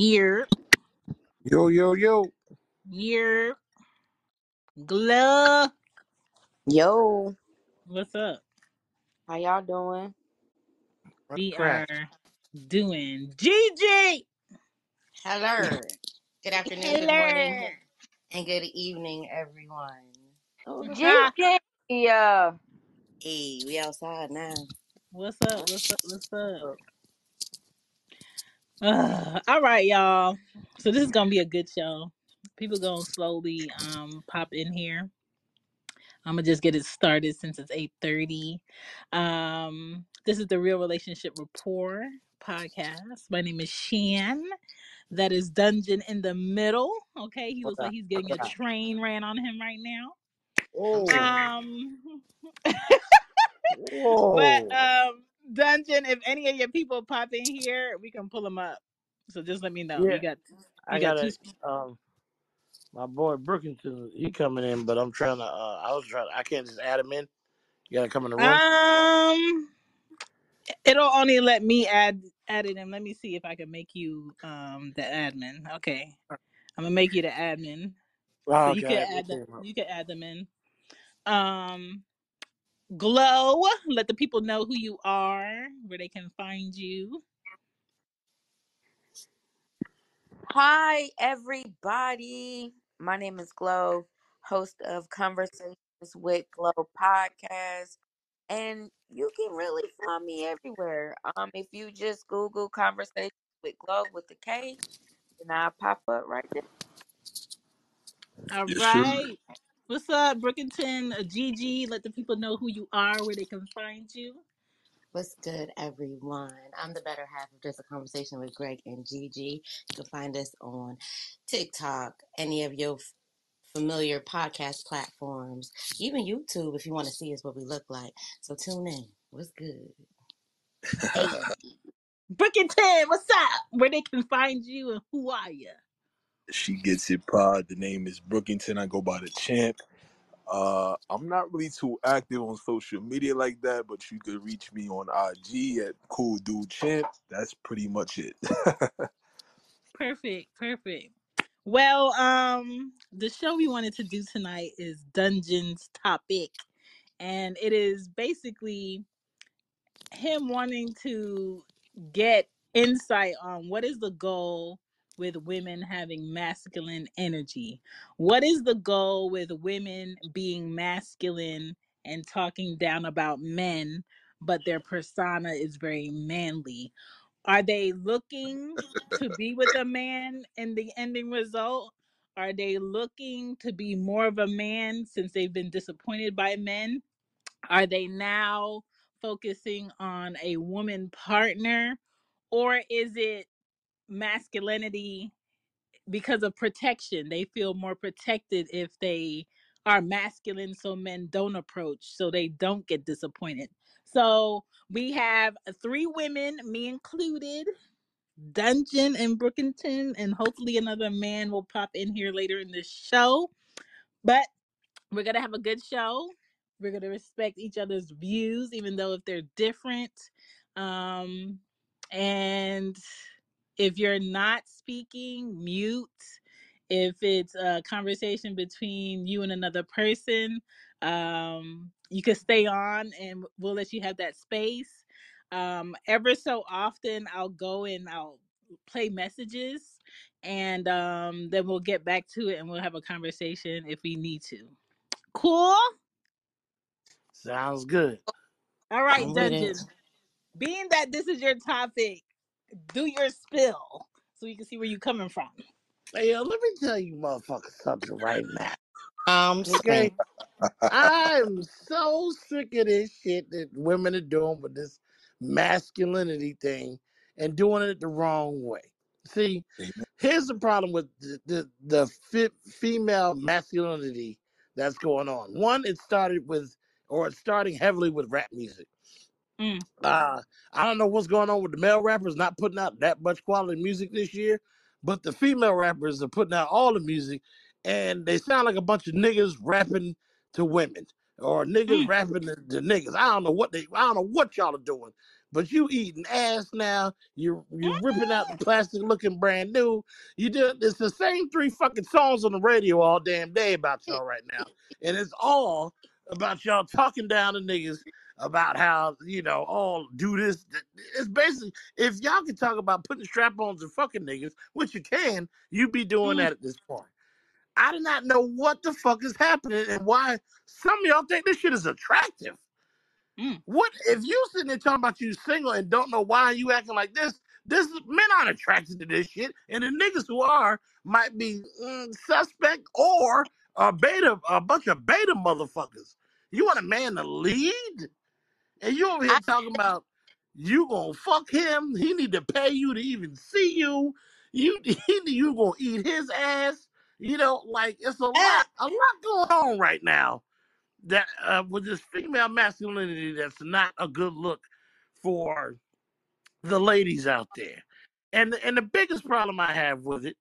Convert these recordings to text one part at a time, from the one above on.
Here, Yo, yo, yo. here, glove. Yo, What's up? how y'all doing? What's We are doing GG. Hello. Good afternoon, good morning, Hello. and good evening, everyone. Oh, GG. Yeah. Hey, we outside now. what's up? What's up? What's up? All right, y'all. So this is gonna be a good show. People gonna slowly um pop in here. I'm gonna just get it started since it's 8:30. Um, this is the Real Relationship Rapport podcast. My name is Chan. That is Dungeon in the middle. Okay, he looks like up? he's getting a up? train ran on him right now. Oh, Um, but whoa. um, Dungeon, if any of your people pop in here, we can pull them up. So just let me know. Yeah, You got I got got two. um my boy Brookington. He coming in, but I'm trying to. uh I was trying. I can't just add him in. You got to come in the room. Um, it'll only let me add add it in. Let me see if I can make you um the admin. Okay, I'm gonna make you the admin, Oh, so you can add them. You can add them in. Um, glow. Let the people know who you are, where they can find you. Hi, everybody. My name is Glo, host of Conversations with Glo podcast. And you can really find me everywhere. Um, if you just Google Conversations with Glo with the K, then I'll pop up right there. All Yes, sir. right. What's up, Brookington? Uh, Gigi, let the people know who you are, where they can find you. What's good, everyone? I'm the better half of just a conversation with Greg and Gigi. You can find us on TikTok, any of your f- familiar podcast platforms, even YouTube if you want to see us what we look like. So tune in. What's good? Hey. Brookington, what's up? Where they can find you and who are you? She gets it pod. The name is Brookington. I go by the champ. Uh, I'm not really too active on social media like that, but you could reach me on IG at Cool Dude Champ. That's pretty much it. Perfect, perfect. Well, um, the show we wanted to do tonight is Dungeons Topic, and it is basically him wanting to get insight on what is the goal with women having masculine energy. What is the goal with women being masculine and talking down about men, but their persona is very manly? Are they looking to be with a man in the ending result? Are they looking to be more of a man since they've been disappointed by men? Are they now focusing on a woman partner? Or is it masculinity because of protection? They feel more protected if they are masculine so men don't approach, so they don't get disappointed. So we have three women, me included, Dungeon and Brookington, and hopefully another man will pop in here later in the show. But we're gonna have a good show. We're gonna respect each other's views, even though if they're different. Um, and if you're not speaking, mute. If it's a conversation between you and another person, um, you can stay on and we'll let you have that space. Um, ever so often, I'll go and I'll play messages and um, then we'll get back to it and we'll have a conversation if we need to. Cool? Sounds good. All right. Dungeon. Being that this is your topic, do your spill so we can see where you're coming from. Hey, yo, let me tell you, motherfuckers, something right now. I'm Okay. I'm so sick of this shit that women are doing with this masculinity thing and doing it the wrong way. See, here's the problem with the the, the fe- female masculinity that's going on. One, it started with, or it's starting heavily with rap music. Mm. Uh, I don't know what's going on with the male rappers not putting out that much quality music this year, but the female rappers are putting out all the music, and they sound like a bunch of niggas rapping to women or niggas Mm. rapping to, to niggas. I don't know what they, I don't know what y'all are doing, but you eating ass now. You you ripping out the plastic looking brand new. You do it's the same three fucking songs on the radio all damn day about y'all right now, and it's all about y'all talking down to niggas about how you know all do this. It's basically if y'all can talk about putting strap-ons and fucking niggas, which you can, you be doing Mm, that at this point. I do not know what the fuck is happening and why some of y'all think this shit is attractive. mm, What if you sitting there talking about you single and don't know why you acting like this? This men aren't attracted to this shit, and the niggas who are might be mm, suspect or a beta, a bunch of beta motherfuckers. You want a man to lead, and you over here I, talking about you gonna fuck him? He need to pay you to even see you. You he, you gonna eat his ass? You know, like it's a ah, lot, a lot going on right now that uh, with this female masculinity that's not a good look for the ladies out there. And and the biggest problem I have with it,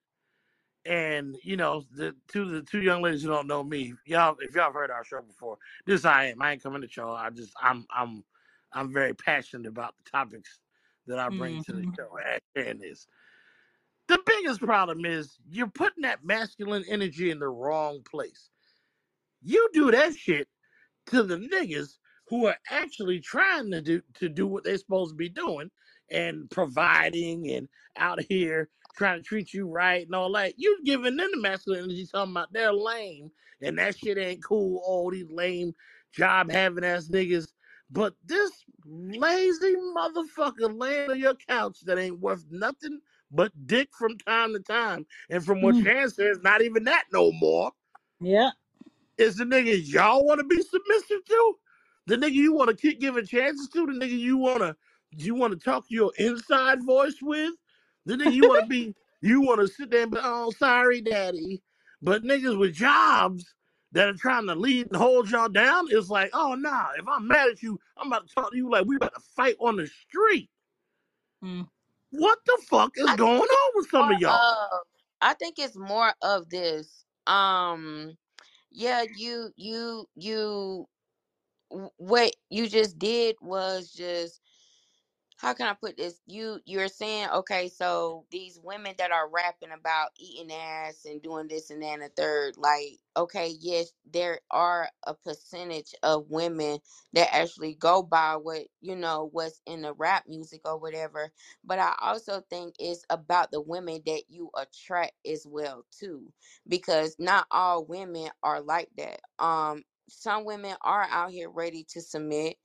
and you know, the two the two young ladies who don't know me, y'all, if y'all have heard our show before, this I am. I ain't coming to y'all. I just I'm I'm I'm very passionate about the topics that I bring to the mhm, show and sharing this. The biggest problem is you're putting that masculine energy in the wrong place. You do that shit to the niggas who are actually trying to do to do what they're supposed to be doing and providing and out here trying to treat you right and all that. You giving them the masculine energy talking about they're lame and that shit ain't cool. All these lame job having ass niggas. But this lazy motherfucker laying on your couch that ain't worth nothing but dick from time to time. And from what mm. Chan says, not even that no more Yeah. is the nigga y'all want to be submissive to? The nigga you want to keep giving chances to? The nigga you want to you want to talk your inside voice with? The nigga you want to be you want to sit there and be oh sorry daddy, but niggas with jobs that are trying to lead and hold y'all down is like oh nah if I'm mad at you I'm about to talk to you like we about to fight on the street. Mm, What the fuck is I going on with some of y'all? of I think it's more of this. Um yeah, you you you what you just did was just how can I put this? You you're saying okay, so these women that are rapping about eating ass and doing this and that and third, like okay, yes, there are a percentage of women that actually go by what you know what's in the rap music or whatever. But I also think it's about the women that you attract as well too, because not all women are like that. Um, some women are out here ready to submit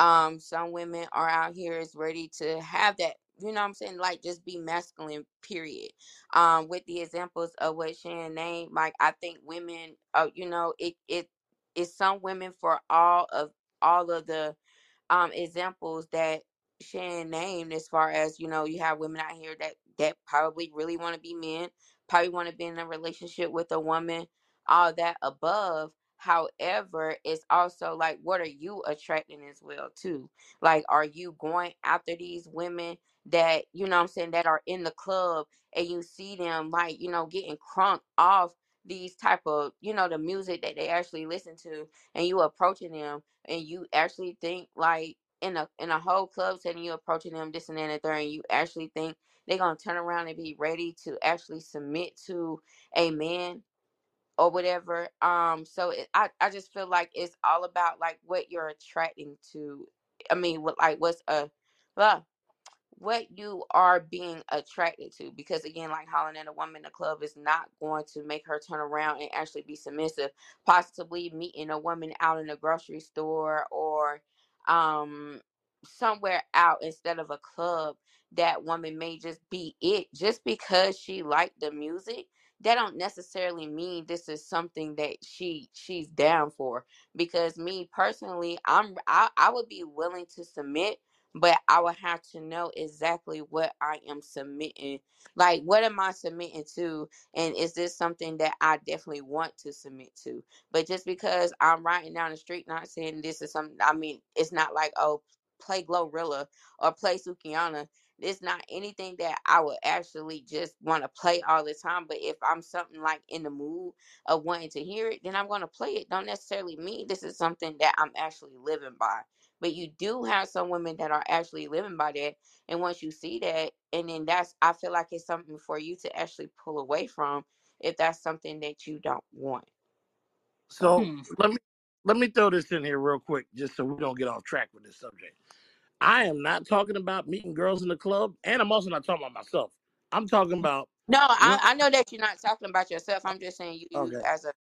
um, some women are out here is ready to have that, you know what I'm saying? Like just be masculine, period. Um, with the examples of what Shannon named, like I think women uh, you know, it it is some women for all of all of the um examples that Shannon named as far as, you know, you have women out here that that probably really want to be men, probably want to be in a relationship with a woman, all that above However, it's also like, what are you attracting as well too? Like, are you going after these women that you know what I'm saying that are in the club and you see them like you know getting crunk off these type of you know the music that they actually listen to, and you approaching them and you actually think like in a in a whole club setting you approaching them this and that and third, and you actually think they're gonna turn around and be ready to actually submit to a man or whatever. Um, so it, I I just feel like it's all about like what you're attracting to. I mean, what like what's a uh, what you are being attracted to because again like hollering at a woman in the club is not going to make her turn around and actually be submissive possibly meeting a woman out in a grocery store or um somewhere out instead of a club that woman may just be it just because she liked the music that don't necessarily mean this is something that she she's down for because me personally i'm i, I would be willing to submit but I would have to know exactly what I am submitting. Like, what am I submitting to? And is this something that I definitely want to submit to? But just because I'm riding down the street, not saying this is something, I mean, it's not like, oh, play GloRilla or play Sukihana. It's not anything that I would actually just want to play all the time. But if I'm something like in the mood of wanting to hear it, then I'm going to play it. Don't necessarily mean this is something that I'm actually living by but you do have some women that are actually living by that and once you see that and then that's i feel like it's something for you to actually pull away from if that's something that you don't want so So Hmm. let me let me throw this in here real quick, just so we don't get off track with this subject. I am not talking about meeting girls in the club, and I'm also not talking about myself. I'm talking mm. about no i. I know that you're not talking about yourself i'm just saying you, Okay, as a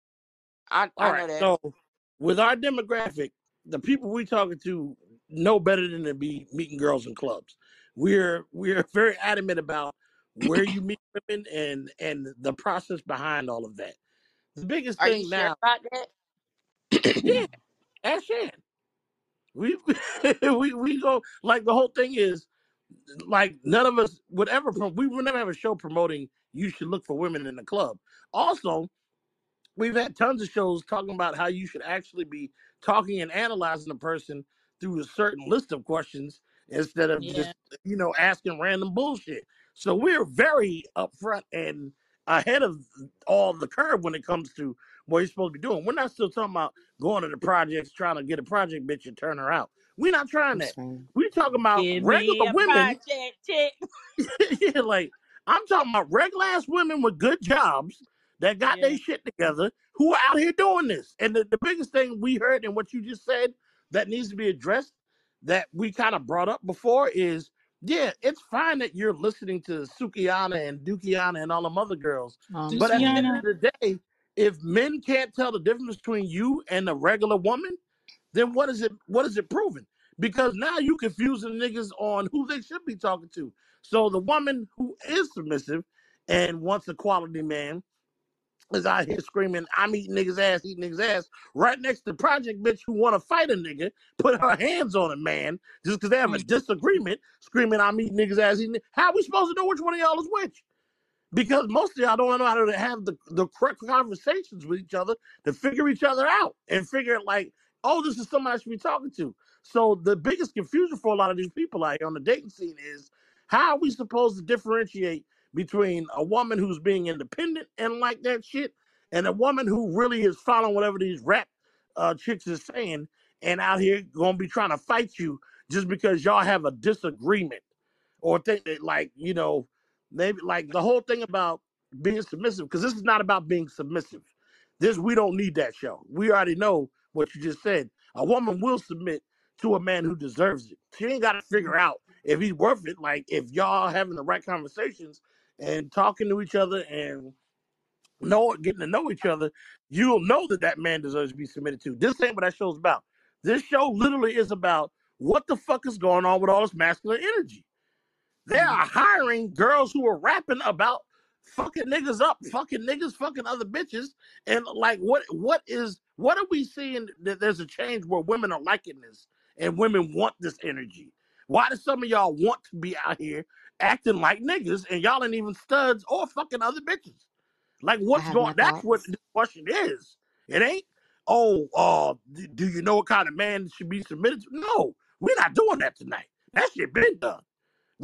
I, all I right. know that So with our demographic, the people we talking to know better than to be meeting girls in clubs. We're we're very adamant about where you meet women and and the process behind all of that. The biggest are thing sure now, about that yeah, ask Chan. We we we go like the whole thing is like none of us would ever pro- we would never have a show promoting you should look for women in the club. Also, we've had tons of shows talking about how you should actually be talking and analyzing a person through a certain list of questions instead of Yeah. just you know asking random bullshit. So we're very upfront and ahead of all the curve when it comes to what you're supposed to be doing. We're not still talking about going to the projects trying to get a project bitch and turn her out. We're not trying I'm that. screaming. We're talking about Give regular women yeah, like I'm talking about regular ass women with good jobs that got Yeah. their shit together who are out here doing this. And the, the biggest thing we heard and what you just said that needs to be addressed that we kind of brought up before is yeah, it's fine that you're listening to Sukihana and Dukiana and all them other girls. Um, But at the end of the day, if men can't tell the difference between you and a regular woman, then what is it what is it proving? Because now you confusing niggas on who they should be talking to. So the woman who is submissive and wants a quality man is out here screaming, I'm eating niggas ass, eating niggas ass, right next to Project Bitch who wanna fight a nigga, put her hands on a man just because they have a Hmm. disagreement, screaming, I'm eating niggas ass, eating. How are we supposed to know which one of y'all is which? Because most of y'all don't know how to have the, the correct conversations with each other to figure each other out and figure like, oh, this is somebody I should be talking to. So the biggest confusion for a lot of these people out here on the dating scene is how are we supposed to differentiate between a woman who's being independent and like that shit and a woman who really is following whatever these rap uh, chicks is saying and out here gonna be trying to fight you just because y'all have a disagreement or think that like you know maybe like the whole thing about being submissive because this is not about being submissive. This we don't need that show. We already know what you just said. A woman will submit to a man who deserves it. She ain't got to figure out if he's worth it like if y'all having the right conversations and talking to each other and know getting to know each other you'll know that that man deserves to be submitted to. This ain't what that show's about. This show literally is about what the fuck is going on with all this masculine energy they are hiring girls who are rapping about fucking niggas up, fucking niggas, fucking other bitches. And like what what is what are we seeing that there's a change where women are liking this and women want this energy? Why do some of y'all want to be out here acting like niggas and y'all ain't even studs or fucking other bitches? Like what's going that's what the question is. It ain't, oh, uh, do you know what kind of man should be submitted to? No, we're not doing that tonight. That shit been done.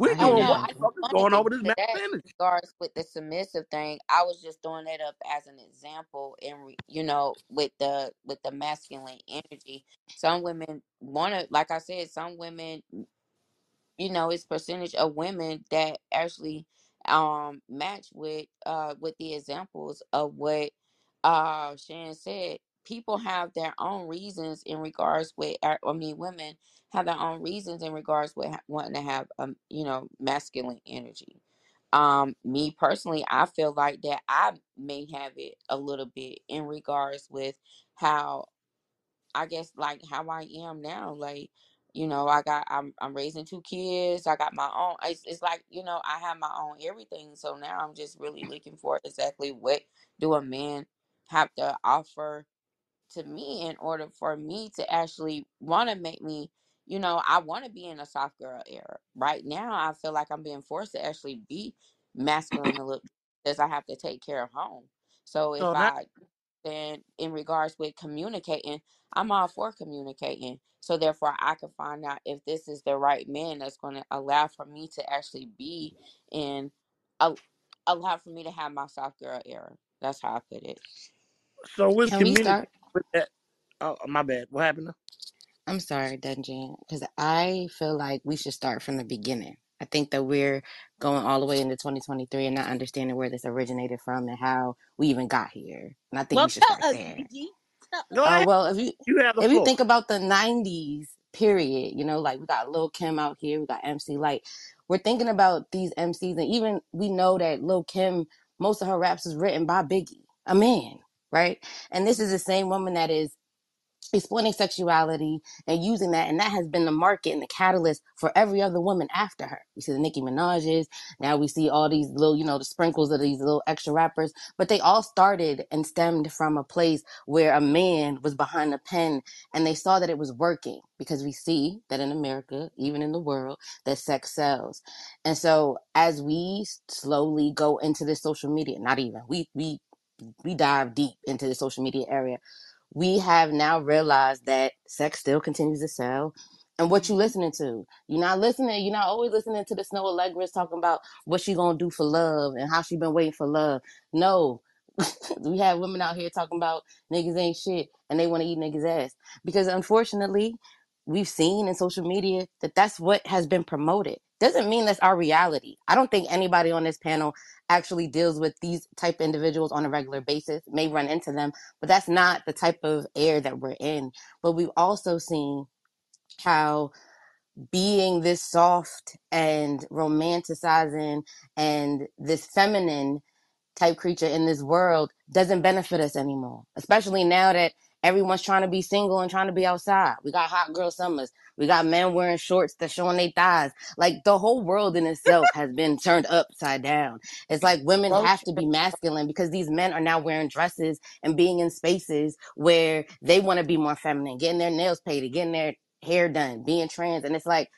I We have And doing my what the fuck is want to going on with this into that masculine in regards with the submissive thing. I was just throwing that up as an example, and re- you know, with the with the masculine energy. Some women want to, like I said, some women you know it's percentage of women that actually um match with uh with the examples of what uh Chan said people have their own reasons in regards with uh, I mean women have their own reasons in regards with wanting to have um you know masculine energy um me personally I feel like that I may have it a little bit in regards with how I guess like how I am now. Like, you know, I got I'm I'm raising two kids. I got my own. It's, it's like you know I have my own everything. So now I'm just really looking for exactly what do a man have to offer to me in order for me to actually want to make me. You know, I want to be in a soft girl era. Right now, I feel like I'm being forced to actually be masculine a little because I have to take care of home. So if So now, I then in regards with communicating i'm all for communicating so therefore i can find out if this is the right man that's going to allow for me to actually be in a, allow for me to have my soft girl era that's how i put it so with Can we communicating start? With that, oh my bad. What happened? I'm sorry, Dungeon, because I feel like we should start from the beginning. I think that we're going all the way into 2023 and not understanding where this originated from and how we even got here. And I think Well, we should tell start us, there. Gigi. Tell Go us. Uh, ahead. well, if you You have the if you floor. think about the '90s period, you know, like we got Lil Kim out here, we got MC Lyte. We're thinking about these MCs, and even we know that Lil Kim, most of her raps is written by Biggie, a man, right? And this is the same woman that is exploiting sexuality and using that and that has been the market and the catalyst for every other woman after her you see the nicki minaj's now we see all these little you know the sprinkles of these little extra rappers but they all started and stemmed from a place where a man was behind the pen and they saw that it was working because we see that in america even in the world that sex sells and so as we slowly go into this social media not even we we we dive deep into the social media area, we have now realized that sex still continues to sell. And what you listening to? You're not listening. You're not always listening to the Snoh Aalegra's talking about what she gonna do for love and how she been waiting for love. No, we have women out here talking about niggas ain't shit and they want to eat niggas ass because unfortunately we've seen in social media that that's what has been promoted doesn't mean that's our reality i don't think anybody on this panel actually deals with these type of individuals on a regular basis may run into them but that's not the type of air that we're in but we've also seen how being this soft and romanticizing and this feminine type creature in this world doesn't benefit us anymore. Especially now that everyone's trying to be single and trying to be outside. We got hot girl summers. We got men wearing shorts that showing their thighs. Like the whole world in itself has been turned upside down. It's like women have to be masculine because these men are now wearing dresses and being in spaces where they want to be more feminine, getting their nails painted, getting their hair done, being trans. And it's like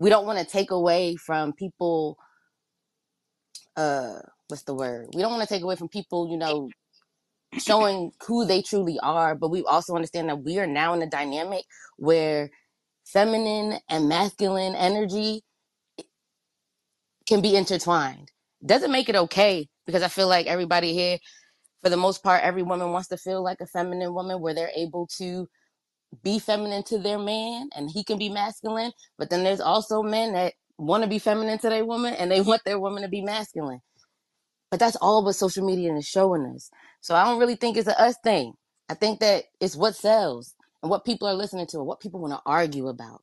we don't want to take away from people uh what's the word? We don't want to take away from people, you know, showing who they truly are, but we also understand that we are now in a dynamic where feminine and masculine energy can be intertwined. Doesn't make it okay because I feel like everybody here, for the most part, every woman wants to feel like a feminine woman where they're able to be feminine to their man and he can be masculine. But then there's also men that want to be feminine to their woman and they want their woman to be masculine But that's all what social media is showing us. So I don't really think it's a us thing. I think that it's what sells and what people are listening to and what people want to argue about.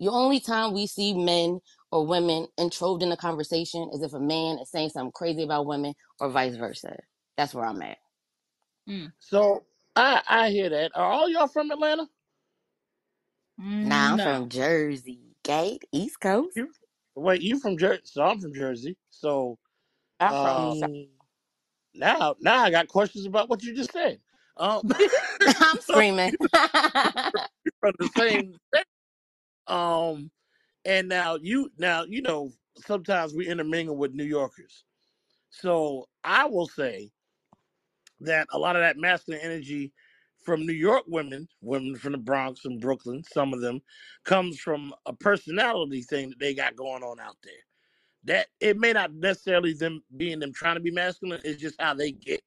The only time we see men or women entroved in a conversation is if a man is saying something crazy about women or vice versa. That's where I'm at. Mm. so I I hear that. Are all y'all from Atlanta? Now I'm No. from Jersey, Gate, East Coast. You wait, you from Jersey? So I'm from Jersey. So Uh, Hey. now now I got questions about what you just said. Um, I'm so screaming. from the same state. Um, and now you now you know sometimes we intermingle with New Yorkers. So I will say that a lot of that masculine energy from New York women, women from the Bronx and Brooklyn, some of them, comes from a personality thing that they got going on out there. That it may not necessarily them being them trying to be masculine, it's just how they get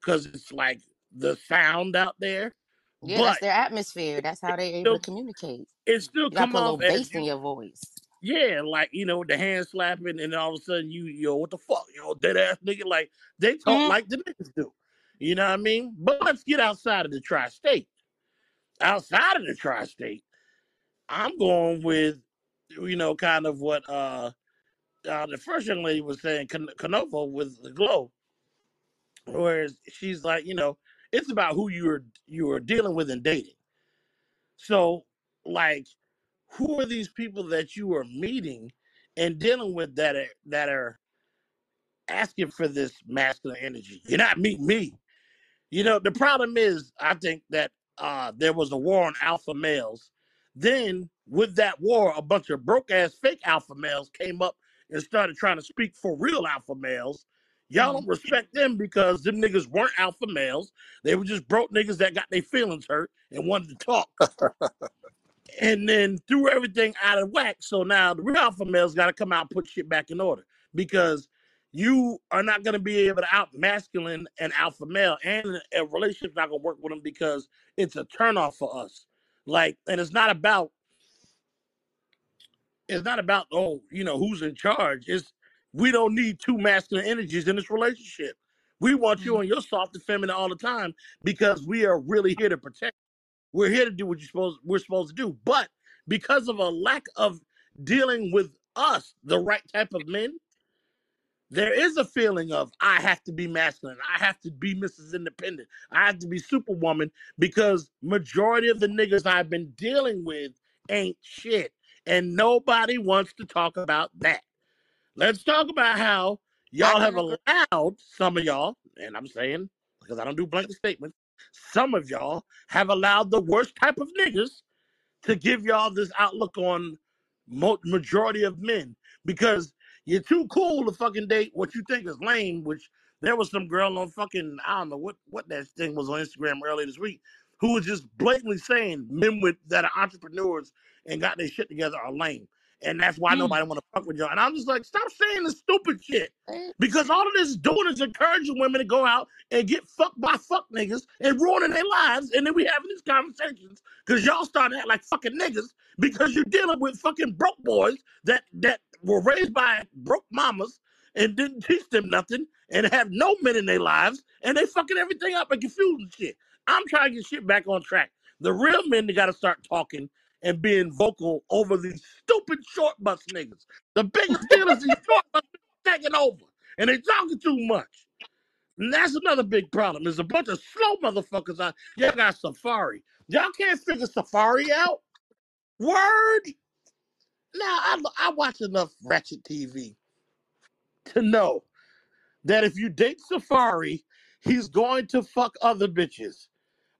because it's like the sound out there. yeah, that's their atmosphere. That's how they're able to communicate. it still You come put a off little bass in your voice. yeah, like you know, the hand slapping, and all of a sudden you, yo, what the fuck, yo, dead ass nigga, like they talk Mm. like the niggas do. You know what I mean? But let's get outside of the tri-state. Outside of the tri-state, I'm going with, you know, kind of what uh, uh the first young lady was saying, Can- Canova with the glow, whereas she's like, you know, it's about who you're you're dealing with and dating. So, like, who are these people that you are meeting and dealing with that are that are asking for this masculine energy. You're not meeting me. You know, the problem is, I think that uh, there was a war on alpha males. Then, with that war, a bunch of broke ass fake alpha males came up and started trying to speak for real alpha males. Y'all Mm. don't respect them because them niggas weren't alpha males. They were just broke niggas that got their feelings hurt and wanted to talk and then threw everything out of whack. So now the real alpha males got to come out and put shit back in order because you are not going to be able to out masculine an alpha male, and a relationship's not going to work with them because it's a turnoff for us. Like, and it's not about it's not about oh, you know, who's in charge. It's we don't need two masculine energies in this relationship. We want you Mm. on your soft and feminine all the time because we are really here to protect. We're here to do what you're supposed we're supposed to do. But because of a lack of dealing with us, the right type of men, there is a feeling of I have to be masculine. I have to be Mrs. Independent. I have to be Superwoman because majority of the niggas I've been dealing with ain't shit. And nobody wants to talk about that. Let's talk about how y'all have allowed some of y'all, and I'm saying because I don't do blanket statements, some of y'all have allowed the worst type of niggas to give y'all this outlook on mo- majority of men because you're too cool to fucking date what you think is lame. Which there was some girl on fucking I don't know what what that thing was on Instagram earlier this week who was just blatantly saying men with that are entrepreneurs and got their shit together are lame, and that's why Mm. nobody want to fuck with y'all. And I'm just like, stop saying this stupid shit. Because all of this is doing is encouraging women to go out and get fucked by fuck niggas and ruining their lives. And then we having these conversations because y'all starting to act like fucking niggas because you're dealing with fucking broke boys that that were raised by broke mamas and didn't teach them nothing and have no men in their lives and they fucking everything up and confusing shit. I'm trying to get shit back on track. The real men they got to start talking and being vocal over these stupid short bus niggas. The biggest deal is these short bus taking over and they talking too much. And that's another big problem. There's a bunch of slow motherfuckers out. Y'all got Safaree. Y'all can't figure Safaree out. Word. Now I I watch enough ratchet TV to know that if you date Safaree, he's going to fuck other bitches.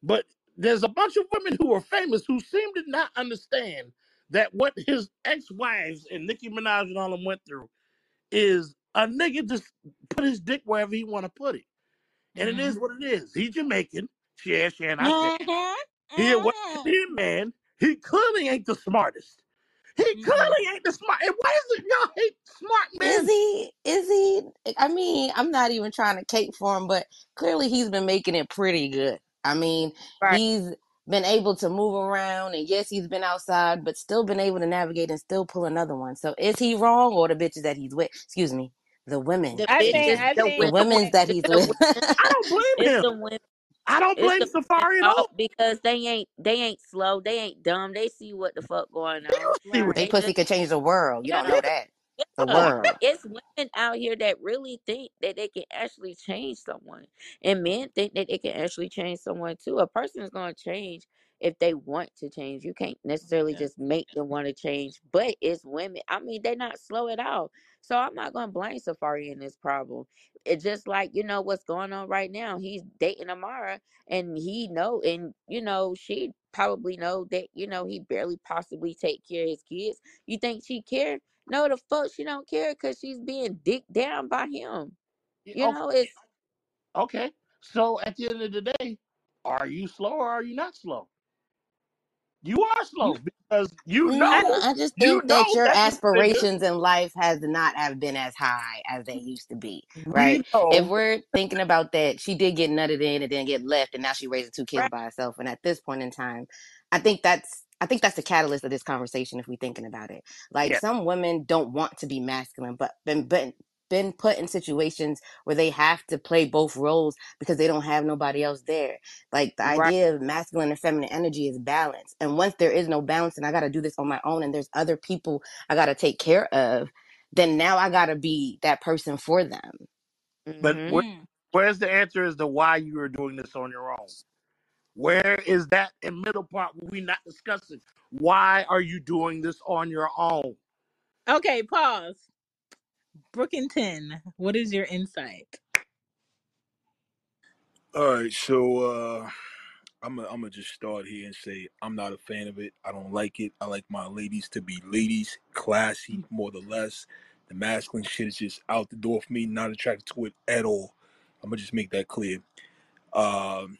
But there's a bunch of women who are famous who seem to not understand that what his ex-wives and Nicki Minaj and all them went through is a nigga just put his dick wherever he want to put it. And it is what it is. He's Jamaican. Yeah, yeah, and I said Mhm. he a West Mhm. Indian man. He clearly ain't the smartest. He Mhm. clearly ain't the smart. And why is it y'all hate smart Is he? Is he? I mean, I'm not even trying to cape for him, but clearly he's been making it pretty good. I mean, Right. he's been able to move around, and yes, he's been outside, but still been able to navigate and still pull another one. So is he wrong, or the bitches that he's with? Excuse me, the women The I think I think the women, women's that he's with. I don't blame it's him. the women, I don't blame the Safaree at all. because they ain't they ain't slow, they ain't dumb, they see what the fuck going on. don't see what they They pussy just could change the world. You don't know that. The yeah. world. It's women out here that really think that they can actually change someone, and men think that they can actually change someone too. A person is going to change if they want to change. You can't necessarily Yeah. just make them want to change. But it's women. I mean, they're not slow at all. So I'm not going to blame Safaree in this problem. It's just like you know what's going on right now. He's dating Amara, and he know, and you know she probably know that you know he barely possibly take care of his kids. You think she care? No, the fuck she don't care because she's being dicked down by him. Yeah, You Okay. know, it's Okay. So at the end of the day, are you slow or are you not slow? You are slow because you mm, I, know I just you think that know your that this nigga. aspirations in life has not have been as high as they used to be, We right? If know. we're thinking about that, she did get nutted in and then get left, and now she raising two kids right. by herself. And at this point in time, I think that's I think that's the catalyst of this conversation. If we're thinking about it, like Yeah. some women don't want to be masculine, but been been been put in situations where they have to play both roles because they don't have nobody else there like the Right. idea of masculine and feminine energy is balance. And once there is no balance and I got to do this on my own and there's other people I got to take care of, then now I got to be that person for them. But Mm-hmm. where, mm. where's the answer as to why you are doing this on your own? Where is that in middle part where we not discussing? Why are you doing this on your own? okay. Pause. Brookington, what is your insight? All right, so uh I'm gonna I'm gonna just start here and say I'm not a fan of it. I don't like it. I like my ladies to be ladies, classy, more or less. The masculine shit is just out the door for me. Not attracted to it at all. I'm gonna just make that clear. Um,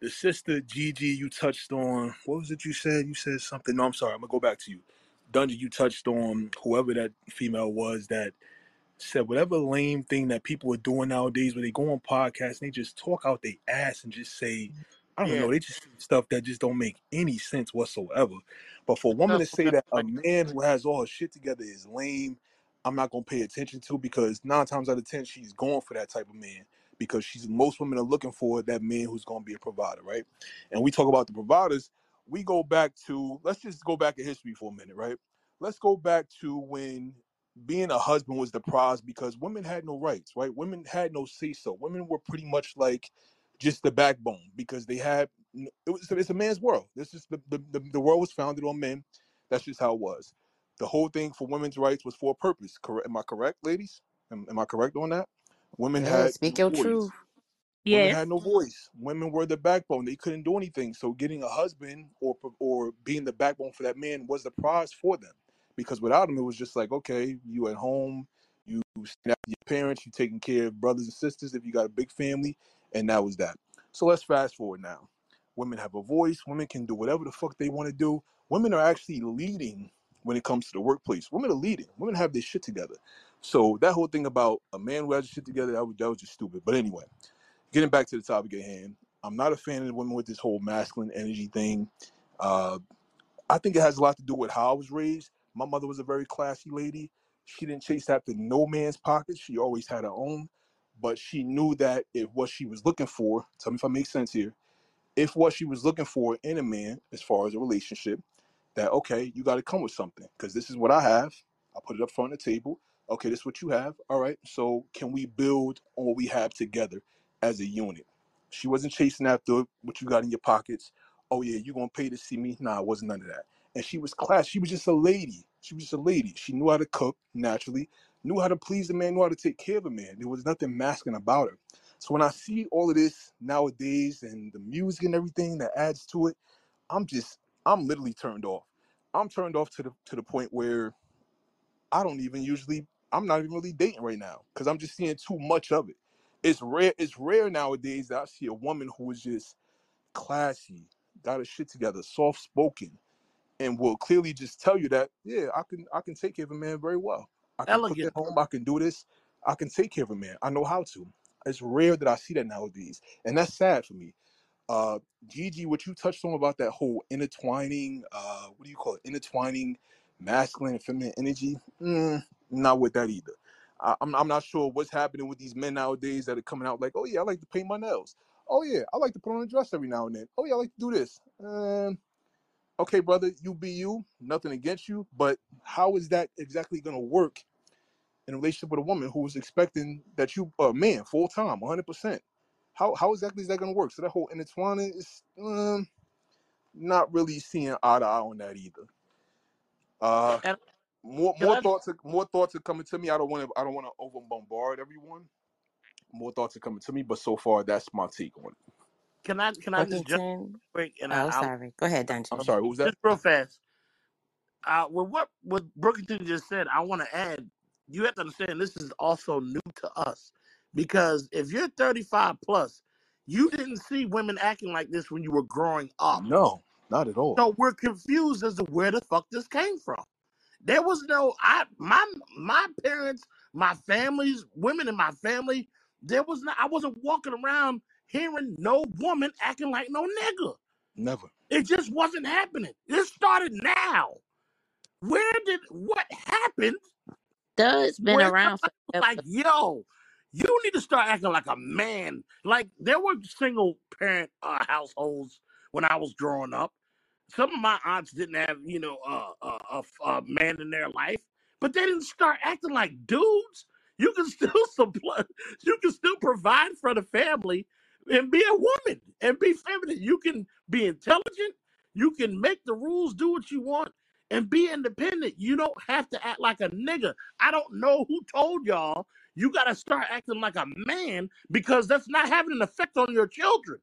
the sister Gigi, you touched on. What was it you said? You said something. No, I'm sorry. I'm gonna go back to you. Dungeon, you touched on whoever that female was that said whatever lame thing that people are doing nowadays where they go on podcasts and they just talk out their ass and just say I don't Yeah, know. They just say stuff that just don't make any sense whatsoever. But for a woman to say that that a man who has all his shit together is lame, I'm not gonna pay attention to because nine times out of ten she's going for that type of man because she's most women are looking for that man who's gonna be a provider, right? And we talk about the providers. We go back to let's just go back in history for a minute, right? Let's go back to when being a husband was the prize because women had no rights, right? Women had no say so. Women were pretty much like just the backbone because they had it was it's a man's world. This is the, the the the world was founded on men. That's just how it was. The whole thing for women's rights was for a purpose. Correct? Am I correct, ladies? Am, am I correct on that? Women Yeah, had speak no your voice. truth. Women Yes. had no voice. Women were the backbone. They couldn't do anything. So getting a husband or or being the backbone for that man was the prize for them. Because without him, it was just like, okay, you at home, you staying your parents, you taking care of brothers and sisters if you got a big family, and that was that. So let's fast forward now. Women have a voice. Women can do whatever the fuck they want to do. Women are actually leading when it comes to the workplace. Women are leading. Women have this shit together. So that whole thing about a man who has shit together, that was, that was just stupid. But anyway getting back to the topic at hand, I'm not a fan of women with this whole masculine energy thing. Uh, I think it has a lot to do with how I was raised. My mother was a very classy lady. She didn't chase after no man's pockets. She always had her own, but she knew that if what she was looking for, tell me if I make sense here, if what she was looking for in a man, as far as a relationship, that okay, you got to come with something because this is what I have. I put it up front of the table. Okay, this is what you have. All right, so can we build on what we have together as a unit? She wasn't chasing after what you got in your pockets. Oh yeah, you gonna pay to see me? Nah, it wasn't none of that. And she was class. She was just a lady. She was just a lady. She knew how to cook naturally, knew how to please the man, knew how to take care of a man. There was nothing masculine about her. So when I see all of this nowadays and the music and everything that adds to it, I'm just I'm literally turned off. I'm turned off to the to the point where I don't even usually I'm not even really dating right now because I'm just seeing too much of it. It's rare. It's rare nowadays that I see a woman who is just classy, got her shit together, soft spoken, and will clearly just tell you that yeah, I can I can take care of a man very well. I can cook elegant. at home. I can do this. I can take care of a man. I know how to. It's rare that I see that nowadays, and that's sad for me uh, Gigi, what you touched on about that whole intertwining, uh, what do you call it? Intertwining masculine and feminine energy. Mm, not with that either. I, I'm, I'm not sure what's happening with these men nowadays that are coming out like, oh yeah, I like to paint my nails. Oh yeah, I like to put on a dress every now and then. Oh yeah, I like to do this. Um, okay, brother, you be you. Nothing against you, but how is that exactly going to work in a relationship with a woman who is expecting that you, a man, full time, 100 percent? How how exactly is that going to work? So that whole intertwining is um, not really seeing eye to eye on that either. Uh, more can more I thoughts are, more thoughts are coming to me. I don't want to I don't want to over bombard everyone. More thoughts are coming to me, but so far that's my take on it. can I can I just jump quick and I, Oh, I'll sorry. Go ahead, Dante. I'm sorry, what was that? just real fast. Uh, with what what Brookington just said, I want to add. You have to understand this is also new to us because if you're 35 plus, you didn't see women acting like this when you were growing up. No, not at all. So we're confused as to where the fuck this came from. There was no I my my parents, my families, women in my family. There was not. I wasn't walking around hearing no woman acting like no nigga. Never. It just wasn't happening. It started now. Where did what happened? Doug's been Where around somebody was forever. like, "Yo, you need to start acting like a man." Like there were single parent uh, households when I was growing up. Some of my aunts didn't have, you know, a, a man in their life, but they didn't start acting like dudes. You can still supply, you can still provide for the family and be a woman and be feminine. You can be intelligent. You can make the rules, do what you want, and be independent. You don't have to act like a nigga. I don't know who told y'all you got to start acting like a man because that's not having an effect on your children.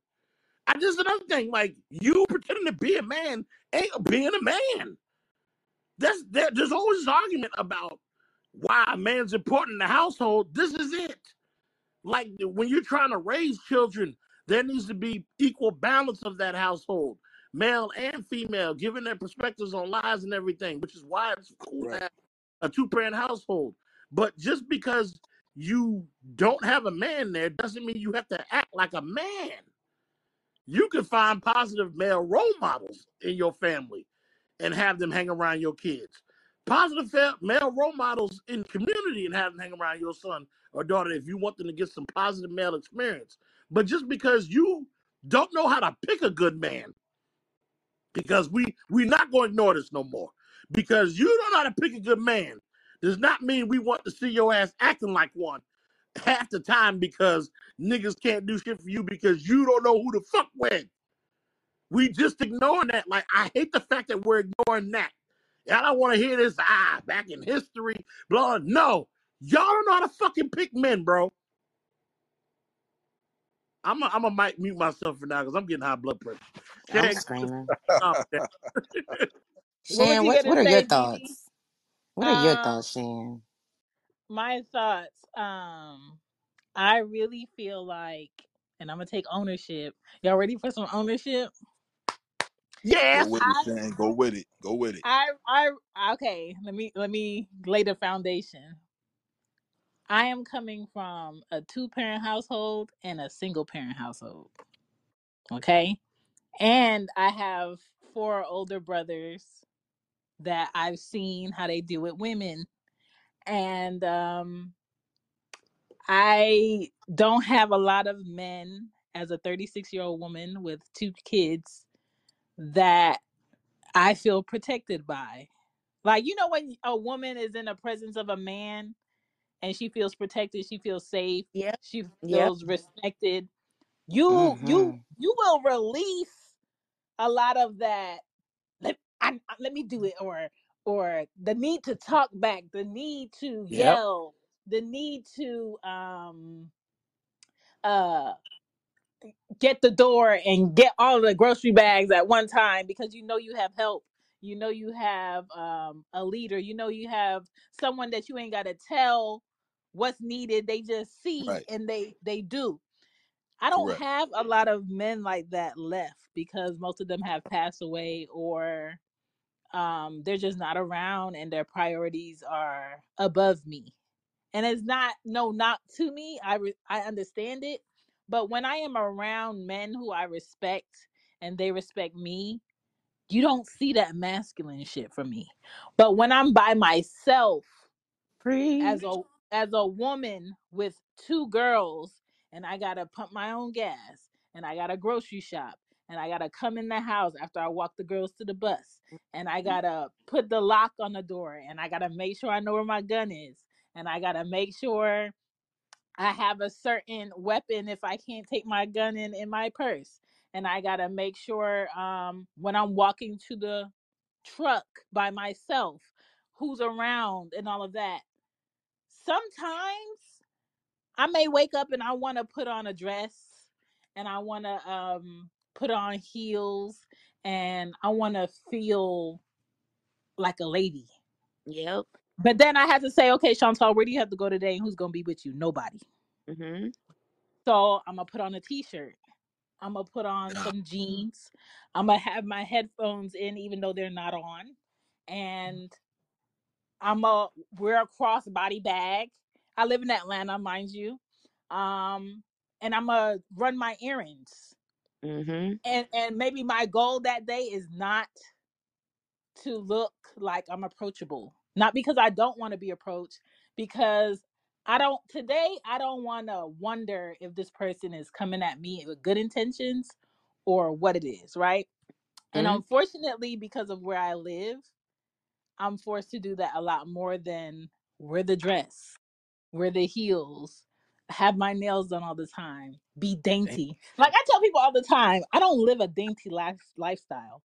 I just another thing, like you pretending to be a man ain't being a man. That's there, there's always this argument about why a man's important in the household. This is it. Like when you're trying to raise children, there needs to be equal balance of that household, male and female, giving their perspectives on lives and everything, which is why it's cool to have a two-parent household. But just because you don't have a man there doesn't mean you have to act like a man. You can find positive male role models in your family and have them hang around your kids. Positive male role models in community and have them hang around your son or daughter if you want them to get some positive male experience. But just because you don't know how to pick a good man, because we we're not going to ignore this no more. Because you don't know how to pick a good man does not mean we want to see your ass acting like one half the time because niggas can't do shit for you because you don't know who to fuck with. We just ignoring that. Like I hate the fact that we're ignoring that. I don't want to hear this. Ah, back in history, blah. No, y'all don't know how to fucking pick men, bro. I'm a, I'm a might mute myself for now because I'm getting high blood pressure. I'm screaming. What was Chan, what gonna what are your say, Gigi? thoughts? What are your Um, thoughts, Chan? My thoughts. Um, I really feel like, and I'm gonna take ownership. Y'all ready for some ownership? Go yes. with it, I, Chan. Go with it. Go with it. I, I. Okay, let me let me lay the foundation. I am coming from a two parent household and a single parent household. Okay, and I have four older brothers that I've seen how they deal with women, and um I don't have a lot of men as a 36 year old woman with two kids that I feel protected by. Like, you know, when a woman is in the presence of a man and she feels protected, she feels safe, Yep. she Yep. feels respected, you, Mm-hmm. you, you will release a lot of that. Let, I, let me do it, or, or the need to talk back, the need to Yep. yell, the need to, um, uh get the door and get all the grocery bags at one time because you know you have help you know you have um, a leader you know you have someone that you ain't got to tell what's needed they just see Right. and they they do i don't Correct. have a lot of men like that left because most of them have passed away or um, they're just not around and their priorities are above me and it's not no not to me i re- i understand it but when i am around men who i respect and they respect me you don't see that masculine shit from me but when i'm by myself Free. as a as a woman with two girls and i gotta pump my own gas and i gotta grocery shop and i gotta come in the house after i walk the girls to the bus and i gotta put the lock on the door and i gotta make sure i know where my gun is and i gotta make sure i have a certain weapon if i can't take my gun in in my purse and i gotta make sure um when i'm walking to the truck by myself who's around and all of that. Sometimes I may wake up and I want to put on a dress and I want to um put on heels and I want to feel like a lady. Yep. But then I had to say, okay, Chantal, where do you have to go today and who's going to be with you? Nobody. Mm-hmm. So I'm going to put on a t-shirt. I'm going to put on some jeans. I'm going to have my headphones in even though they're not on. And I'm going to wear a crossbody bag. I live in Atlanta, mind you. Um, and I'm going to run my errands. Mm-hmm. And and maybe my goal that day is not to look like I'm approachable. Not because I don't want to be approached, because I don't today I don't want to wonder if this person is coming at me with good intentions or what it is, right? And Mm-hmm. unfortunately, because of where I live, I'm forced to do that a lot more than wear the dress, wear the heels, have my nails done all the time, be dainty. Like I tell people all the time, I don't live a dainty life lifestyle.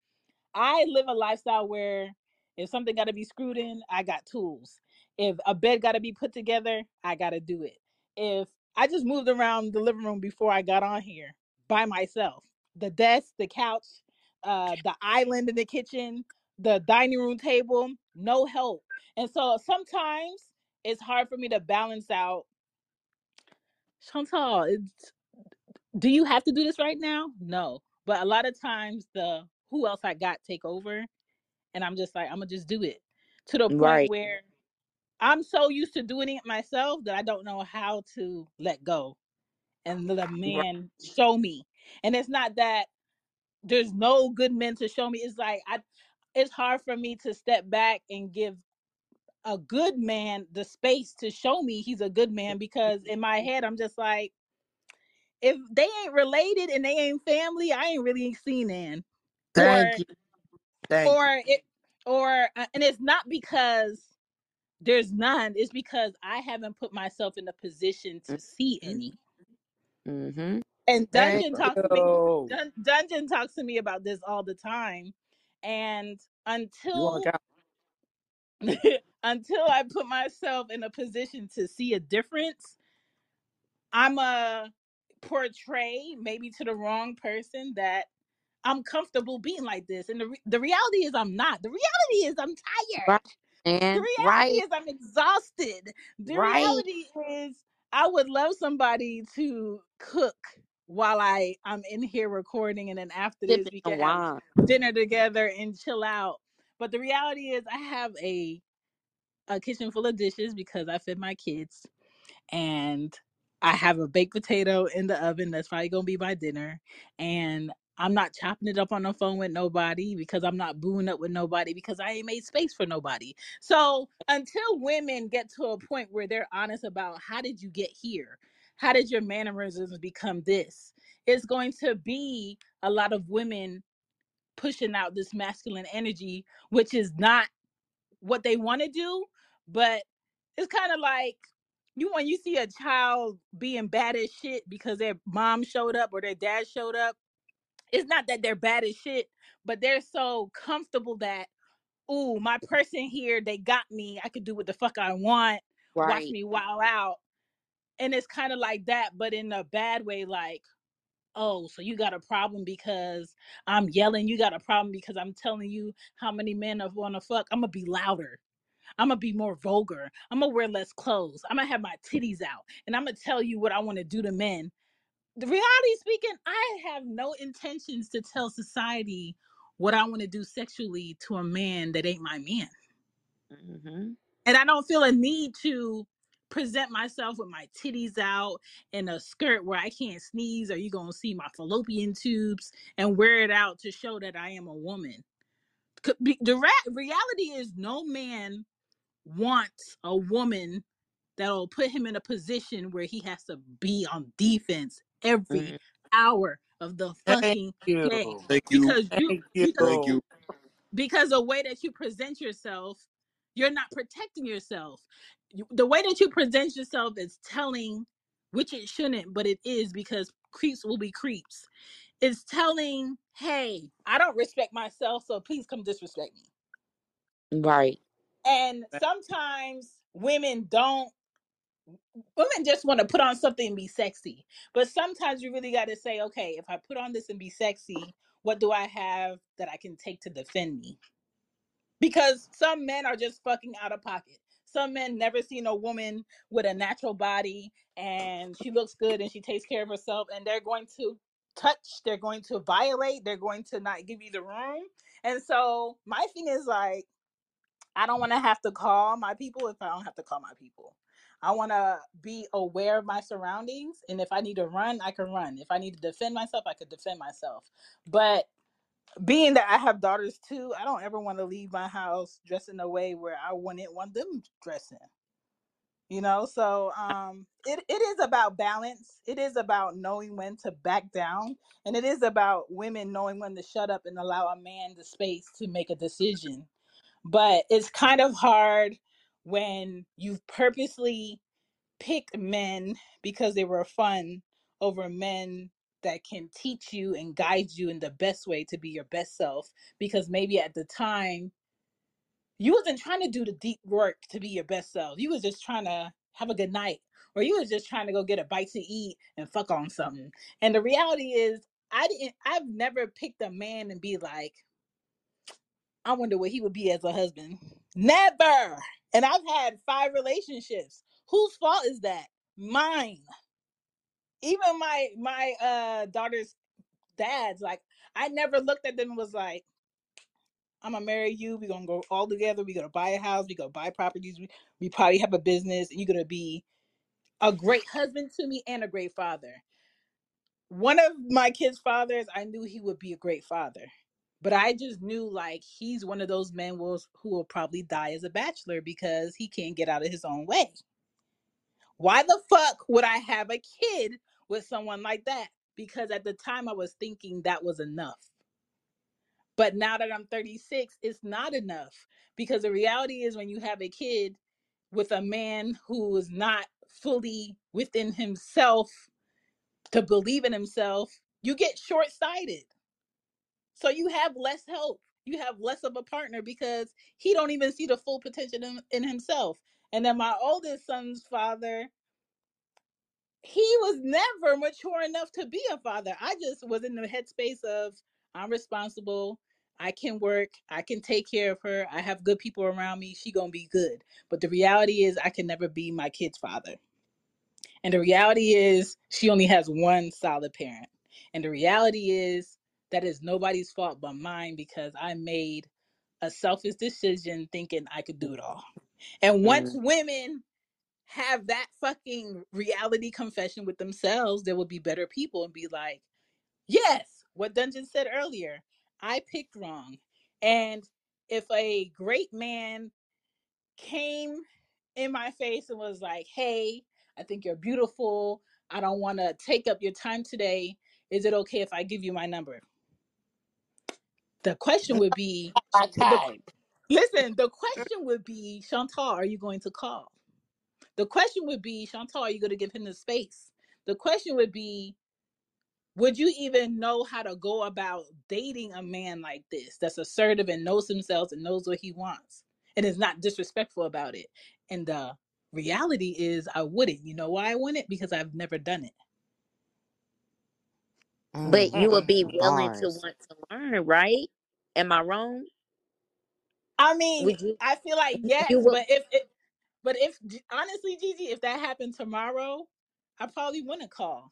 I live a lifestyle where if something got to be screwed in, I got tools. If a bed got to be put together, I got to do it. If I just moved around the living room before I got on here by myself, the desk, the couch, uh, the island in the kitchen, the dining room table, no help. And so sometimes it's hard for me to balance out. Chantal, it's, do you have to do this right now? No. But a lot of times the who else I got take over and I'm just like, I'm gonna just do it to the point Right. where I'm so used to doing it myself that I don't know how to let go. and let a Right. man show me. And it's not that there's no good men to show me. It's like I it's hard for me to step back and give a good man the space to show me he's a good man because in my head I'm just like if they ain't related and they ain't family, I ain't really seen in. Or Thank you. Thank or it or uh, and it's not because there's none, it's because I haven't put myself in a position to see any. Mm-hmm. And Thank Dungeon talks to me. Dun- Dungeon talks to me about this all the time. And until? until I put myself in a position to see a difference, I'm a portray maybe to the wrong person that I'm comfortable being like this. And the, re- the reality is I'm not. The reality is I'm Right, tired. The reality Right. is I'm exhausted. The Right. reality is I would love somebody to cook while I I'm in here recording and then after this we can have dinner together and chill out. But the reality is I have a a kitchen full of dishes because I fed my kids and I have a baked potato in the oven that's probably gonna be my dinner. And I'm not chopping it up on the phone with nobody because I'm not booing up with nobody because I ain't made space for nobody. So until women get to a point where they're honest about how did you get here? How did your mannerisms become this? It's going to be a lot of women pushing out this masculine energy, which is not what they want to do, but it's kind of like you when you see a child being bad as shit because their mom showed up or their dad showed up. It's not that they're bad as shit, but they're so comfortable that ooh, my person here, they got me. I could do what the fuck I want. Watch Right. me wow out. And it's kind of like that, but in a bad way, like, oh, so you got a problem because I'm yelling. You got a problem because I'm telling you how many men I want to fuck. I'm gonna be louder I'm gonna be more vulgar. I'm gonna wear less clothes. I'm gonna have my titties out, and I'm gonna tell you what I want to do to men. The reality speaking, I have no intentions to tell society what I want to do sexually to a man that ain't my man, Mm-hmm. and I don't feel a need to present myself with my titties out in a skirt where I can't sneeze, or you're gonna see my fallopian tubes and wear it out to show that I am a woman. The reality is, no man wants a woman that'll put him in a position where he has to be on defense every Mm-hmm. hour of the Thank fucking day you. Thank you. because you Thank because Thank you. you. because the way that you present yourself you're not protecting yourself You- the way that you present yourself is telling which it shouldn't but it is because creeps will be creeps it's telling hey i don't respect myself so please come disrespect me Right. And sometimes women don't women just want to put on something and be sexy. But sometimes you really got to say, okay, if I put on this and be sexy, what do I have that I can take to defend me? Because some men are just fucking out of pocket. Some men never seen a woman with a natural body and she looks good and she takes care of herself and they're going to touch, they're going to violate, they're going to not give you the room. And so my thing is like I don't want to have to call my people if I don't have to call my people. I want to be aware of my surroundings. And if I need to run, I can run. If I need to defend myself, I could defend myself. But being that I have daughters too, I don't ever want to leave my house dressed in a way where I wouldn't want them dressing. You know, so um it, it is about balance. It is about knowing when to back down. And it is about women knowing when to shut up and allow a man the space to make a decision but it's kind of hard when you've purposely picked men because they were fun over men that can teach you and guide you in the best way to be your best self because maybe at the time you wasn't trying to do the deep work to be your best self. You was just trying to have a good night or you was just trying to go get a bite to eat and fuck on something. And the reality is i didn't i've never picked a man and be like I wonder what he would be as a husband. Never. And I've had five relationships. Whose fault is that? Mine. Even my my uh daughter's dad's like I never looked at them was like, I'm gonna marry you. We're gonna go all together. We're gonna buy a house. We're gonna buy properties. We, we probably have a business. And you're gonna be a great husband to me and a great father. one of my kids' fathers, I knew he would be a great father. But I just knew like he's one of those men will, who will probably die as a bachelor because he can't get out of his own way. Why the fuck would I have a kid with someone like that? Because at the time I was thinking that was enough. But now that I'm 36, it's not enough. Because the reality is when you have a kid with a man who is not fully within himself to believe in himself, you get short sighted So you have less help. You have less of a partner because he don't even see the full potential in, in himself. And then my oldest son's father, he was never mature enough to be a father. I just was in the headspace of I'm responsible. I can work. I can take care of her. I have good people around me. She gonna be good. But the reality is, I can never be my kid's father. And the reality is, she only has one solid parent. And the reality is, that is nobody's fault but mine because I made a selfish decision thinking I could do it all. And once Mm, women have that fucking reality confession with themselves, there will be better people and be like, yes, what Dungeon said earlier, I picked wrong. And if a great man came in my face and was like, "Hey, I think you're beautiful. I don't want to take up your time today. Is it okay if I give you my number?" The question would be, My the time. listen, the question would be, Chantal, are you going to call? The question would be, Chantal, are you going to give him the space? The question would be, would you even know how to go about dating a man like this that's assertive and knows himself and knows what he wants and is not disrespectful about it and the reality is i wouldn't you know why i wouldn't because i've never done it but Mm, you would be willing to bars. want to learn, right? Am I wrong? i mean Would you? i feel like You yes but if it but if honestly Gigi, if that happened tomorrow i probably wouldn't call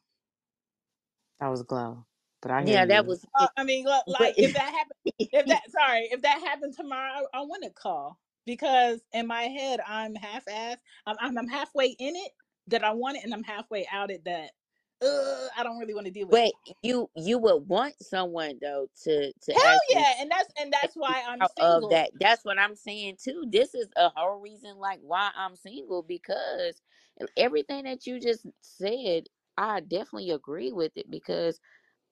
That was Glo. But I hear Yeah, that you. was Uh, me. I mean, look, But like if that happened, if that sorry, if that happened tomorrow, I, I wouldn't call because in my head I'm half-assed. I'm, I'm I'm halfway in it that I want it, and I'm halfway out it that uh, I don't really want to deal with it. but you you would want someone though to to Hell yeah, and that's and that's why I'm out of single. that. That's what I'm saying too. This is a whole reason like why I'm single because everything that you just said, I definitely agree with it because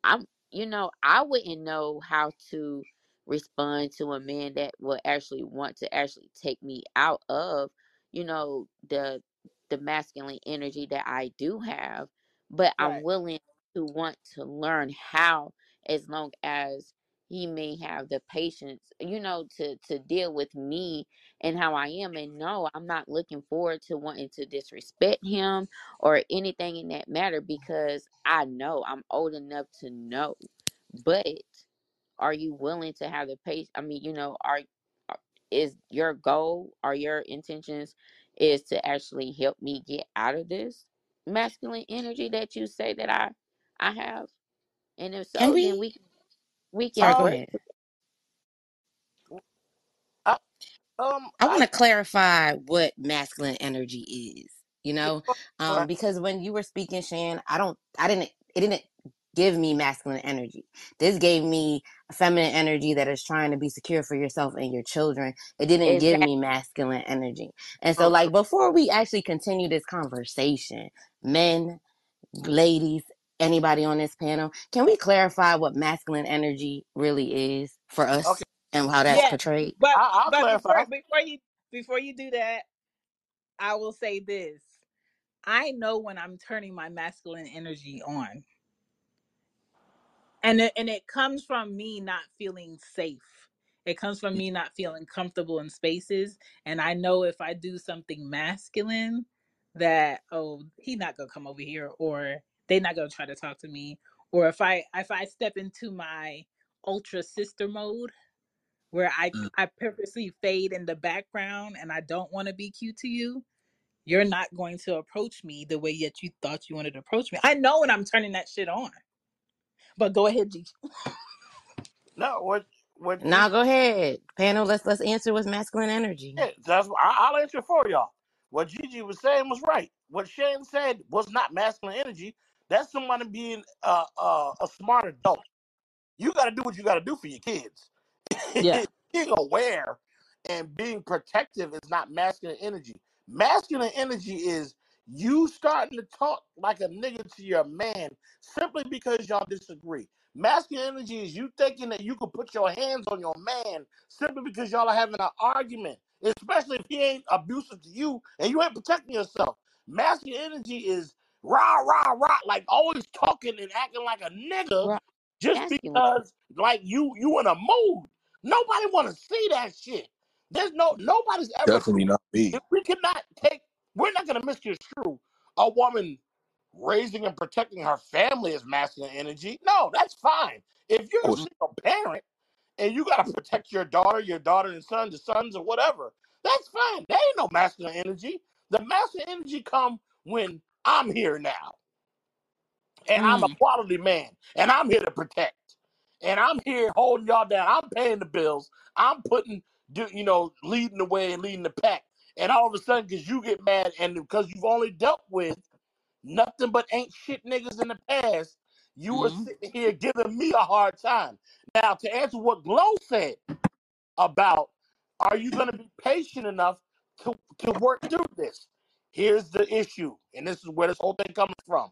I'm, you know, I wouldn't know how to respond to a man that will actually want to actually take me out of, you know, the the masculine energy that I do have, but I'm Right, willing to want to learn how as long as he may have the patience, you know, to to deal with me and how I am and no, I'm not looking forward to wanting to disrespect him or anything in that matter because I know I'm old enough to know. But are you willing to have the pace? I mean, you know, are are- is your goal or your intentions is to actually help me get out of this masculine energy that you say that I I have? And if Can so, then we? we we Sorry, can go Um, work. ahead. I, um, I want I to clarify what masculine energy is, you know? go go Um, because when you were speaking, Chan, I don't, I didn't, it didn't give me masculine energy. This gave me feminine energy that is trying to be secure for yourself and your children. It didn't give me masculine energy. And so, True, true. like, before we actually continue this conversation, men, ladies, anybody on this panel, can we clarify what masculine energy really is for us Okay, and how that's well, yes, portrayed? but I, I'll but before before you before you do that, I will say this: I know when I'm turning my masculine energy on and it, and it comes from me not feeling safe. It comes from me not feeling comfortable in spaces and i know if i do something masculine that oh he not gonna come over here or they not gonna try to talk to me or if i if i step into my ultra sister mode where i Mm. i purposely fade in the background and i don't want to be cute to you you're not going to approach me the way that you thought you wanted to approach me. I know when i'm turning that shit on but go ahead G. No, what what Now G go ahead, panel. Let's let's answer what's masculine energy. said, that's I, I'll answer for y'all. What Gigi was saying was right. What Chan said was not masculine energy. That's somebody being uh, uh, a smart adult. You got to do what you got to do for your kids. Yeah. being aware and being protective is not masculine energy. Masculine energy is you starting to talk like a nigga to your man simply because y'all disagree. Masculine energy is you thinking that you could put your hands on your man simply because y'all are having an argument, especially if he ain't abusive to you and you ain't protecting yourself. Masculine energy is rah, rah, rah, like always talking and acting like a nigga Right. just Masculine. because like you you in a mood. Nobody want to see that shit. There's no nobody's ever. Definitely not me. If we cannot take, we're not gonna misconstrue a woman raising and protecting her family as masculine energy. No, that's fine. If you're a single parent and you gotta protect your daughter, your daughter and son, your sons or whatever, that's fine. There ain't no masculine energy. The masculine energy come when I'm here now and I'm a Mm. quality man, and I'm here to protect, and I'm here holding y'all down. I'm paying the bills. I'm putting, do- you know, leading the way and leading the pack. And all of a sudden, because you get mad, and because you've only dealt with nothing but ain't shit niggas in the past, you were Mm. sitting here giving me a hard time. Now, to answer what Glo said about, are you going to be patient enough to to work through this? Here's the issue, and this is where this whole thing comes from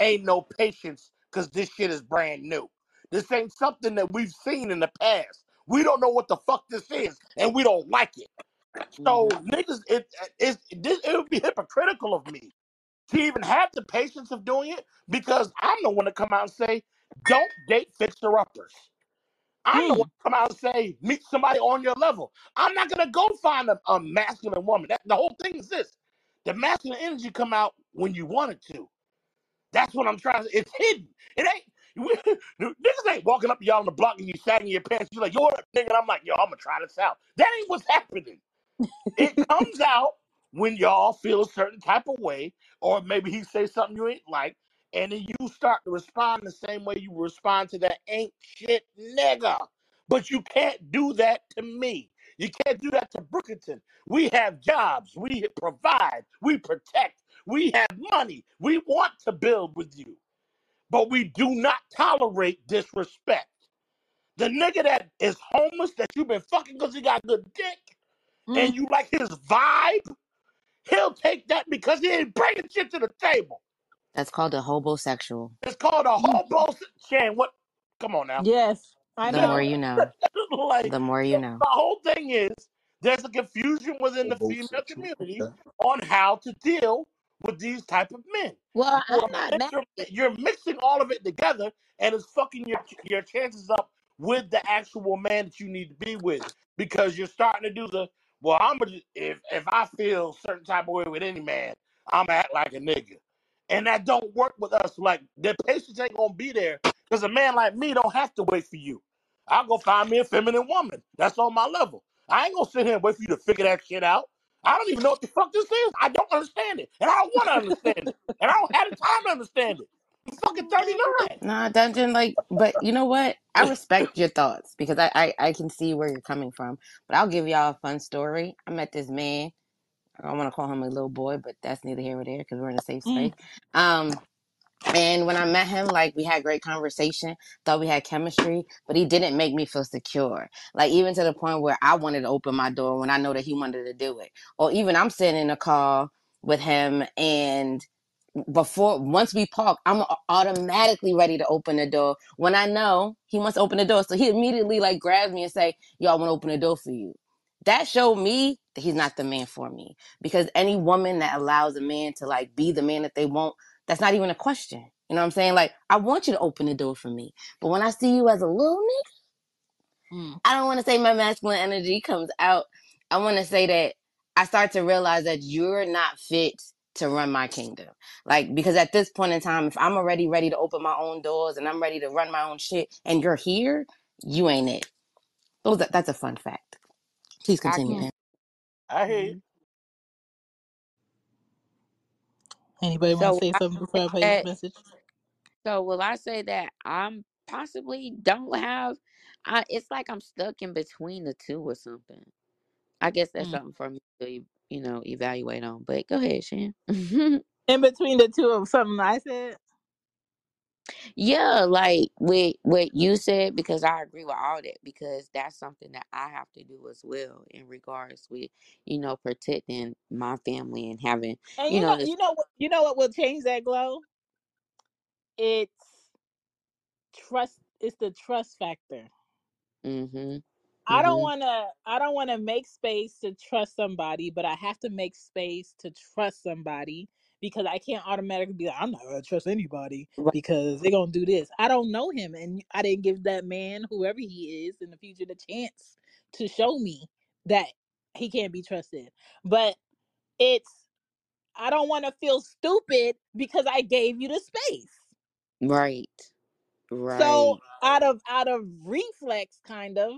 ain't no patience because this shit is brand new. This ain't something that we've seen in the past. We don't know what the fuck this is, and we don't like it. So Mhm. niggas, it it, it, it would be hypocritical of me to even have the patience of doing it because I'm the one to come out and say, don't date fixer uppers. I'm the one Mm. to come out and say, meet somebody on your level. I'm not gonna go find a, a masculine woman. That, the whole thing is this: the masculine energy come out when you want it to. That's what I'm trying to. It's hidden. It ain't. Niggas ain't walking up to y'all on the block and you sagging your pants. You're like, yo, what up, nigga? And I'm like, yo, I'm gonna try this out. That ain't what's happening. It comes out when y'all feel a certain type of way, or maybe he say something you ain't like, and then you start to respond the same way you respond to that ain't shit nigga. But you can't do that to me. You can't do that to Brookington. We have jobs. We provide. We protect. We have money. We want to build with you, but we do not tolerate disrespect. The nigga that is homeless that you've been fucking because he got good dick and Mm. you like his vibe, he'll take that because he ain't bringing shit to the table. That's called a hobosexual. It's called a Mm. hobo. Chan, what? Come on now. Yes, I The more know. you know. like The more you so know. the whole thing is there's a confusion within the female homosexual. community Okay. on how to deal with these type of men. Well, You're, I'm not mad. you're, you're mixing all of it together and it's fucking your your chances up with the actual man that you need to be with because you're starting to do the well I'm gonna if if I feel certain type of way with any man I'm gonna act like a nigga and that don't work with us like the patience ain't gonna be there because a man like me don't have to wait for you I'll go find me a feminine woman. That's on my level. I ain't gonna sit here and wait for you to figure that shit out. I don't even know what the fuck this is. I don't understand it. And I don't want to understand it. And I don't have the time to understand it. I'm fucking 39. Nah, Dungeon, like, but you know what? I respect your thoughts because I, I, I can see where you're coming from. But I'll give y'all a fun story. I met this man. I don't want to call him a little boy, but that's neither here nor there because we're in a safe Mm. space. Um, And when I met him, like we had great conversation, thought we had chemistry, but he didn't make me feel secure. Like even to the point where I wanted to open my door when I know that he wanted to do it. Or even I'm sitting in a car with him and before once we park, I'm automatically ready to open the door when I know he wants to open the door. So he immediately like grabs me and say, "Y'all want to open the door for you." That showed me that he's not the man for me because any woman that allows a man to like be the man that they want, that's not even a question. You know what I'm saying? Like, I want you to open the door for me, but when I see you as a little nigga, Mm. I don't want to say my masculine energy comes out. I want to say that I start to realize that you're not fit to run my kingdom. Like, because at this point in time, if I'm already ready to open my own doors and I'm ready to run my own shit and you're here, you ain't it. Those, that's a fun fact. Please I continue, can. Pam. I hear you. Mhm. Anybody want to So say I something before say I play this that? message? So will I say that I'm possibly don't have? I, it's like I'm stuck in between the two or something. I guess that's Mm. something for me to you know evaluate on. But go ahead, Chan. In between the two of something I said. Yeah, like with what you said, because I agree with all that, because that's something that I have to do as well in regards with, you know, protecting my family and having, And you you know, know, this. you know, what- you know what will change that Glo? It's trust. It's the trust factor. Mm-hmm. I don't Mm-hmm. want to. I don't want to make space to trust somebody, but I have to make space to trust somebody because I can't automatically be like, I'm not gonna trust anybody Right. because they're gonna do this. I don't know him, and I didn't give that man, whoever he is in the future, the chance to show me that he can't be trusted. But it's I don't want to feel stupid because I gave you the space. Right. Right. So out of out of reflex, kind of.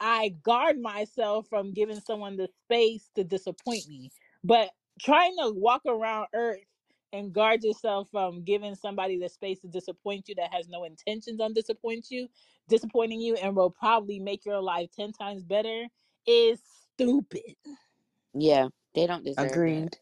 I guard myself from giving someone the space to disappoint me. But trying to walk around earth and guard yourself from giving somebody the space to disappoint you that has no intentions on disappoint you, disappointing you and will probably make your life 10 times better is stupid. Yeah. They don't deserve that. Agreed.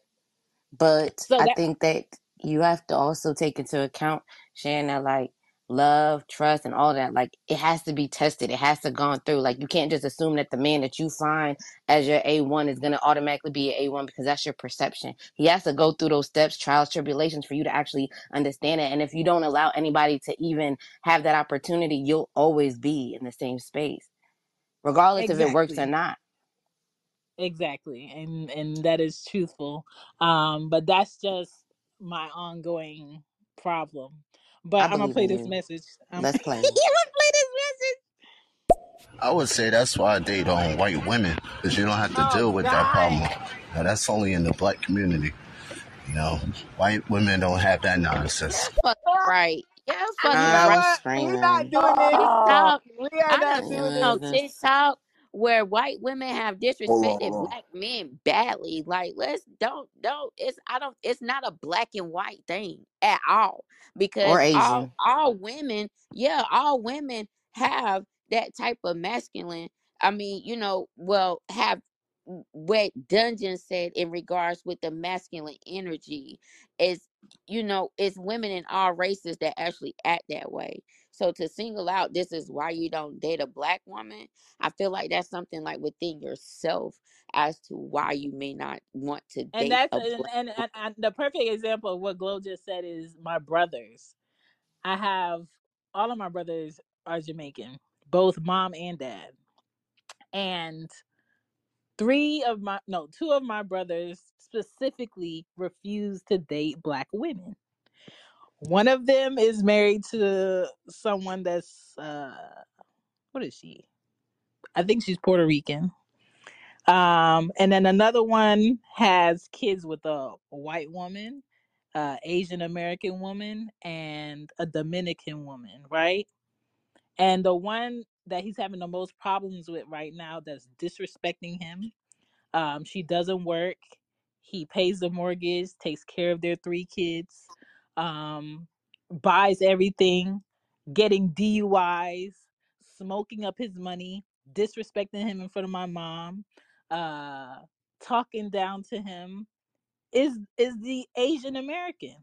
But So I that think that you have to also take into account, Shannon, that like love, trust, and all that, like it has to be tested. It has to gone through. Like you can't just assume that the man that you find as your A one is gonna automatically be an A one because that's your perception. He has to go through those steps, trials, tribulations for you to actually understand it. And if you don't allow anybody to even have that opportunity, you'll always be in the same space, regardless if it works or exactly. not. Exactly. And and that is truthful. Um but that's just my ongoing problem. I But I'm gonna play this you. message. I'm Let's play. gonna play this message. I would say that's why I date on white women, because you don't have to Oh deal with that problem. Now, that's only in the black community. You know, white women don't have that nonsense. Fucking right. Yeah, You fucking know right. I'm what? We're not screaming. doing this. TikTok. We are I not doing on this. Jesus. TikTok where white women have Hold on, disrespected hold on. black men badly. Like, let's don't don't. It's I don't. It's not a black and white thing at all because all all women, yeah, all women have that type of masculine. I mean, you know, well, have what Dungeon said in regards with the masculine energy is, you know, it's women in all races that actually act that way. So to single out this is why you don't date a black woman, I feel like that's something like within yourself as to why you may not want to And date that's a and, black and, woman. and, and the perfect example of what Glo just said is my brothers. I have all of my brothers are Jamaican, both mom and dad. And three of my no, two of my brothers specifically refuse to date black women. One of them is married to someone that's uh what is she? I think she's Puerto Rican Um, and then another one has kids with a white woman, uh, Asian American woman, and a Dominican woman, right? And the one that he's having the most problems with right now that's disrespecting him, um, she doesn't work. He pays the mortgage, takes care of their three kids, um, buys everything, getting DUIs, smoking up his money, disrespecting him in front of my mom, uh, talking down to him is is the Asian American.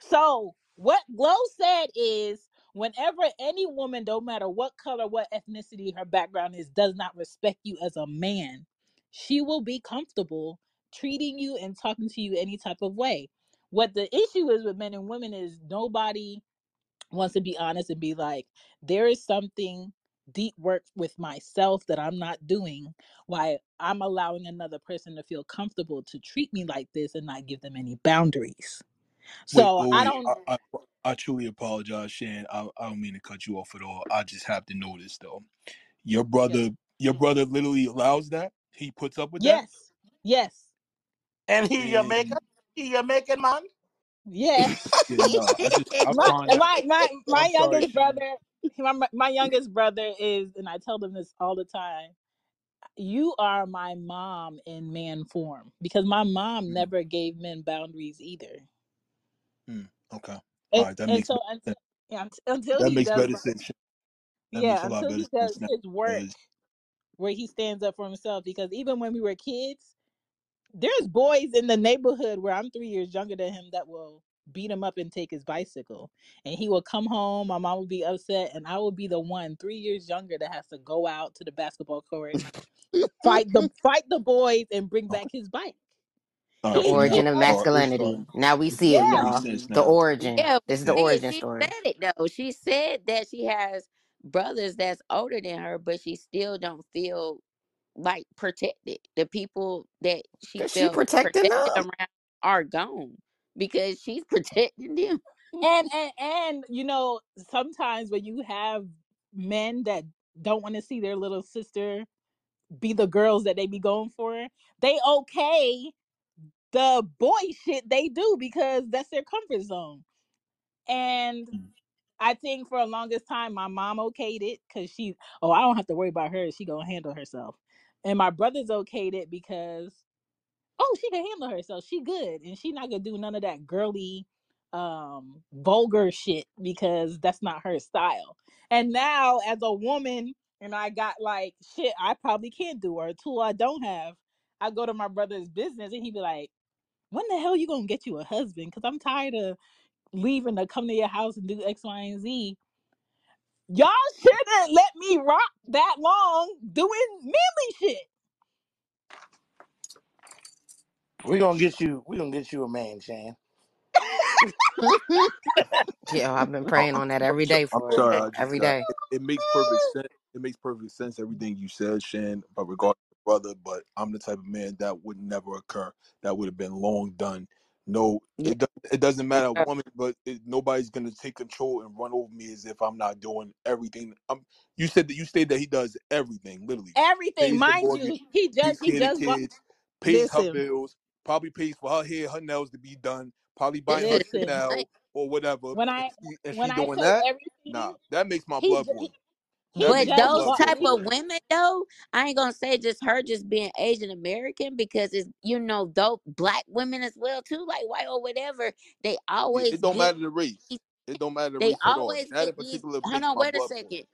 So what Glo said is whenever any woman, no matter what color, what ethnicity her background is, does not respect you as a man, she will be comfortable treating you and talking to you any type of way. What the issue is with men and women is nobody wants to be honest and be like, there is something deep work with myself that I'm not doing why I'm allowing another person to feel comfortable to treat me like this and not give them any boundaries. Wait, So wait, I don't. I, I, I truly apologize, Chan. I, I don't mean to cut you off at all. I just have to know this though. Your Yes. brother, your brother literally allows that. He puts up with that, Yes. Yes. And he your and He Jamaican man? Yes. yeah, no. Just My my my my youngest Chan. brother. My, my youngest brother is, and I tell them this all the time. You are my mom in man form because my mom Mm, never gave men boundaries either. mm, okay, all And, right. That makes so better until sense. yeah, until That he makes better sense. That yeah, a lot until better he does sense now. his work Because where he stands up for himself. Because even when we were kids, there's boys in the neighborhood where I'm three years younger than him that will beat him up and take his bicycle. And he will come home, my mom would be upset, and I would be the one three years younger that has to go out to the basketball court, fight the fight the boys, and bring back his bike. The right, He so now, origin of had all right, it's masculinity. Now we see it, yeah. y'all. The origin. Yeah, This is the Yeah. she, origin she story. said it though. She said that she has brothers that's older than her, but she still don't feel like protected. The people that she she felt protecting protected them. around are gone because she's protecting them. And and and you know, sometimes when you have men that don't want to see their little sister be the girls that they be going for, they okay the boy shit they do because that's their comfort zone. And mm. I think for the longest time, my mom okayed it because she, oh, I don't have to worry about her. She gonna handle herself. And my brothers okayed it because, oh, she can handle herself. She good, and she not gonna do none of that girly, um, vulgar shit because that's not her style. And now, as a woman, and I got like shit, I probably can't do or a tool I don't have. I go to my brother's business, and he be like, "When the hell you gonna get you a husband?" Because I'm tired of leaving to come to your house and do X, Y, and Z Y'all shouldn't let me rock that long doing manly shit. We're gonna get you. we're gonna get you a man, Chan. yeah, I've been praying on that I'm, every so, day I'm for it. sorry, I Every uh, day. it, it makes perfect sense. It makes perfect sense everything you said, Chan, but regarding your brother, but I'm the type of man that would never occur. That would have been long done. No, it do, it doesn't matter, woman, but it, nobody's gonna take control and run over me as if I'm not doing everything. Um, you said that you stated that he does everything, literally Everything, mind mortgage, you, he does. he does. of the just bought. kids, pays her bills, probably pays for her hair, her nails to be done, probably buying This her Chanel or whatever. When I she, and when she I doing that, nah, that makes my blood boil. But those blood bought boil, type of women, though, I ain't gonna say just her just being Asian American because it's you know though black women as well too, like white or whatever. They always it don't matter the race. It don't matter the they race always That get these. Hold on, wait a second.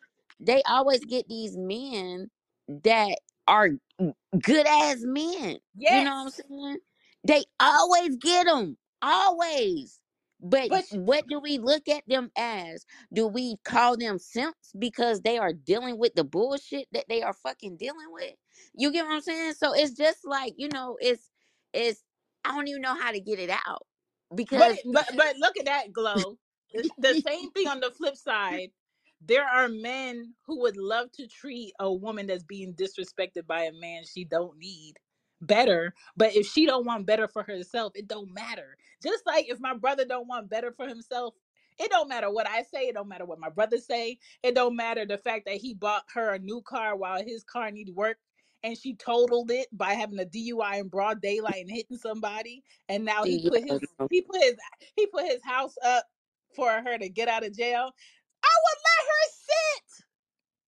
They always get these men that are good ass men. You know what I'm saying? They always get them, always. But but what do we look at them as? Do we call them simps because they are dealing with the bullshit that they are fucking dealing with? You get what I'm saying? So it's just like, you know, it's it's I don't even know how to get it out. But Because it, but but look at that Glo. The, the same thing on the flip side. There are men who would love to treat a woman that's being disrespected by a man she don't need better. But if she don't want better for herself, it don't matter. Just like if my brother don't want better for himself, it don't matter what I say. It don't matter what my brother say. It don't matter the fact that he bought her a new car while his car needed work and she totaled it by having a DUI in broad daylight and hitting somebody and now he put his he put his he put his house up for her to get out of jail. I would let her sit.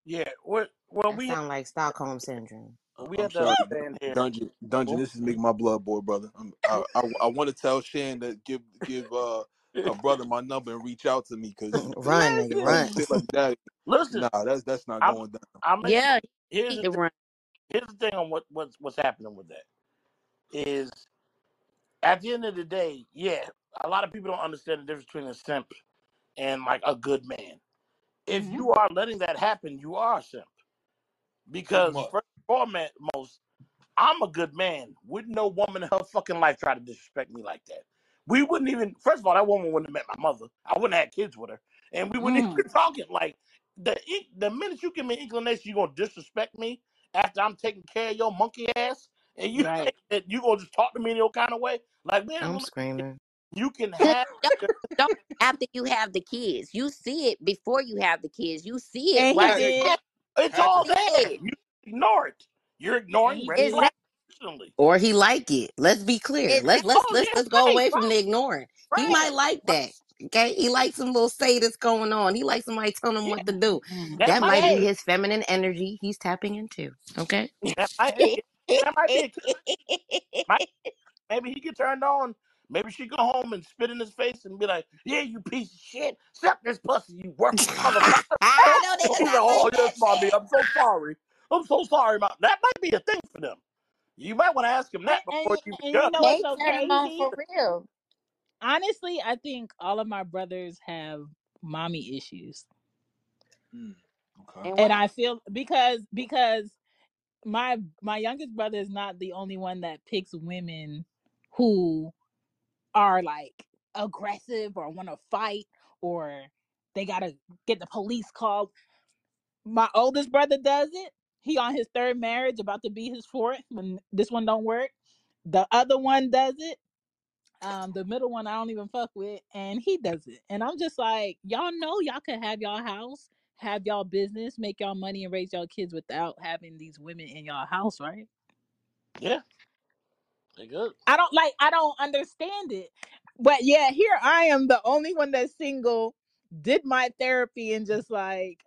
Yeah. Well, well, That we sound like Stockholm syndrome. Uh, we I'm have to sorry, understand here. Dungeon. Dungeon. This is making my blood boil, brother. I'm, I I, I want to tell Chan to give give uh her brother my number and reach out to me because Ryan, nigga, like Listen, run. shit like that. Listen, Nah, that's that's not I'm going down. I'm yeah, Here's he need the to thing. run. Here's the thing on what what's what's happening with that is at the end of the day, yeah, a lot of people don't understand the difference between a simp and like a good man. If hmm you are letting that happen, you are a simp Pretty because much. First and foremost, I'm a good man. Wouldn't no woman in her fucking life try to disrespect me like that. We wouldn't even. First of all, that woman wouldn't have met my mother. I wouldn't have had kids with her, and we wouldn't even mm, be talking. Like the the minute you give me inclination, you're gonna disrespect me after I'm taking care of your monkey ass, and you right. you gonna just talk to me in your kind of way. Like we ain't I'm gonna. screaming. You can Cause have. it don't after you have the kids. You see it before you have the kids. You see it And while That, you're did. doing it's all happen. there. You ignore it. You're ignoring he red did. flags Exactly. Or he like it. Let's be clear. Let's Exactly. let's Oh let's yeah, let's go right, away from right, the ignoring. He right, might like right. that. Okay. He likes some little say that's going on. He likes somebody telling him Yeah, what to do. Mm-hmm. that That might might be be Hey. his feminine energy he's tapping into. Okay. that might yeah, that might be a might maybe he get turned on. Maybe she go home and spit in his face and be like, "Yeah, you piece of shit, suck this pussy, you worthless motherfucker." I know Oh, niggas he's like, not like "Oh that yes, mommy, shit. I'm so sorry. I'm so sorry about that." Might be a thing for them. You might want to ask him And, that before and you even and you judge. know what's May so turn them crazy? for real. honestly, I think all of my brothers have mommy issues. Mm, okay. And And what? I feel because because my my youngest brother is not the only one that picks women who are like aggressive or want to fight or they got to get the police called. My oldest brother does it. He on his third marriage about to be his fourth when this one don't work. The other one does it um the middle one I don't even fuck with and he does it. And I'm just like, y'all know y'all can have y'all house, have y'all business, make y'all money and raise y'all kids without having these women in y'all house, right? Yeah, they good. I don't like I don't understand it. But yeah, here I am the only one that's single, did my therapy and just like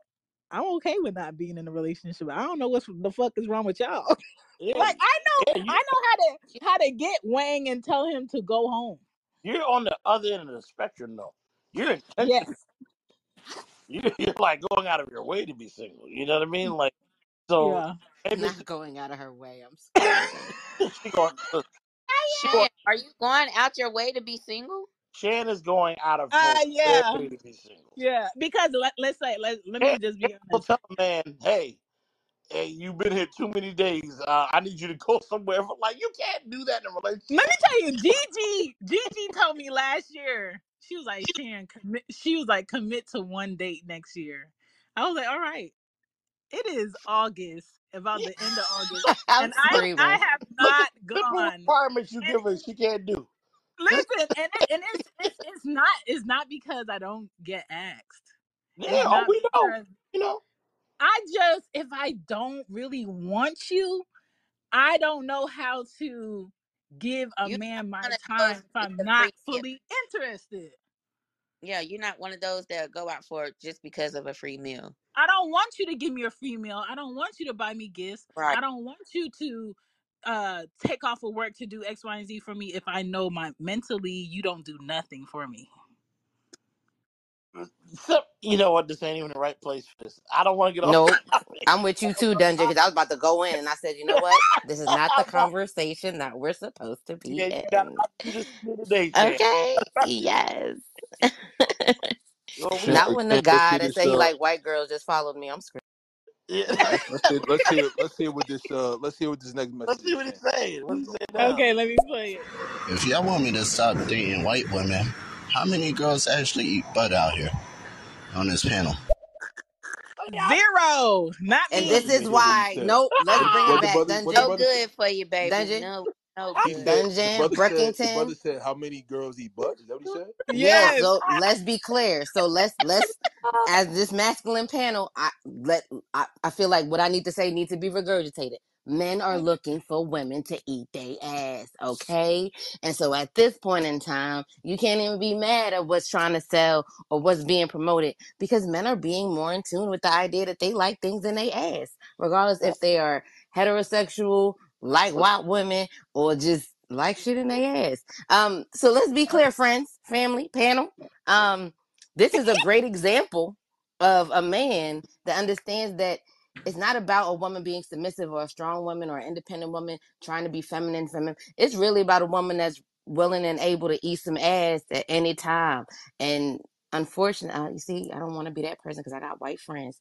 I'm okay with not being in a relationship. I don't know what the fuck is wrong with y'all. Yeah, like I know yeah. You, I know how to how to get Wang and tell him to go home. you're on the other end of the spectrum, though. You're intentional. Yes. You're, you're like going out of your way to be single. You know what I mean? Like, so Yeah. maybe Not going out of her way. I'm screaming. she going. She going. Are you going out your way to be single? Chan is going out of Uh yeah. to be single. Yeah. Because let, let's say let, let me just be honest. tell a man, "Hey, hey, you've been here too many days. Uh, I need you to go somewhere." Like, you can't do that in a Let me tell you, Gigi, Gigi told me last year, she was like, Chan, commit she was like, commit to one date next year. I was like, all right. It is August, about the end of August. And I. I have not the gone. requirements you give her. She can't do. This, listen, and it, and it's it's it's not it's not because I don't get asked. yeah. Oh, we know. You know. I just if I don't really want you, I don't know how to give a You're man my one of those time if I'm not free meal. fully interested. Yeah, you're not one of those that go out for it just because of a free meal. I don't want you to give me a free meal. I don't want you to buy me gifts. Right. I don't want you to uh take off of work to do X, Y, and Z for me if I know my mentally you don't do nothing for me. So, you know what? This ain't even the right place for this. I don't want to get off. Nope. I'm with you too, Dungeon, because I was about to go in and I said, you know what? This is not the conversation that we're supposed to be yeah, you got a in. to do this with me today, Okay. Yes. Well, we not when the guy that this. said he Uh, like white girls just followed me. I'm screaming. Yeah. let's let's hear let's hear let's hear what this uh let's hear what this next message is. Let's see what Chan. he's saying. What's he saying now? okay, let me play it. If y'all want me to stop dating white women, how many girls actually eat butt out here on this panel? Oh, Zero, not And I this is even hear what he why, said. nope, let's bring it back. brother Dungeon, No good for you, baby. Dungeon, No, no I, He good. Dungeon, brother said the brother said how many girls eat butt? Is that what he said? Yeah, Yes. so let's be clear. So let's let's as this masculine panel, I let I, I feel like what I need to say needs to be regurgitated. Men are looking for women to eat their ass, okay? And so at this point in time, you can't even be mad at what's trying to sell or what's being promoted because men are being more in tune with the idea that they like things in their ass, regardless if they are heterosexual, like white women, or just like shit in their ass. Um, so let's be clear, friends, family, panel. Um, this is a great example of a man that understands that it's not about a woman being submissive or a strong woman or an independent woman trying to be feminine feminine. It's really about a woman that's willing and able to eat some ass at any time. And unfortunately, uh, you see, I don't want to be that person because I got white friends.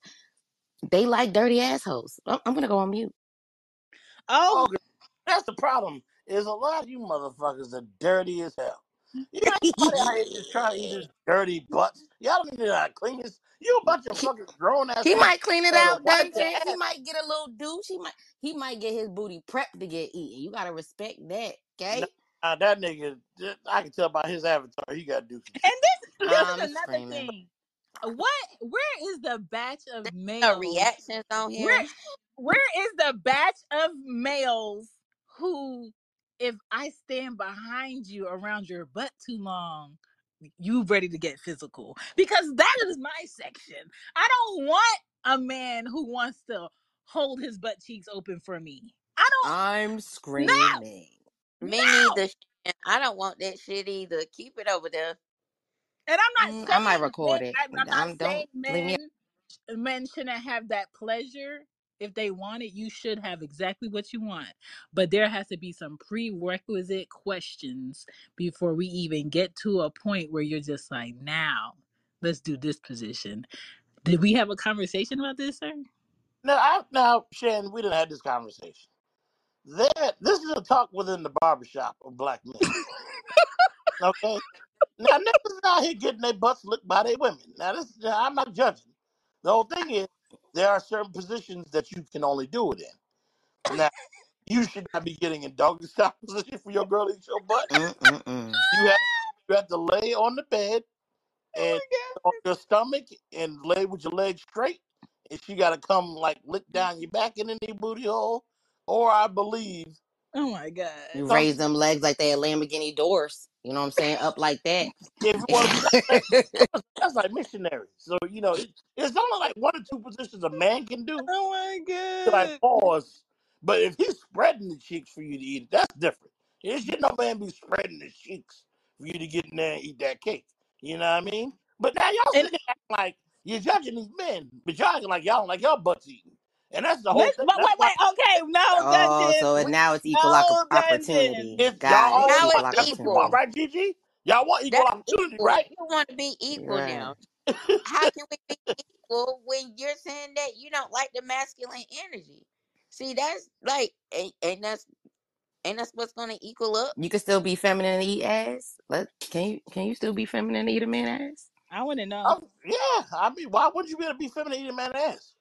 They like dirty assholes. I'm, I'm gonna go on mute. Oh, okay. That's the problem. Is a lot of you motherfuckers are dirty as hell. You got somebody out just trying to eat his dirty butts. Y'all don't even know how to clean this. You a bunch of fucking grown ass he might clean it out, wipe your dungeon. He might get a little douche. He might he might get his booty prepped to get eaten. You gotta respect that, okay? Nah, that nigga, I can tell by his avatar, he got dookie and this this I'm is another screaming. thing. What? Where is the batch of No males reactions on here. where is the batch of males who if I stand behind you around your butt too long, you ready to get physical? Because that is my section. I don't want a man who wants to hold his butt cheeks open for me. I don't. I'm don't no, screaming. Me no. neither. I don't want that shit either. Keep it over there. And I'm not Mm, I might saying men, record it. I'm, I'm not I'm don't saying me. men men shouldn't have that pleasure if they want it, you should have exactly what you want. But there has to be some prerequisite questions before we even get to a point where you're just like, now let's do this position. Did we have a conversation about this, sir? No, I, now, Shannon, we didn't have this conversation. That this is a talk within the barbershop of black men. Okay, now niggas out here getting their butts licked by their women. Now, this I'm not judging. The whole thing is there are certain positions that you can only do it in. Now, you should not be getting in doggy style position for your girl to eat your butt. Mm-mm-mm. You have you have to lay on the bed and on your stomach and lay with your legs straight. And she got to come like lick down your back and in the booty hole. Or I believe Oh my god. You some raise them legs like they a Lamborghini doors. You know what I'm saying? Up like that. if you want to be like that, that's like missionary. So you know, it, it's only like one or two positions a man can do. Oh my god. like pause. But if he's spreading the cheeks for you to eat it, that's different. It should no man be spreading the cheeks for you to get in there and eat that cake. You know what I mean? But now y'all sitting there acting like you're judging these men, but y'all acting like y'all don't like your butts eaten. And that's the whole let's thing. but wait, wait, okay, no, oh, Dungeon. so it, now it's equal op- No, opportunity. if Got y'all it. Now Equal it's want, that's what equal. right, Gigi? Y'all want equal That's opportunity, equal. right? You want to be equal Right. now. How can we be equal when you're saying that you don't like the masculine energy? See, that's like, and, and that's and that's what's going to equal up. You can still be feminine and eat ass. Let can you can you still be feminine and eat a man ass? I want to know. Um, yeah, I mean, why wouldn't you be able to be feminine eating a man ass?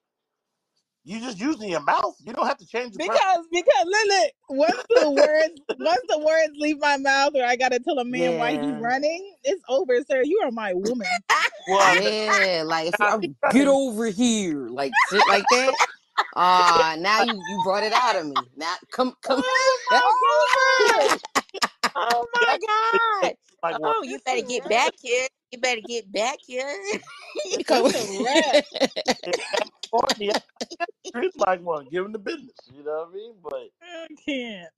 You just using your mouth. You don't have to change the person. Because because Lily, once the words once the words leave my mouth or I gotta tell a man why he's running, it's over, sir. You are my woman. Well, Yeah, like if now, you, if he get over here, like shit like that. Ah, now you you brought it out of me. Now come come. Oh my oh my God. like what? Oh, you It's better a get wrap. back here. You better get back here. come. It's a wrap. If that's Courtney, I treat him like one, give him the business. You know what I mean? But I can't.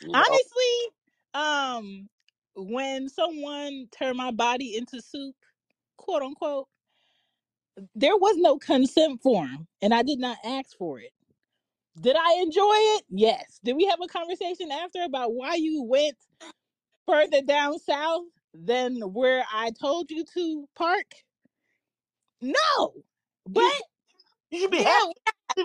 you know, Honestly, um, when someone turned my body into soup, quote unquote, there was no consent form, and I did not ask for it. Did I enjoy it? Yes. Did we have a conversation after about why you went further down south than where I told you to park? No. But you, you should be yeah, happy.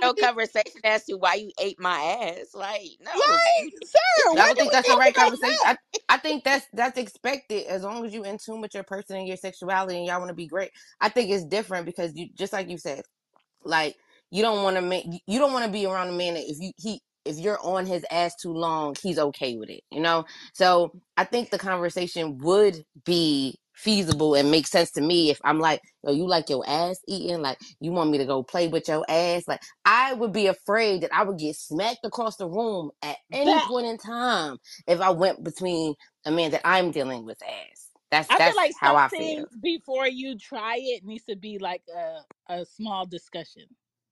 no conversation as to why you ate my ass. Like, no, like, sir, I don't think we that's the talk right about conversation. I I think that's that's expected as long as you in tune with your person and your sexuality and y'all want to be great. I think it's different because you just like you said, like you don't want to make you don't want to be around a man that if you he if you're on his ass too long, he's okay with it, you know. So I think the conversation would be feasible and make sense to me if I'm like, yo, you like your ass eating, like you want me to go play with your ass, like I would be afraid that I would get smacked across the room at any That point in time if I went between a man that I'm dealing with ass. That's I feel that's like how some I feel. before you try it needs to be like a a small discussion.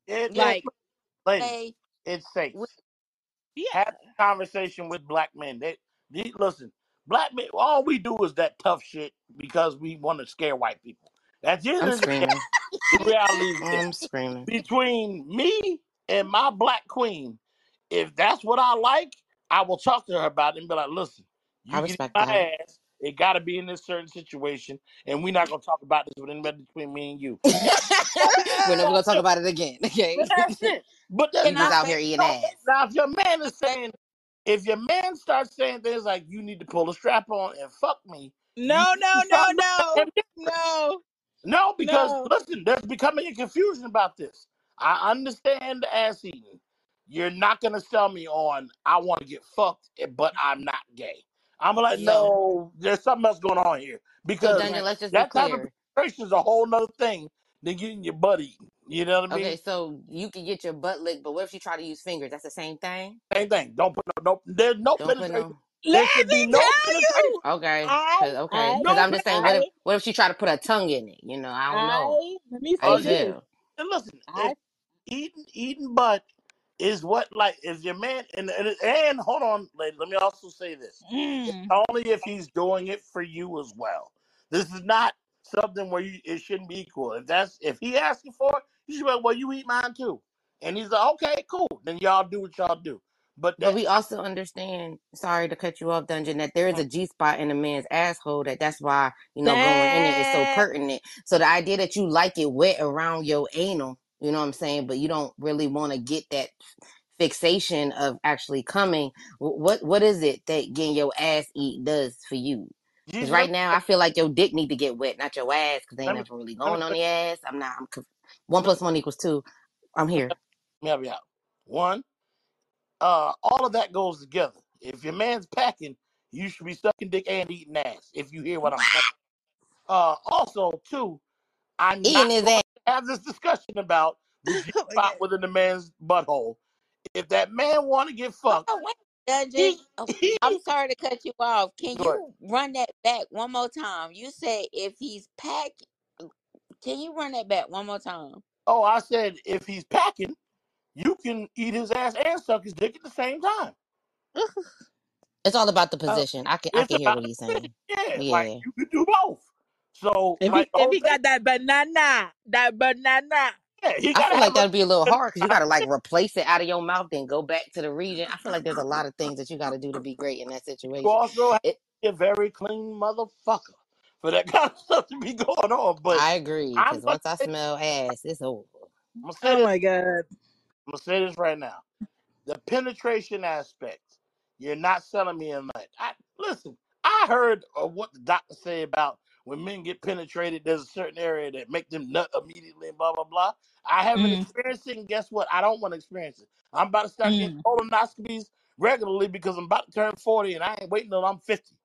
It, yeah, Like, ladies, say, it's safe. Yeah, Have a conversation with black men. They, they listen. Black men, all we do is that tough shit because we want to scare white people. That's end I'm the screaming. the reality. I'm screaming. between me and my black queen, if that's what I like, I will talk to her about it and be like, listen, you I respect my that. ass. It got to be in this certain situation, and we're not gonna talk about this with anybody between me and you. We're never gonna talk about it again. Okay. but that's it. But you then can out here eating ass. now if your man is saying, if your man starts saying things like you need to pull a strap on and fuck me, no, no, no, start looking at no, no, No, because no. listen, there's becoming a confusion about this. I understand the ass eating. You're not gonna sell me on I want to get fucked, eh, but I'm not gay. I'm like, Yeah, no, there's something else going on here So because Dungeon, right. let's just be that type of clear. penetration is a whole nother thing than getting your butt eaten. You know what I mean? Okay, so you can get your butt licked, but what if you try to use fingers? That's the same thing. Same thing. Don't put no, no there's no Don't put penetration. no. There Let should be me no tell penetration. you. Okay, I, cause okay, I, cause No I'm just saying, what if I, what if she try to put her tongue in it? You know, I don't know. I. Let me How Oh say you yeah. And listen, I. if eating eating butt is what like is your man and and, and hold on, lady, let me also say this. Mm, only if he's doing it for you as well. This is not something where you it shouldn't be equal. If that's if he asking for it, you should be like, well, you eat mine too. And he's like, okay, cool. Then y'all do what y'all do. But But we also understand, sorry to cut you off, Dungeon, that there is a G spot in a man's asshole. That that's why you know going in it is so pertinent. So the idea that you like it wet around your anal, you know what I'm saying, but you don't really want to get that fixation of actually coming. wh- What what is it that getting your ass eat does for you? Because right now I feel like your dick need to get wet, not your ass, because they ain't let me, never really let me, going on let the ass. I'm not. I'm conf- one plus one equals two. I'm here. me help you out. One, uh, all of that goes together. If your man's packing, you should be sucking dick and eating ass. If you hear what I'm saying. Uh, also, two, I'm Eating not his going ass. To have this discussion about the G oh my spot within the man's butthole. If that man want to get fucked, Oh, wait, Dungeon. he, he, I'm sorry to cut you off. Can go ahead. you run that back one more time? You said if he's packing, Can you run that back one more time? Oh, I said if he's packing, you can eat his ass and suck his dick at the same time. It's all about the Oh, position. I can I can hear what he's saying. yeah, like Yeah. you can do both. So If like he the if whole he thing, got that banana, that banana. yeah, he I gotta feel have like a that'd be a little hard because you got to like replace it out of your mouth, then go back to the region. I feel like there's a lot of things that you got to do to be great in that situation. also have to be a very clean motherfucker for that kind of stuff to be going on. But I agree I'm because gonna once I say, smell ass, it's over. I'm gonna say Oh this. my god. I'm gonna say this right now. the penetration aspect. You're not selling me a nut. I listen. I heard uh, what the doctor say about when men get penetrated. There's a certain area that make them nut immediately, and blah blah blah. I haven't Mm, experienced it, and guess what? I don't want to experience it. I'm about to start getting mm, colonoscopies regularly because I'm about to turn 40, and I ain't waiting till I'm 50.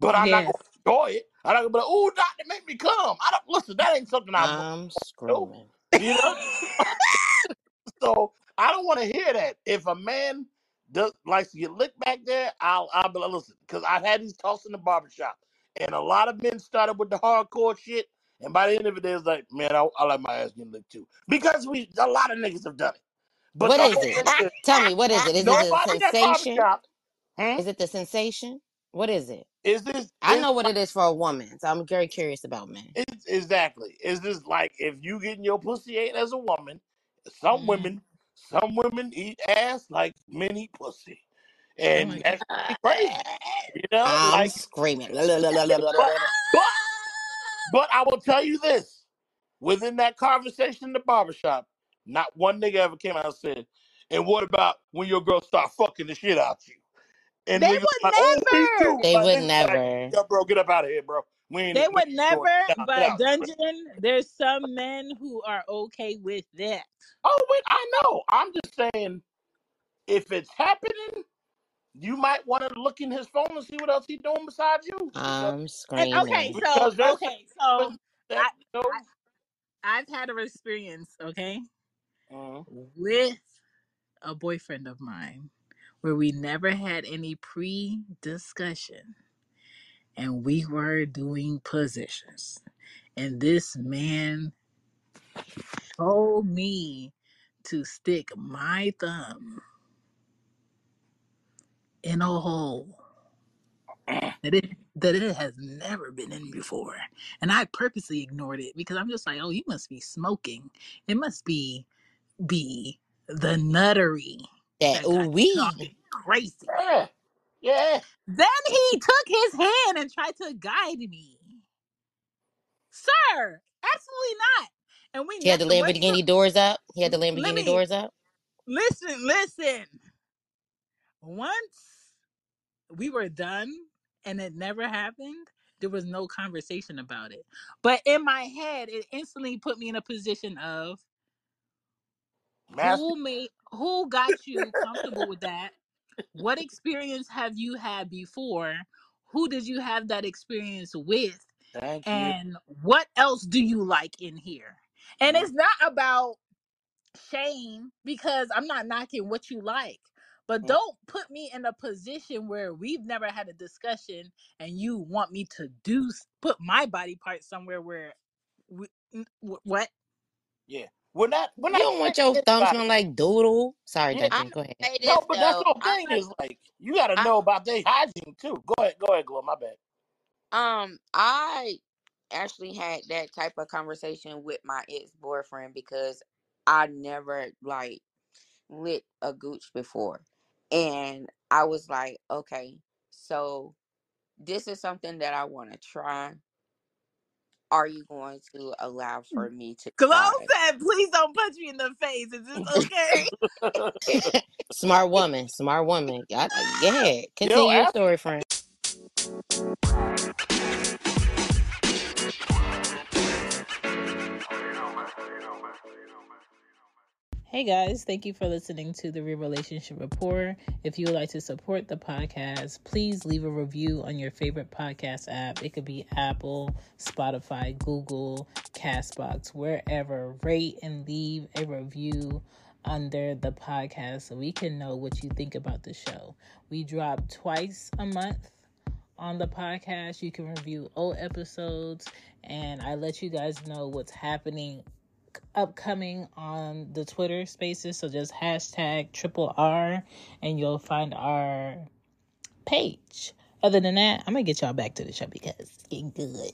But I'm not gonna enjoy it. I'm not gonna be like, "Oh, doctor, make me come." I don't listen. That ain't something I I'm screaming. You know. So I don't want to hear that. If a man does likes to get licked back there, I'll I'll be like, listen, because I've had these talks in the barbershop, and a lot of men started with the hardcore shit, and by the end of it, they was like, man, I, I like my ass getting licked too, because we a lot of niggas have done it. But What the is it? Tell me, what is it? Is it a nobody in that sensation? hmm, Is it the sensation? What is it? is this I know what it is for a woman, so I'm very curious about men. it's exactly is this like if you getting your pussy ate as a woman? Some Mm. women, some women eat ass like men eat pussy. Oh my and god. that's crazy, you know. Ah, I'm Like, screaming. but but but I will tell you this: within that conversation in the barbershop, not one nigga ever came out and said, "And what about when your girl start fucking the shit out you?" And They would like, "Oh, too." never. They Like would niggas like, never. "Yo, bro, get up out of here, bro. We ain't They would never. it. Nah, But out." dungeon, there's some men who are okay with that. Oh wait, I know. I'm just saying, if it's happening, you might want to look in his phone and see what else he's doing besides you, because I'm And okay, screaming. so because there's okay, so that I, you know. I I've had a experience, okay, Mhm. with a boyfriend of mine where we never had any pre-discussion and we were doing positions. And this man told me to stick my thumb in a hole eh. that it that it has never been in before. And I purposely ignored it because I'm just like, oh, you must be smoking. It must be be the nuttery That that ooh got you wee. talking crazy. Yeah, yeah. Then he took his hand and tried to guide me. Sir, absolutely not. And we He had the never went to Lamborghini doors up. He had the let Lamborghini me doors up. listen, listen. Once we were done and it never happened, there was no conversation about it. But in my head, it instantly put me in a position of Master, who made who got you comfortable with that? What experience have you had before? Who did you have that experience with? thank you. And what else do you like in here? And Mhm. it's not about shame because I'm not knocking what you like. But don't put me in a position where we've never had a discussion and you want me to do put my body part somewhere where we, what? Yeah, we're not we're You not don't want your thumb anybody. smell like doodle. Sorry, Yeah, I Go ahead. say no, this but that's though. the whole I thing is like you got to I know about their hygiene too. Go ahead, go ahead, Glo. My bad. um I actually had that type of conversation with my ex boyfriend because I never like. lit a gooch before. And I was like, okay, so this is something that I want to try. Are you going to allow mm. for me to Glo try? said, please don't punch me in the face. Is this okay? Smart woman, smart woman. I, I, go. Yo, Continue your story, friend. Hey guys, thank you for listening to the Real Relationship Report. If you would like to support the podcast, please leave a review on your favorite podcast app. It could be Apple, Spotify, Google, Castbox, wherever. Rate and leave a review under the podcast so we can know what you think about the show. We drop twice a month on the podcast. You can review old episodes and I let you guys know what's happening upcoming on the Twitter spaces. So just hashtag triple R and you'll find our page. Other than that, I'm gonna get y'all back to the show because it's getting good.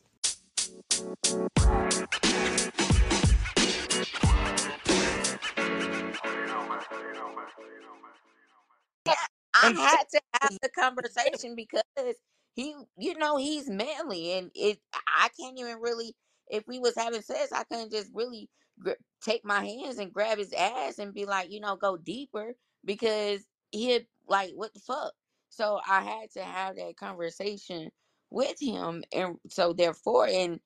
I had to have the conversation because he, you know, he's manly, and it. I can't even really. If we was having sex, I couldn't just really gr- take my hands and grab his ass and be like, you know, go deeper because he like, what the fuck. So I had to have that conversation with him, and so therefore, and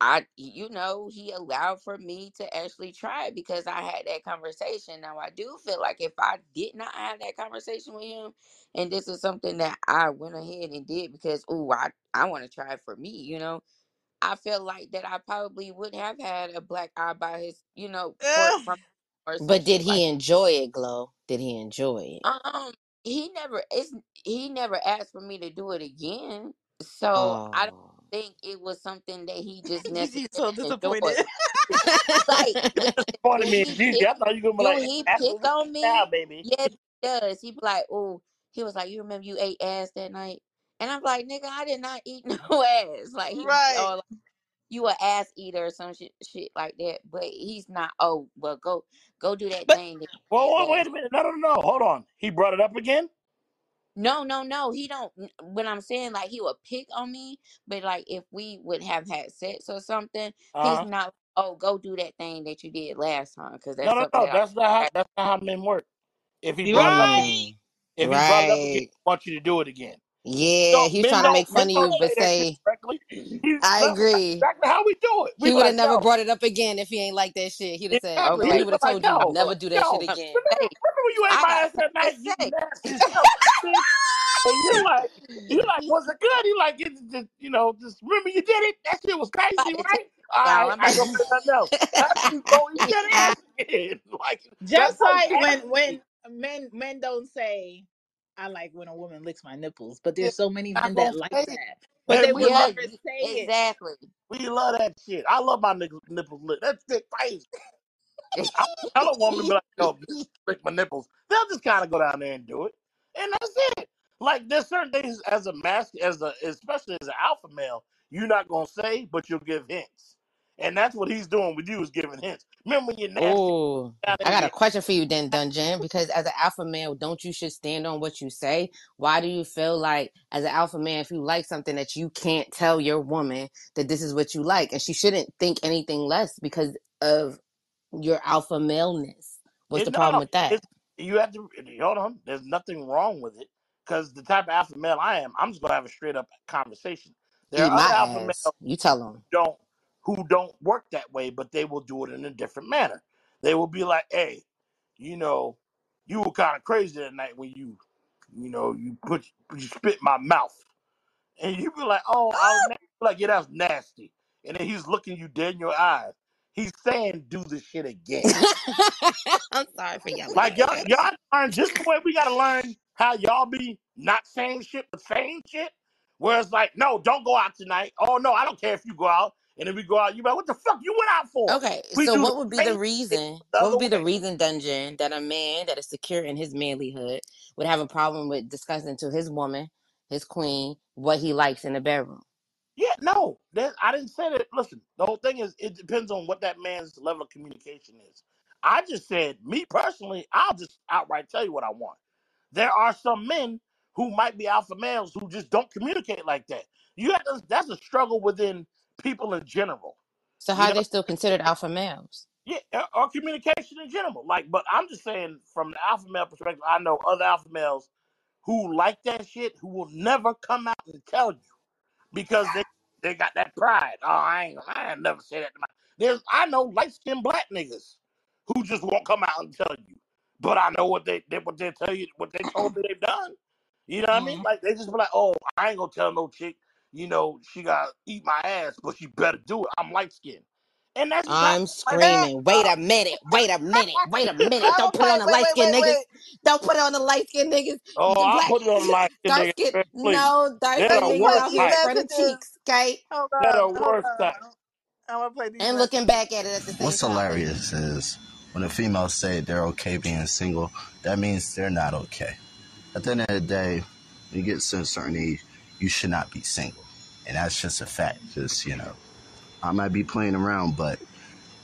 I, you know, he allowed for me to actually try it because I had that conversation. Now, I do feel like if I did not have that conversation with him, and this is something that I went ahead and did because, oh, I, I want to try it for me, you know, I feel like that I probably would have had a black eye by his, you know, for Ugh. from or some But did shit like. he enjoy it, Glo? Did he enjoy it? Um, he never, it's he never asked for me to do it again, so I don't Oh. think it was something that he just Gigi's so necessarily disappointed. enjoyed. like listen, disappointed do me and he Gigi. pick I thought you were gonna be do like, he that's pick what on me? now, baby. Yes, he does. He be like, oh, he was like, you remember you ate ass that night? And I'm like, nigga, I did not eat no ass. Like he right. or like, you a ass eater or some shit shit like that. But he's not. Oh, well, go go do that But thing that Well, wait, did wait last. a minute. No, no, no. Hold on. He brought it up again. No, no, no. He don't. When I'm saying like he would pick on me, but like if we would have had sex or something, Uh he's huh. not. Oh, go do that thing that you did last time because No, that's no, something no. that That's not how. I. That's not how men work. If he brought it up again, right. If he brought it up again, Right. he wants you to do it again. Yeah, So he was men trying to don't make men fun of don't you, but say that shit say, correctly. He, I that's agree. exactly how we do it. We He be would have like, never yo, brought it up again if he ain't like that shit. He'd have said, exactly. He Okay, he be would have like, told you, yo, never do that shit yo, again. remember, hey, remember when you ate I my got ass that night? to You say. nasty son of a bitch. And you like, you like, was it good? You like, it just, you know, just remember you did it. That shit was crazy, right? All y'all. right, I'm I about ain't gonna say nothing else. After you go eat that ass again, like that's Just how like ass when is. when men men don't say I like when a woman licks my nipples, but there's so many men that like that. But and we would love, never y- say it. exactly. we love that shit. I love my niggas nipples lit. That shit crazy. I tell a woman, be like, yo, lick my nipples. They'll just kind of go down there and do it, and that's it. Like there's certain things as a mask, as a especially as an alpha male, you're not gonna say, but you'll give hints, and that's what he's doing with you is giving hints. Remember when you're nasty Oh, I got a question for you then, Dungeon. Because as an alpha male, don't you should stand on what you say? Why do you feel like, as an alpha man, if you like something that you can't tell your woman that this is what you like, and she shouldn't think anything less because of your alpha maleness? What's it, the problem no, with that? you have to hold on. There's nothing wrong with it because the type of alpha male I am, I'm just gonna have a straight up conversation. There Eat are my other alpha males. You tell them. don't who don't work that way, but they will do it in a different manner. They will be like, "Hey, you know, you were kind of crazy that night when you, you know, you put you spit in my mouth," and you be like, "Oh, I was nasty. like, yeah, that's nasty," and then he's looking you dead in your eyes. He's saying, "Do this shit again." I'm sorry for yelling Like y'all, y'all learn just the way we gotta learn how y'all be not saying shit but saying shit. Where it's like, no, don't go out tonight. Oh no, I don't care if you go out. And then we go out, you like, what the fuck you went out for? Okay, We so what would be the reason? the What would be the reason, Dungeon, that a man that is secure in his manlyhood would have a problem with discussing to his woman, his queen, what he likes in the bedroom? Yeah, no, that, I didn't say that. Listen, the whole thing is it depends on what that man's level of communication is. I just said, me personally, I'll just outright tell you what I want. There are some men who might be alpha males who just don't communicate like that. You have to, that's a struggle within people in general. So You how know, they still considered alpha males? yeah, or or communication in general. Like, but I'm just saying from the alpha male perspective, I know other alpha males who like that shit who will never come out and tell you because they they got that pride. Oh, I ain't I ain't never say that to my. There's I know light skinned black niggas who just won't come out and tell you, but I know what they, they what they tell you what they told me they've done. You know what I mean? Mm. Like they just be like, oh, I ain't gonna tell no chick. You know she gotta eat my ass, but she better do it. I'm light skinned, and that's just I'm light skinned screaming. Wait a minute. Wait a minute. Wait a minute. Don't put it on the Wait, light wait, skinned wait, niggas. wait. Don't put it on the light skinned niggas. Oh, I black put it on light skinned dark skin. man, please. No, dark They're Let skinned the niggas worst out these here type. fronting messages. cheeks, okay? Hold They're on, the hold worst type. on. I'm gonna play these And looking back at it at the same What's time. hilarious is when the females say they're okay being single, that means they're not okay. At the end of the day, when you get to a certain age, you should not be single. And that's just a fact. Just, you know, I might be playing around, but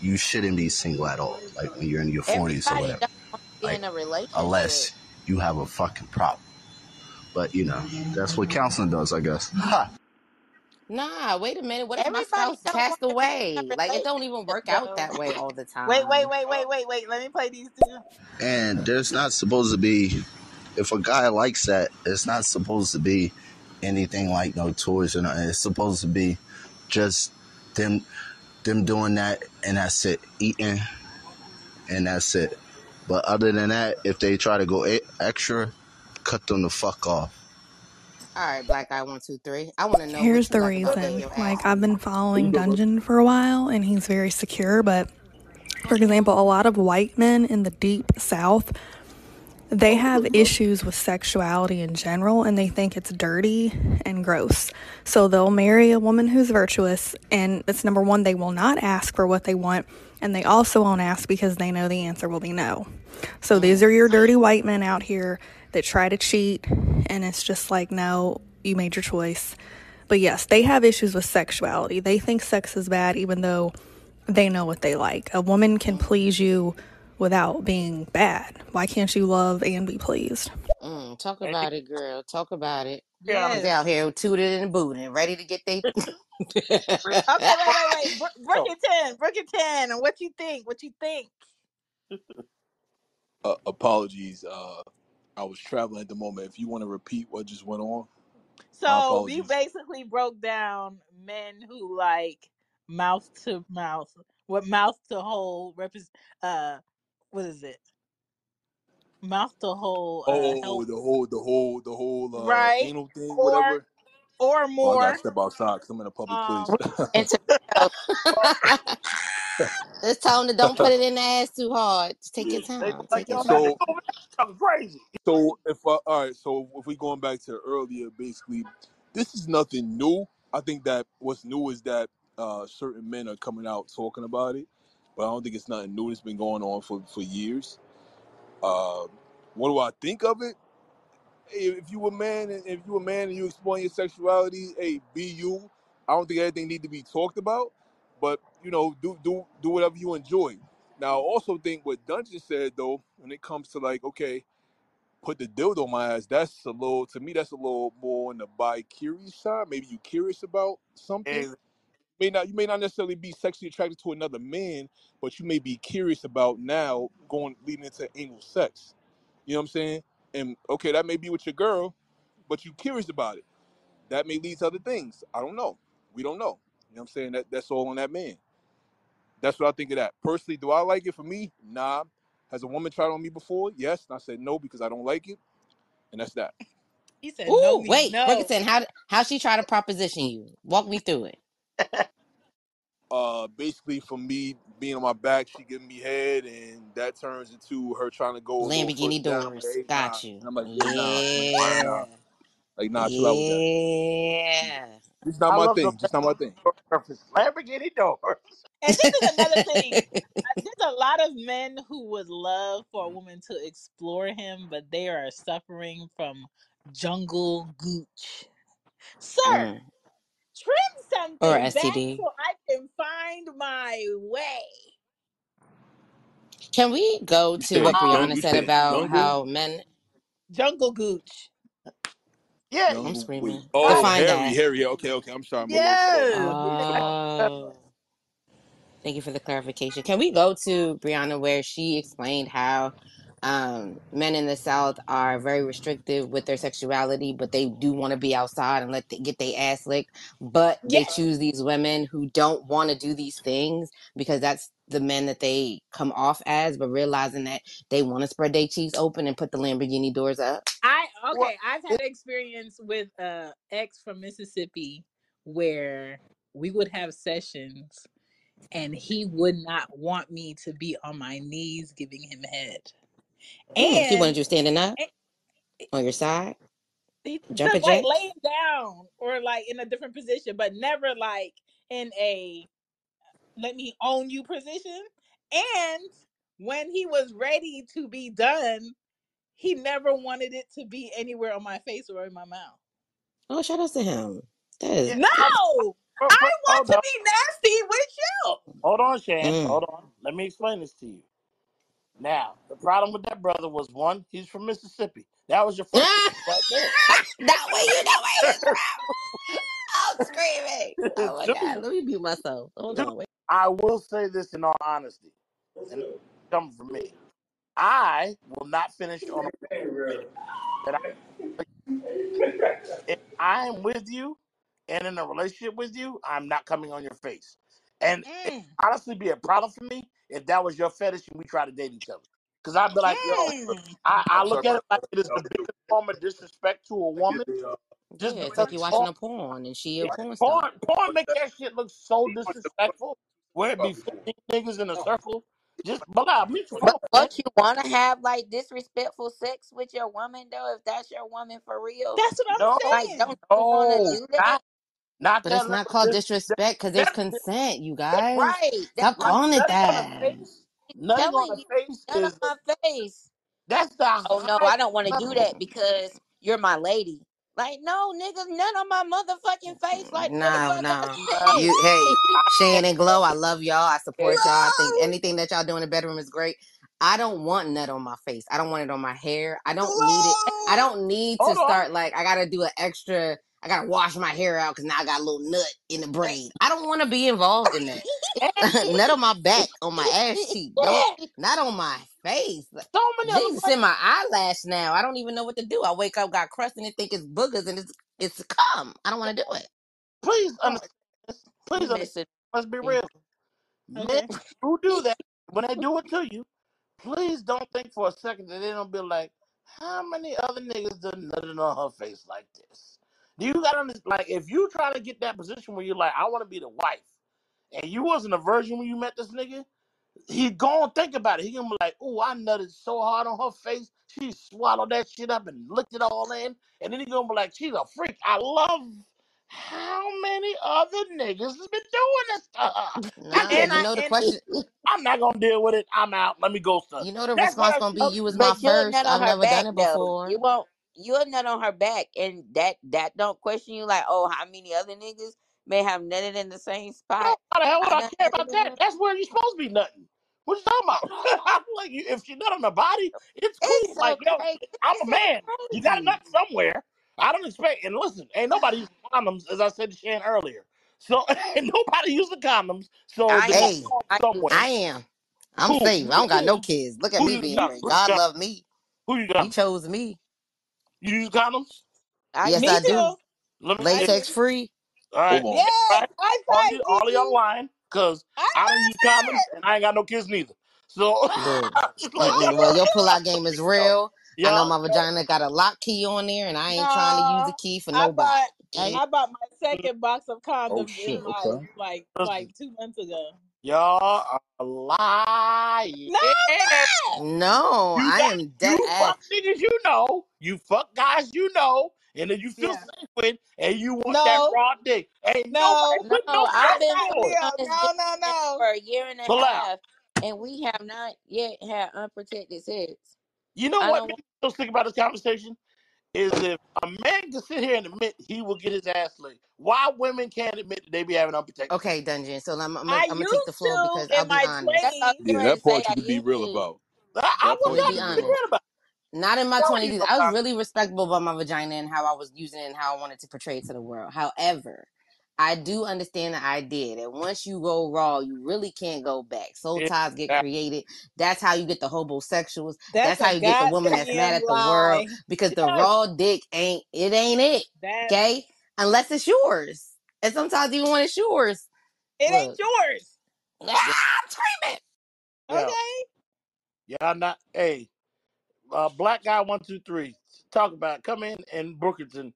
you shouldn't be single at all. Like when you're in your 40s or whatever. don't want to be Like, in a relationship. unless you have a fucking problem. But, you know, that's what counseling does, I guess. Ha! Nah, wait a minute. What if my spouse passed want to be in away? Like it don't even work out that way all the time. Wait, wait, wait, wait, wait, wait. Let me play these two. And there's not supposed to be, if a guy likes that, it's not supposed to be anything like no toys or nothing. It's supposed to be just them them doing that and that's it. Eating and that's it. But other than that, if they try to go extra, cut them the fuck off. All right, black guy one, two, three. I wanna know Here's the like reason. Like, I've been following Dungeon for a while, and he's very secure. But, for example, a lot of white men in the deep south, they have issues with sexuality in general, and they think it's dirty and gross. So they'll marry a woman who's virtuous, and it's number one, they will not ask for what they want, and they also won't ask because they know the answer will be no. So these are your dirty white men out here that try to cheat, and it's just like, no, you made your choice. But yes, they have issues with sexuality. They think sex is bad, even though they know what they like. A woman can please you without being bad. Why can't you love and be pleased? Mm, talk about it, girl. Talk about it. yeah, Niggas Yes. out here tooted and booted, ready to get they. Okay, wait, wait, wait. Br- Brook so, it ten, Brook it ten. And what you think? What you think? Uh, apologies. Uh, I was traveling at the moment. If you want to repeat what just went on, my So you apologies. basically broke down men who like mouth to mouth, what mouth to hole represent. Uh, what is it? Mouth the whole Uh, Oh, help the whole, the whole, the whole uh, right anal thing, or whatever. or Oh, I got more. to step outside because I'm in a public place. Um, and to Just tell them to don't put it in the ass too hard. Just take your they time. like Take your yo, man, they time. so, over there talking crazy. so if I, all right, so if we going back to earlier, basically, this is nothing new. I think that what's new is that uh, certain men are coming out talking about it, but I don't think it's nothing new. It's been going on for for years. Uh, what do I think of it? Hey, if you a man if you a man and you exploring your sexuality, hey, be you. I don't think everything need to be talked about, but you know, do do do whatever you enjoy. Now, I also think what Dungeon said though, when it comes to like, okay, put the dildo on my ass, that's a little to me, that's a little more on the bi curious side. Maybe you curious about something. And May not you may not necessarily be sexually attracted to another man, but you may be curious about now going leading into anal sex. You know what I'm saying? And okay, that may be with your girl, but you curious about it. That may lead to other things. I don't know. We don't know. You know what I'm saying? That that's all on that man. That's what I think of that. Personally, do I like it for me? Nah. Has a woman tried on me before? Yes. And I said no because I don't like it. And that's that. he said no Ooh, means wait, no. Brookington, how how she try to proposition you? Walk me through it. Uh basically for me being on my back, she giving me head and that turns into her trying to go a little further Lamborghini down. I'm like, doors. hey nah. Got you. And I'm like, hey nah. I'm nah, Yeah. Like nah, chill out with that. Yeah. It's not I my love them thing. Just not my thing. references. Lamborghini doors. And this is another thing. There's a lot of men who would love for a woman to explore him, but they are suffering from jungle gooch. Sir, mm. Trim Or something back STD. so I can find my way. Can we go You to said what Um, jung- Brianna you said said about jungle how men? Jungle Gooch. Yeah, I'm jungle. Wait. screaming. I, Oh, Define Harry, that. Harry. Okay, okay. I'm sorry. I'm a little slow. Yes. Oh. Thank you for the clarification. Can we go to Brianna where she explained how um, men in the South are very restrictive with their sexuality, but they do want to be outside and let the, get their ass licked, but they Yes. choose these women who don't want to do these things because that's the men that they come off as, but realizing that they want to spread their cheeks open and put the Lamborghini doors up. I well, okay. I've had experience with a ex from Mississippi where we would have sessions and he would not want me to be on my knees giving him head. Hmm. He And wanted you standing up and on your side, he- to jumping like laying down or like in a different position, but never like in a let me own you position. And when he was ready to be done, he never wanted it to be anywhere on my face or in my mouth. Oh, shout out to him. That is. No, But, I but, but want hold to on, be nasty with you. hold on, Chan. Mm. Hold on. Let me explain this to you. Now, the problem with that brother was one, he's from Mississippi. That was your first right there. that way you know where he's from. I'm screaming. Oh my two, god, let me mute myself. Hold two, on, wait. I will say this in all honesty, and it's coming from me. I will not finish on a that I if I'm with you and in a relationship with you, I'm not coming on your face. And it Mm, honestly be a problem for me if that was your fetish and we try to date each other. Because I'd be like, yo. I, I look at it like it is the biggest form of disrespect to a woman Yeah, just it's because like you're watching porn, a porn and she a porn star. porn, porn make that shit look so disrespectful. Where it be 15 niggas in a circle. Just, but nah, meet your But folks, man. what you want to have like disrespectful sex with your woman though? If that's your woman for real, That's what I'm like saying. don't you want to no, do that? not, not But that it's not called dis- disrespect because there's that, consent, you guys. Right. That's Stop what calling it Nutting on the that. face, nutting on I'm the you. face None of is my face. that's the Oh no, highest I don't want to do level. that because you're my lady. Like no, niggas, none on my motherfucking face. Like where the No, fuck no. I You hey, I, Chan and Glo, I love y'all. I support y'all. I think No, anything that y'all do in the bedroom is great. I don't want nut on my face. I don't want it on my hair. I don't need it. I no. don't need to hold on. start like I gotta do an extra. I gotta wash my hair out because now I got a little nut in the braid. I don't want to be involved in that. Nut on my back, on my ass cheek. Don't on my face. So many other Jesus in my eyelash now. I don't even know what to do. I wake up, got crust, and think it's boogers, and it's it's cum. I don't want to do it. Please understand this. you Please um, understand. missing Let's be mm. real. Men okay. who do that when they do it to you, please don't think for a second that they don't be like, how many other niggas done nutted on her face like this? Do you gotta understand? Like, if you try to get that position where you're like, I want to be the wife, and you wasn't a virgin when you met this nigga, he gonna think about it. He gonna be like, "Oh, I nutted so hard on her face, she swallowed that shit up and licked it all in." And then he gonna be like, "She's a freak. I love how many other niggas has been doing this to her. I Nah, And can't. you I know the and question. I'm not gonna deal with it. I'm out. Let me go, son. You know the That's what response I gonna be. Oh, You was my but you'll first. nut I've her never done back it though. before. You won't. You'll nut on her back, and that that don't question you. Like, oh, how many other niggas may have nutted in the same spot? how the hell would I I care about that? her. That's where you're supposed to be nutting. What you talking about? I'm like, you- if she nut on the body, it's It's cool. so Like, yo, crazy. I'm It's a so man. You got to crazy. nut somewhere. I don't expect. And listen, ain't nobody using condoms, as I said to Chan earlier. So ain't nobody using condoms. So I am. to Somewhere. I am. I'm Cool. safe. I don't got no kids. Look at Who me you Me being got? great. Who too. you God got? love me. Who you got? He chose me. You use condoms? I Yes, Me I do. too. Let me. I eh, do. Latex free. All right, Hold on. right. Yes, I All tried you, all of y'all Gigi. lying, cause I I don't use condoms love and I ain't got no kids neither. So Look. just Mm-mm. Well, your pullout game is y'all. real. I know Y'all, my vagina got a lock key on there, and I ain't trying to use the no. key for I nobody. bought Okay. I bought my second box of Oh condoms shit. in like Okay. like like two months ago. Y'all are lying. No, I'm not. No, You I got am dead you ass. fuck niggas you know, you fuck guys you know, and then you feel Yeah. safe with, and you want that No, raw dick. Ain't nobody no, No, putting no I've that's been pressure not on it. Leo. on this No, no, man no. for a year and a Pull out. half, and we have not yet had unprotected sex. You know I what don't makes want. me so sick about this conversation? Is if a man can sit here and admit he will get his ass licked. Why women can't admit that they be having unprotected Okay. Dungeon. So I'm, I'm, gonna- I I'm gonna take the used floor to because I'll in be my honest. That's what uh, I twenties. Yeah, going to that say. part you I could be used real to. about. I, I That was I'm part gonna you not could be be real be about. honest. real about. Not in my it. Tell 20s. you I was about really respectable about my vagina and how I was using it and how I wanted to portray it to the world. However, I do understand the idea that once you go raw, you really can't go back. Soul it. ties get Exactly. created. That's how you get the homosexuals. That's That's how you get the woman that's mad at the world lie. because the raw dick ain't, it ain't it. That Okay? Unless it's yours. And sometimes even when it's yours, it ain't yours. Yeah. ah, I'm screaming. Yeah. Okay. Y'all not. Hey, uh, black guy one two three. Talk about it. come in in Brooklyn.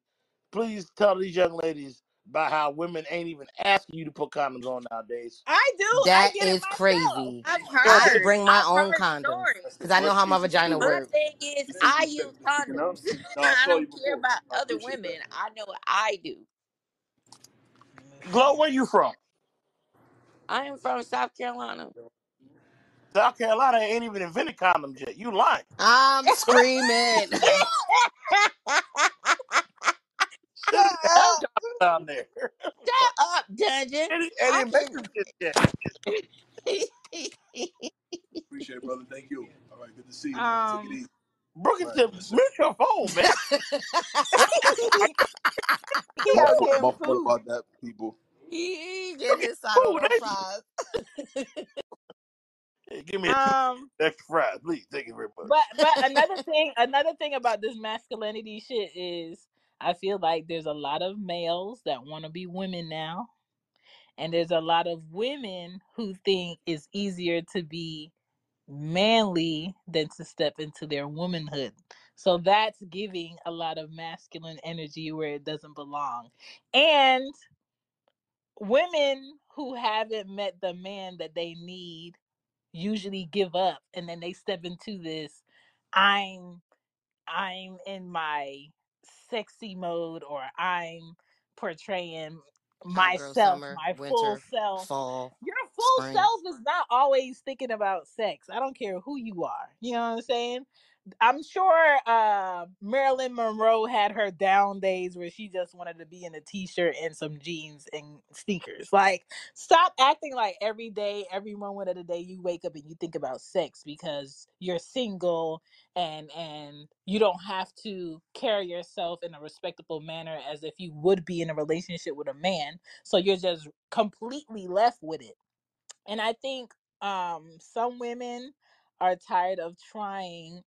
Please tell these young ladies about how women ain't even asking you to put condoms on nowadays. I do. I That get it is myself. crazy. I've Yeah, I they, heard. bring my I've own heard condoms stories. because I know how my vagina My works. thing is, I use condoms. I don't care about other women. I know what I do. Glo, where you from? I am from South Carolina. South Carolina ain't even invented condoms yet. You lying. I'm screaming. They don't even have down there. Shut up, Dungeon. and, it- and I it make can. them shit yet. Appreciate it, brother. Thank you. All right, good to see you, man. Take it Um, easy. Brooklyn, All right, yes, sir. mute your phone, man. he My out fault, getting my fault food. about that, people. he You getting get his side on them ain't you? fries. Hey, give me a two Um, extra fries, please. Thank you very much. but but another thing, another thing about this masculinity shit is, I feel like there's a lot of males that want to be women now, and there's a lot of women who think it's easier to be manly than to step into their womanhood. So that's giving a lot of masculine energy where it doesn't belong. And women who haven't met the man that they need usually give up and then they step into this I'm I'm in my sexy mode or I'm portraying myself, summer, my full self. fall, Your full spring. self is not always thinking about sex. I don't care who you are. You know what I'm saying? I'm sure uh, Marilyn Monroe had her down days where she just wanted to be in a t-shirt and some jeans and sneakers. Like, stop acting like every day, every moment of the day you wake up and you think about sex because you're single and and you don't have to carry yourself in a respectable manner as if you would be in a relationship with a man. So you're just completely left with it. And I think um some women are tired of trying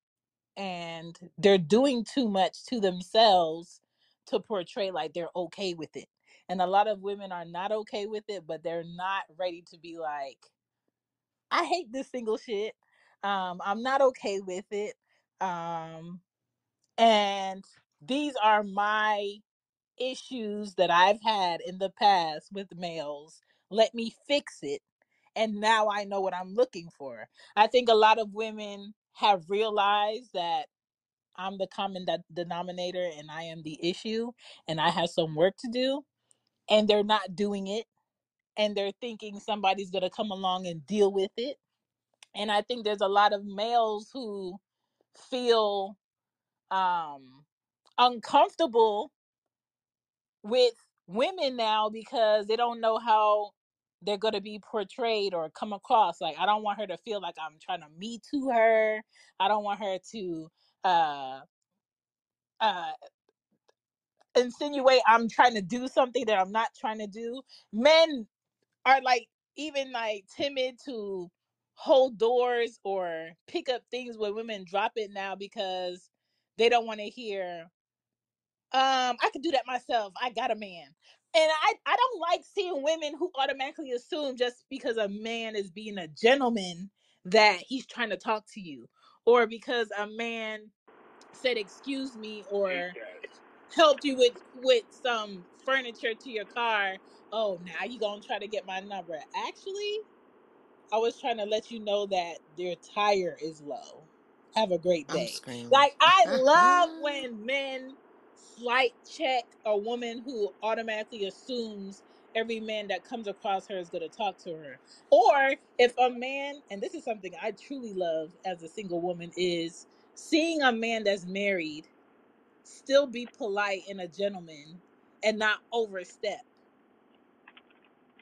and they're doing too much to themselves to portray like they're okay with it. And a lot of women are not okay with it, but they're not ready to be like, I hate this single shit. Um, I'm not okay with it. Um, and these are my issues that I've had in the past with males. Let me fix it. And now I know what I'm looking for. I think a lot of women have realized that I'm the common de- denominator and I am the issue and I have some work to do and they're not doing it and they're thinking somebody's going to come along and deal with it. And I think there's a lot of males who feel um uncomfortable with women now because they don't know how they're going to be portrayed or come across like I don't want her to feel like I'm trying to me to her. I don't want her to uh uh insinuate I'm trying to do something that I'm not trying to do. Men are like even like timid to hold doors or pick up things when women drop it now because they don't want to hear um I could do that myself. I got a man. And I I don't like seeing women who automatically assume just because a man is being a gentleman that he's trying to talk to you or because a man said excuse me or helped you with with some furniture to your car. Oh, now you gonna try to get my number. Actually, I was trying to let you know that their tire is low. Have a great I'm day. screaming. Like I love when men slight check a woman who automatically assumes every man that comes across her is going to talk to her. Or if a man, and this is something I truly love as a single woman, is seeing a man that's married still be polite and a gentleman and not overstep.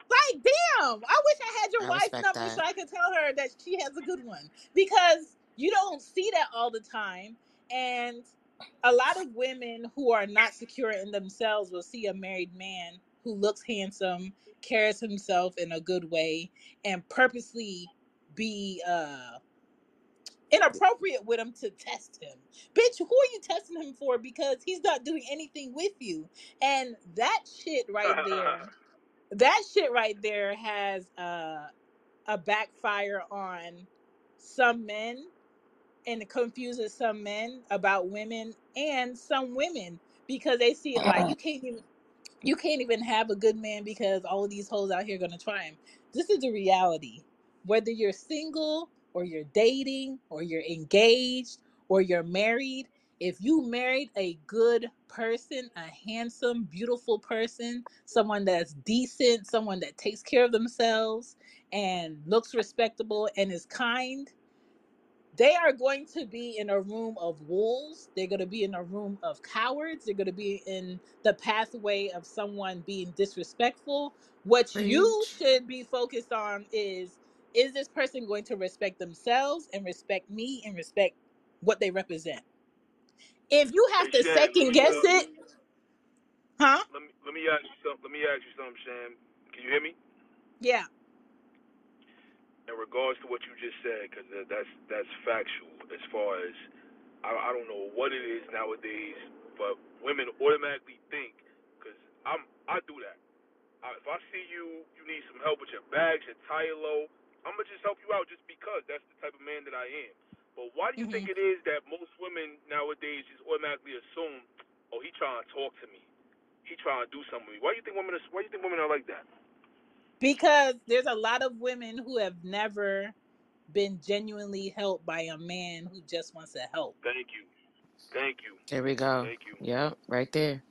Like, damn, I wish I had your I wife's respect number so. I could tell her that she has a good one because you don't see that all the time. And a lot of women who are not secure in themselves will see a married man who looks handsome, carries himself in a good way, and purposely be uh inappropriate with him to test him. Bitch, who are you testing him for? Because he's not doing anything with you. And that shit right there that shit right there has uh, a backfire on some men and it confuses some men about women and some women because they see it like uh-huh. you can't even you can't even have a good man because all of these hoes out here gonna try him. This is the reality. Whether you're single or you're dating or you're engaged or you're married, if you married a good person, a handsome, beautiful person, someone that's decent, someone that takes care of themselves and looks respectable and is kind, they are going to be in a room of wolves. They're going to be in a room of cowards. They're going to be in the pathway of someone being disrespectful. What you Preach. should be focused on is is this person going to respect themselves and respect me and respect what they represent? If you have Hey to Chan, let second me guess uh it, huh? let me let me ask you something. Let me ask you something, Chan. Can you hear me? Yeah. In regards to what you just said, because that's that's factual. As far as I, I don't know what it is nowadays, but women automatically think because I'm I do that. I, if I see you, you need some help with your bags, your tire low, I'm gonna just help you out just because that's the type of man that I am. But why do you hmm think it is that most women nowadays just automatically assume, oh, he trying to talk to me, he trying to do something with me? Why do you think women? Are, why do you think women are like that? Because there's a lot of women who have never been genuinely helped by a man who just wants to help. Thank you, thank you, There we go. thank you. Yep, right there.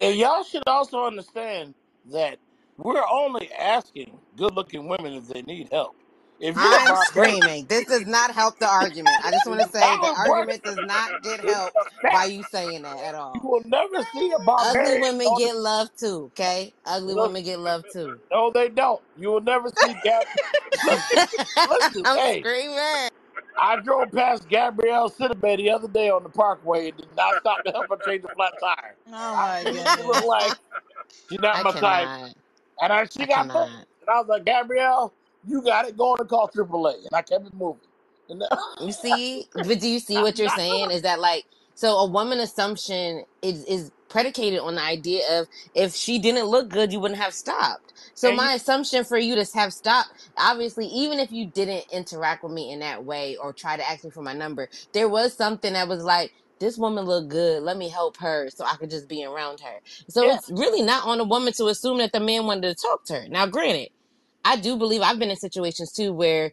And y'all should also understand that we're only asking good looking women if they need help. If you're a I'm barbarian, screaming. This does not help the argument. I just want to say the how it works argument does not get is help a by you saying that at all. You will never see a Ugly barbarian women on the get love too, okay? Ugly look. women get love too. No, they don't. You will never see Gab. Listen, listen. I'm Hey, screaming. I drove past Gabrielle Cinnabay the other day on the Parkway and did not stop to help her change a flat tire. Oh I my seen she looked like she's not I my type, cannot. and I, I she got booked. cannot. And I was like, Gabrielle, you got it. Go on and call AAA, and I kept it moving. And You see, but do you see what you're saying? Is that like so a woman assumption is is predicated on the idea of if she didn't look good, you wouldn't have stopped. So And you, my assumption for you to have stopped, obviously, even if you didn't interact with me in that way or try to ask me for my number, there was something that was like, this woman look good. Let me help her so I could just be around her. So yeah, it's really not on a woman to assume that the man wanted to talk to her. Now, granted, I do believe I've been in situations too where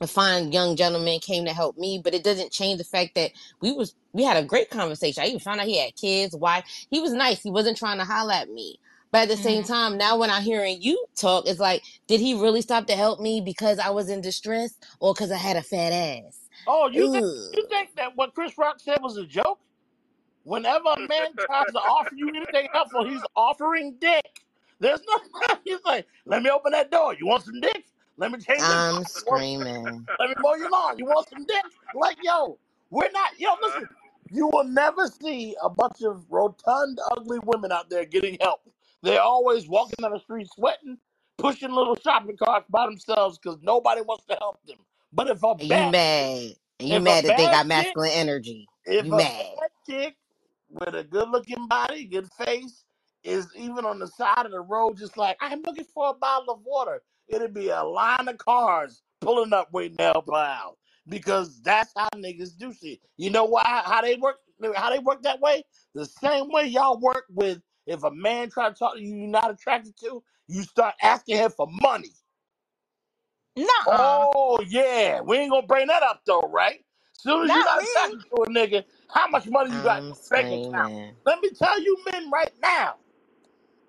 a fine young gentleman came to help me, but it doesn't change the fact that we was we had a great conversation. I even found out he had kids, wife. He was nice. He wasn't trying to holler at me. But at the same hmm time, now when I'm hearing you talk, it's like, did he really stop to help me because I was in distress or because I had a fat ass? Oh, you think you Ugh. think that what Chris Rock said was a joke? Whenever a man tries to offer you anything helpful, he's offering dick. There's no. He's like, let me open that door. You want some dick? Let me change your I'm tire. You want some dick? screaming. Let me mow your lawn. You want some dick? Like, yo, we're not. Yo, listen. You will never see a bunch of rotund, ugly women out there getting help. They're always walking down the street sweating, pushing little shopping carts by themselves because nobody wants to help them. But if a you bad mad. You if a mad that they bad got chick masculine energy. if You a mad. bad chick with a good looking body, good face, is even on the side of the road, just like, I'm looking for a bottle of water, it'd be a line of cars pulling up waiting to help her out. Because that's how niggas do shit. You know why how they work how they work that way? The same way y'all work with if a man try to talk to you you're not attracted to, you start asking him for money. Nuh-uh. Oh yeah, we ain't gonna bring that up though, right? Soon as you're Not not me. attracted to a nigga, how much money you got in I'm your bank account? screaming. Let me tell you, men, right now,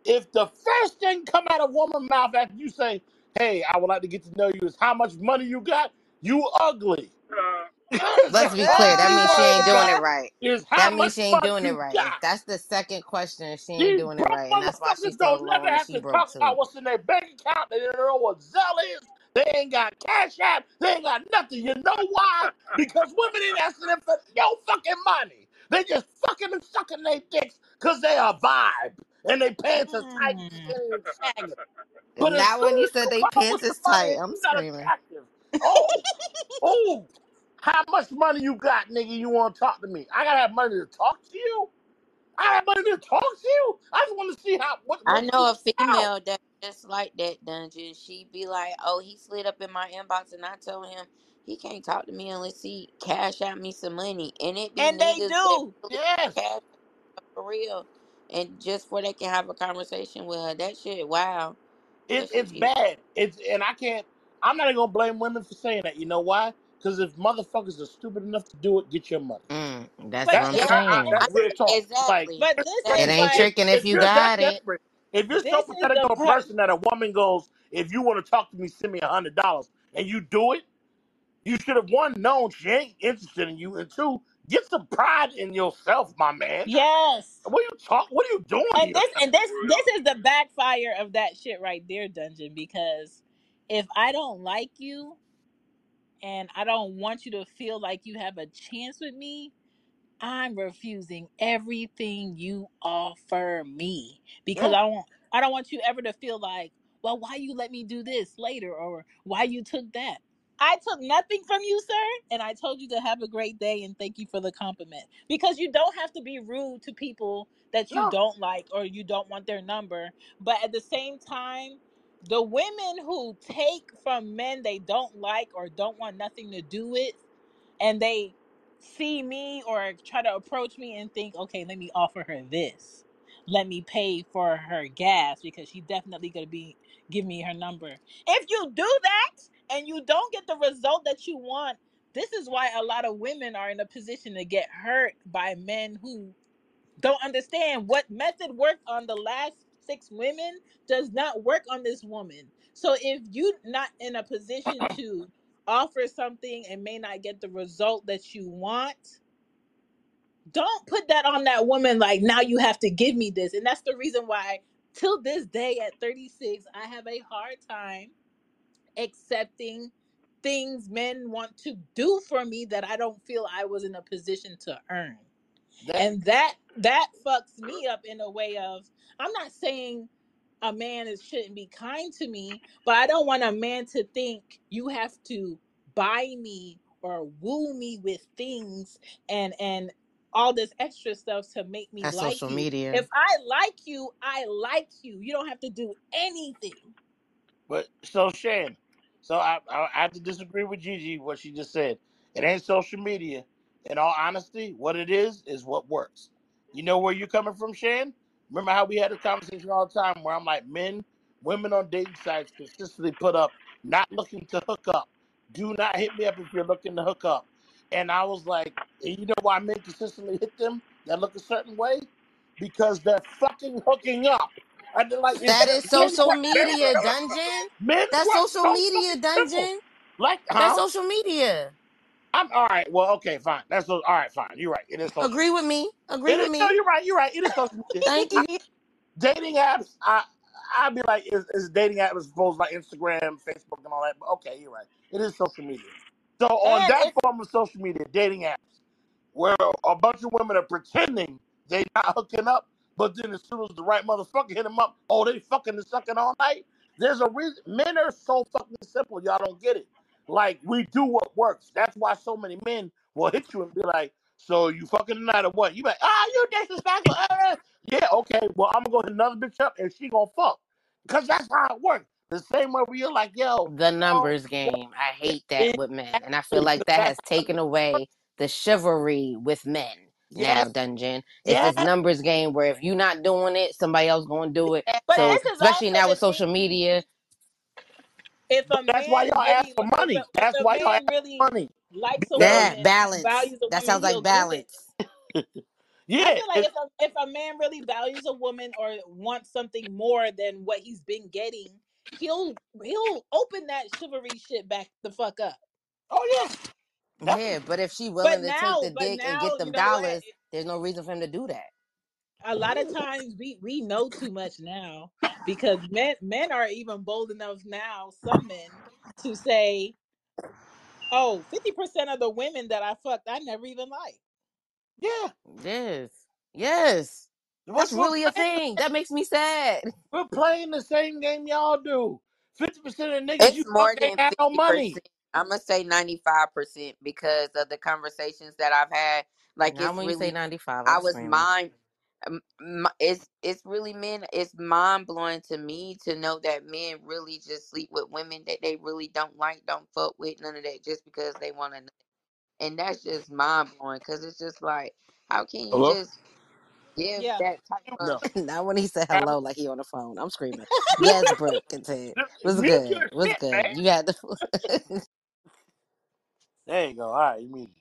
if the first thing come out of woman's mouth after you say, "Hey, I would like to get to know you," is how much money you got, you ugly. Uh, Let's be clear. That means she word ain't to doing it God right. is That how means she ain't money doing it you right. Got. that's the second question, she ain't These doing it broke right, and that's why she's motherfuckers so don't never alone and have she to broke talk about too. what's in their bank account. They don't know what Zelle is. They ain't got Cash App. They ain't got nothing. You know why? Because women ain't asking them for no fucking money. They just fucking and sucking their dicks because they a vibe. And they pants are tight and Mm. skinny and sagging. But And as that soon when you as said you they come pants with is tight, and I'm you're not screaming. attractive, oh, oh, how much money you got, nigga? You want to talk to me? I gotta have money to talk to you. I have money to talk to you. I just want to see how what I what you know a about. female that just like that dungeon. She'd be like, "Oh, he slid up in my inbox, and I told him he can't talk to me unless he cash out me some money." And it be And they niggas that do. really Yes, cash for real, and just for they can have a conversation with her. That shit, wow, it, that shit it's be. bad. It's and I can't. I'm not even gonna blame women for saying that. You know why? Because if motherfuckers are stupid enough to do it, get your money. Mm, that's But what That I'm this and I, I, saying. I, that's real talk. Like exactly. but this It is That's ain't like if tricking if if you you're that got it. desperate, if you're so this is pathetic the of a part person that a woman goes, if you want to talk to me, send me a hundred dollars, and you do it, you should have one known she ain't interested in you, and two, get some pride in yourself, my man. yes. What are you talk? What are you doing And this and this this is the backfire of that shit right there, Dungeon, because if I don't like you and I don't want you to feel like you have a chance with me, I'm refusing everything you offer me because Yeah, I don't I don't want you ever to feel like, well, why you let me do this later or why you took that. I took nothing from you, sir, and I told you to have a great day and thank you for the compliment. Because you don't have to be rude to people that you no, don't like or you don't want their number, but at the same time, the women who take from men they don't like or don't want nothing to do with and they see me or try to approach me and think, okay, let me offer her this. Let me pay for her gas because she definitely gonna be give me her number. If you do that and you don't get the result that you want, this is why a lot of women are in a position to get hurt by men who don't understand what method worked on the last six women does not work on this woman. So if you're not in a position to offer something and may not get the result that you want, don't put that on that woman like now you have to give me this. And that's the reason why till this day at 36 I have a hard time accepting things men want to do for me that I don't feel I was in a position to earn. That and that that fucks me up in a way of i'm not saying a man is shouldn't be kind to me but i don't want a man to think you have to buy me or woo me with things and and all this extra stuff to make me That's like social you. media. if i like you i like you. You don't have to do anything. But so Chan, so I, I I have to disagree with Gigi what she just said. It ain't social media. In all honesty, what it is is what works. You know where you're coming from, Chan? Remember how we had a conversation all the time where I'm like, men, women on dating sites consistently put up not looking to hook up. Do not hit me up if you're looking to hook up. And I was like, and you know why men consistently hit them that look a certain way? Because they're fucking hooking up. Like, That is social media, Dungeon. That's work social so media, fucking simple. Dungeon. Like, That's huh? social media. I'm all right. Well, okay, fine. That's so, all right. Fine. You're right. It is social. Agree with me. Agree It with is. No, me. you're right. You're right. It is social media. Thank I, you. dating apps. I I'd be like, is, is dating app as opposed to like Instagram, Facebook, and all that? But okay, you're right. It is social media. So on and that form of social media, dating apps. where a bunch of women are pretending they're not hooking up, but then as soon as the right motherfucker hit them up, oh, they fucking and sucking all night. There's a reason. Men are so fucking simple. Y'all don't get it. Like we do what works. That's why so many men will hit you and be like, "So you fucking tonight or what?" You be like, "Ah, you disrespectful." Uh, uh." yeah, okay. Well, I'm gonna go hit another bitch up and she gonna fuck, cause that's how it works. The same way where you're like, "Yo, The know, numbers game. I hate that with men. And I feel like that has taken away the chivalry with men now, yes, Dungeon. It's yes, this numbers game where if you're not doing it, somebody else gonna do it. but. So this is especially also now the with thing social media, if But a that's why man y'all ask really for if a, money. if That's a why y'all man ask really for money. likes a Because that woman balance. values a That woman sounds like he'll do it balance. I yeah, feel like it, if a, if a man really values a woman or wants something more than what he's been getting, he'll he'll open that chivalry shit back the fuck up. oh yeah. That's Yeah, but if she But willing to take the but dick and now, get you them know what? dollars, there's no reason for him to do that. A lot of times we we know too much now because men men are even bold enough now, some men, to say, "Oh, 50% of the women that I fucked, I never even liked." yeah. Yes. Yes. We're, That's really a thing. That makes me sad. We're playing the same game y'all do. Fifty percent of the niggas It's you fuck more ain't than had no fifty money. Percent. I'm gonna say ninety five percent because of the conversations that I've had. Like Now it's when you say really, 95, I I'm was screaming. mind. um, m- It's it's really men. It's mind blowing to me to know that men really just sleep with women that they really don't like, don't fuck with, none of that, just because they want to. And that's just mind blowing because it's just like, how can you Hello? just give Yeah. that type of? No. Not when he said Grab 'em. hello like he on the phone. I'm screaming. Yes, your, Brookington. Was mute good. Was man. good. You had the There you go. All right, you muted.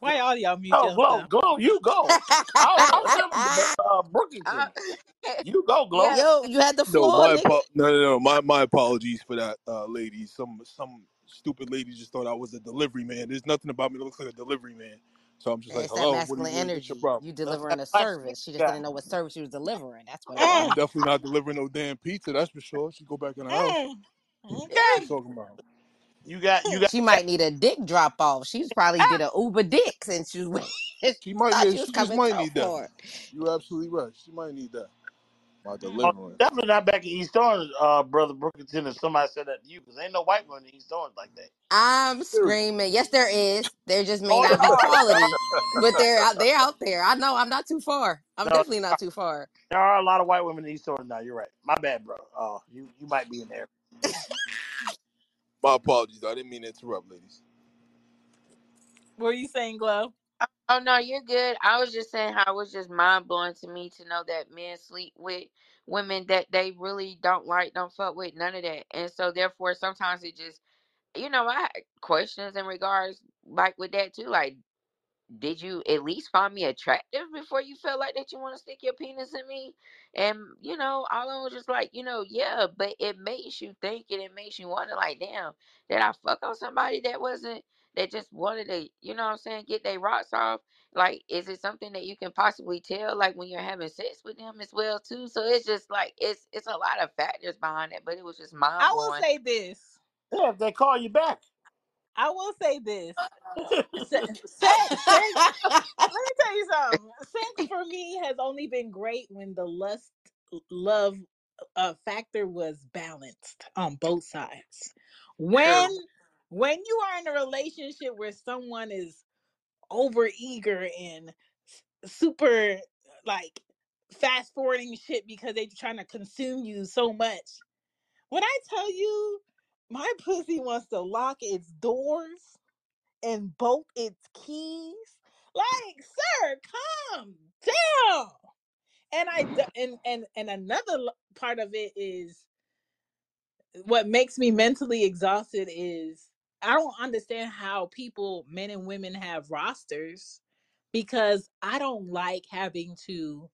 Why all y'all mute Oh, Glo, yourself? Glo, you go. I, I was done with the uh, You go, Glo. Yo, you had the No, my apo- no, no, no. My my apologies for that, uh, lady. Some some stupid lady just thought I was a delivery man. There's nothing about me that looks like a delivery man. So I'm just like, It's that hello, what, do you, masculine what what's your energy. problem? You delivering a service. She just didn't know what service she was delivering. That's what it was. I'm definitely not delivering no damn pizza. That's for sure. She go back in the house. mm, Yeah. What you okay. talking about? You got you got She might need a dick drop off. She's probably did a Uber dick since she was She might, thought yeah, she was she just coming might so need that. for it. You're absolutely right. She might need that. My oh, deliverance. definitely not back in East Orange, uh, brother Brookington. If somebody said that to you, because ain't no white women in East Orange like that. I'm Period. screaming. Yes, there is. There just may Oh, not be are. There are. quality, but they're out. They're out there. I know. I'm not too far. I'm No, definitely not too far. there are a lot of white women in East Orange now. You're right. My bad, bro. Uh, you you might be in there. My apologies. I didn't mean to interrupt, ladies. What are you saying, Glo? Oh no, you're good. I was just saying how it was just mind blowing to me to know that men sleep with women that they really don't like, don't fuck with, none of that. And so therefore sometimes it just you know, I had questions in regards like with that too. Like did you at least find me attractive before you felt like that you want to stick your penis in me? And you know, all I was just like, you know, yeah, but it makes you think and it makes you wonder, like, damn, did I fuck on somebody that wasn't that just wanted to, you know what I'm saying, get their rocks off? Like, is it something that you can possibly tell, like when you're having sex with them as well too? So it's just like it's it's a lot of factors behind it, but it was just mind I will blowing. say this. Yeah, if they call you back. I will say this. Se- Sex, sex. Let me tell you something. Sex for me has only been great when the lust, love, uh, factor was balanced on both sides. When, True. When you are in a relationship where someone is over eager and super like fast forwarding shit because they're trying to consume you so much. When I tell you, my pussy wants to lock its doors and bolt its keys. Like, sir, calm down. And I and and and another part of it is what makes me mentally exhausted is I don't understand how people, men and women, have rosters because I don't like having to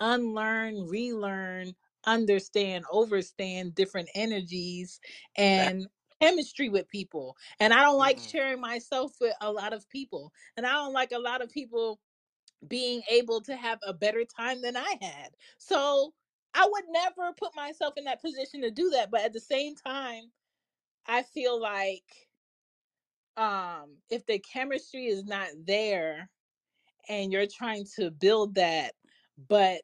unlearn, relearn, understand, overstand different energies and chemistry with people. And I don't like Mm. sharing myself with a lot of people. And I don't like a lot of people being able to have a better time than I had. So I would never put myself in that position to do that. But at the same time, I feel like um if the chemistry is not there and you're trying to build that, but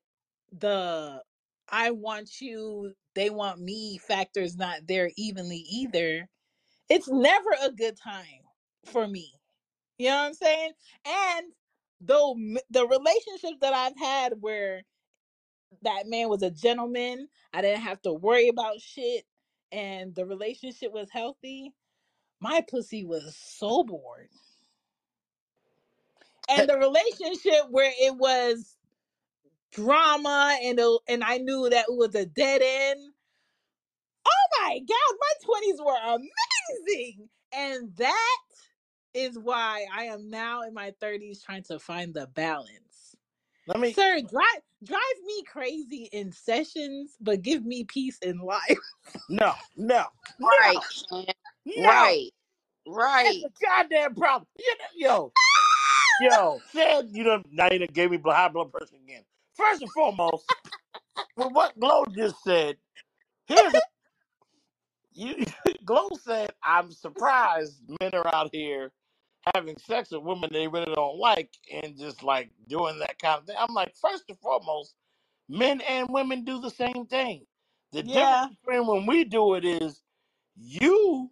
the I want you, they want me factor is not there evenly either, it's never a good time for me. You know what I'm saying? And though the relationships that I've had where that man was a gentleman. I didn't have to worry about shit. And the relationship was healthy. My pussy was so bored. And the relationship where it was drama and it- and I knew that it was a dead end. Oh my god, my 20s were amazing. And that is why I am now in my 30s trying to find the balance. let me Sir, drive drive me crazy in sessions, but give me peace in life. no no Right, no. Chan. No, Right. that's Right. a goddamn problem. You know, yo, yo, said you know now you done gave me high blood pressure again. First and foremost, for what Glo just said, here's a you Glo said, I'm surprised men are out here having sex with women they really don't like and just like doing that kind of thing. I'm like, first and foremost, men and women do the same thing. The difference between when we do it is you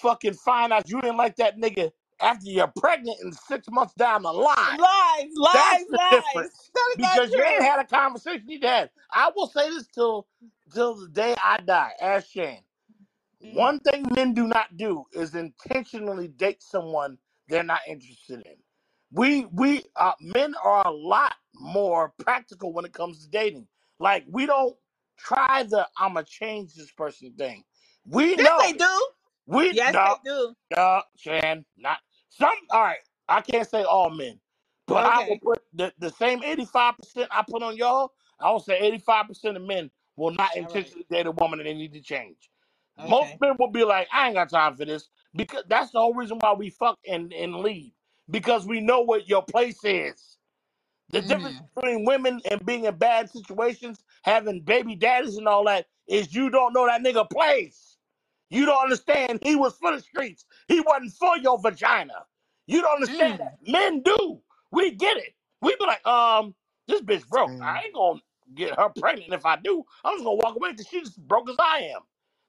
fucking find out you didn't like that nigga after you're pregnant and six months down the line. Lies, That's lies, the lies. difference. That is not Because you ain't true. had a conversation you had. I will say this till till the day I die. Ask Shane. Mm. One thing men do not do is intentionally date someone they're not interested in. We we uh, men are a lot more practical when it comes to dating. Like we don't try the "I'ma change this person" thing. We Yes, know they do. We Yes, no they do. no Chan not some. All right, I can't say all men, but I will Okay. put the, the same eighty five percent I put on y'all. I will say eighty five percent of men will not All right. intentionally date a woman and they need to change. Most Okay. men will be like, I ain't got time for this. Because that's the whole reason why we fuck and, and leave. Because we know what your place is. The difference Mm. between women and being in bad situations, having baby daddies and all that, is you don't know that nigga place. You don't understand he was for the streets. He wasn't for your vagina. You don't understand Mm. that. Men do. We get it. We be like, um, this bitch broke. Mm. I ain't gonna get her pregnant. If I do, I'm just gonna walk away because she's as broke as I am.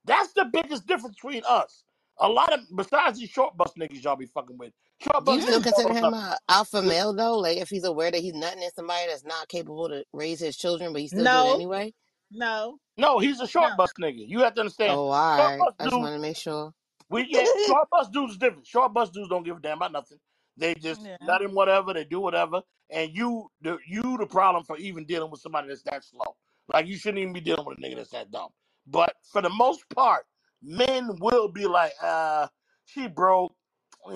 That's the biggest difference between us. A lot of besides these short bus niggas y'all be fucking with. Short Do bus you still niggas don't consider know him nothing. a alpha male though? Like if he's aware that he's nutting in somebody that's not capable to raise his children, but he still do it No. anyway? No. No, he's a short No. bus nigga. You have to understand. Oh, all Short right. bus I just dudes, want to make sure. we yeah, short bus dudes is different. Short bus dudes don't give a damn about nothing. They just Yeah. let him whatever, they do whatever, and you the you the problem for even dealing with somebody that's that slow. Like you shouldn't even be dealing with a nigga that's that dumb. But for the most part, men will be like, uh, she broke.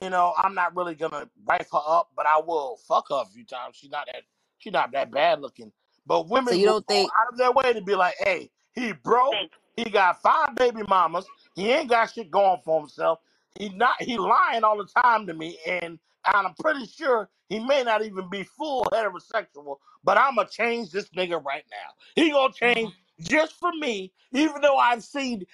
You know, I'm not really gonna wife her up, but I will fuck her a few times. She's not that she's not that bad looking. But So women you will don't go think out of their way to be like, hey, he broke. He got five baby mamas. He ain't got shit going for himself. He not he lying all the time to me, and I'm pretty sure he may not even be full heterosexual. But I'ma change this nigga right now. He gonna Mm. change just for me, even though I've seen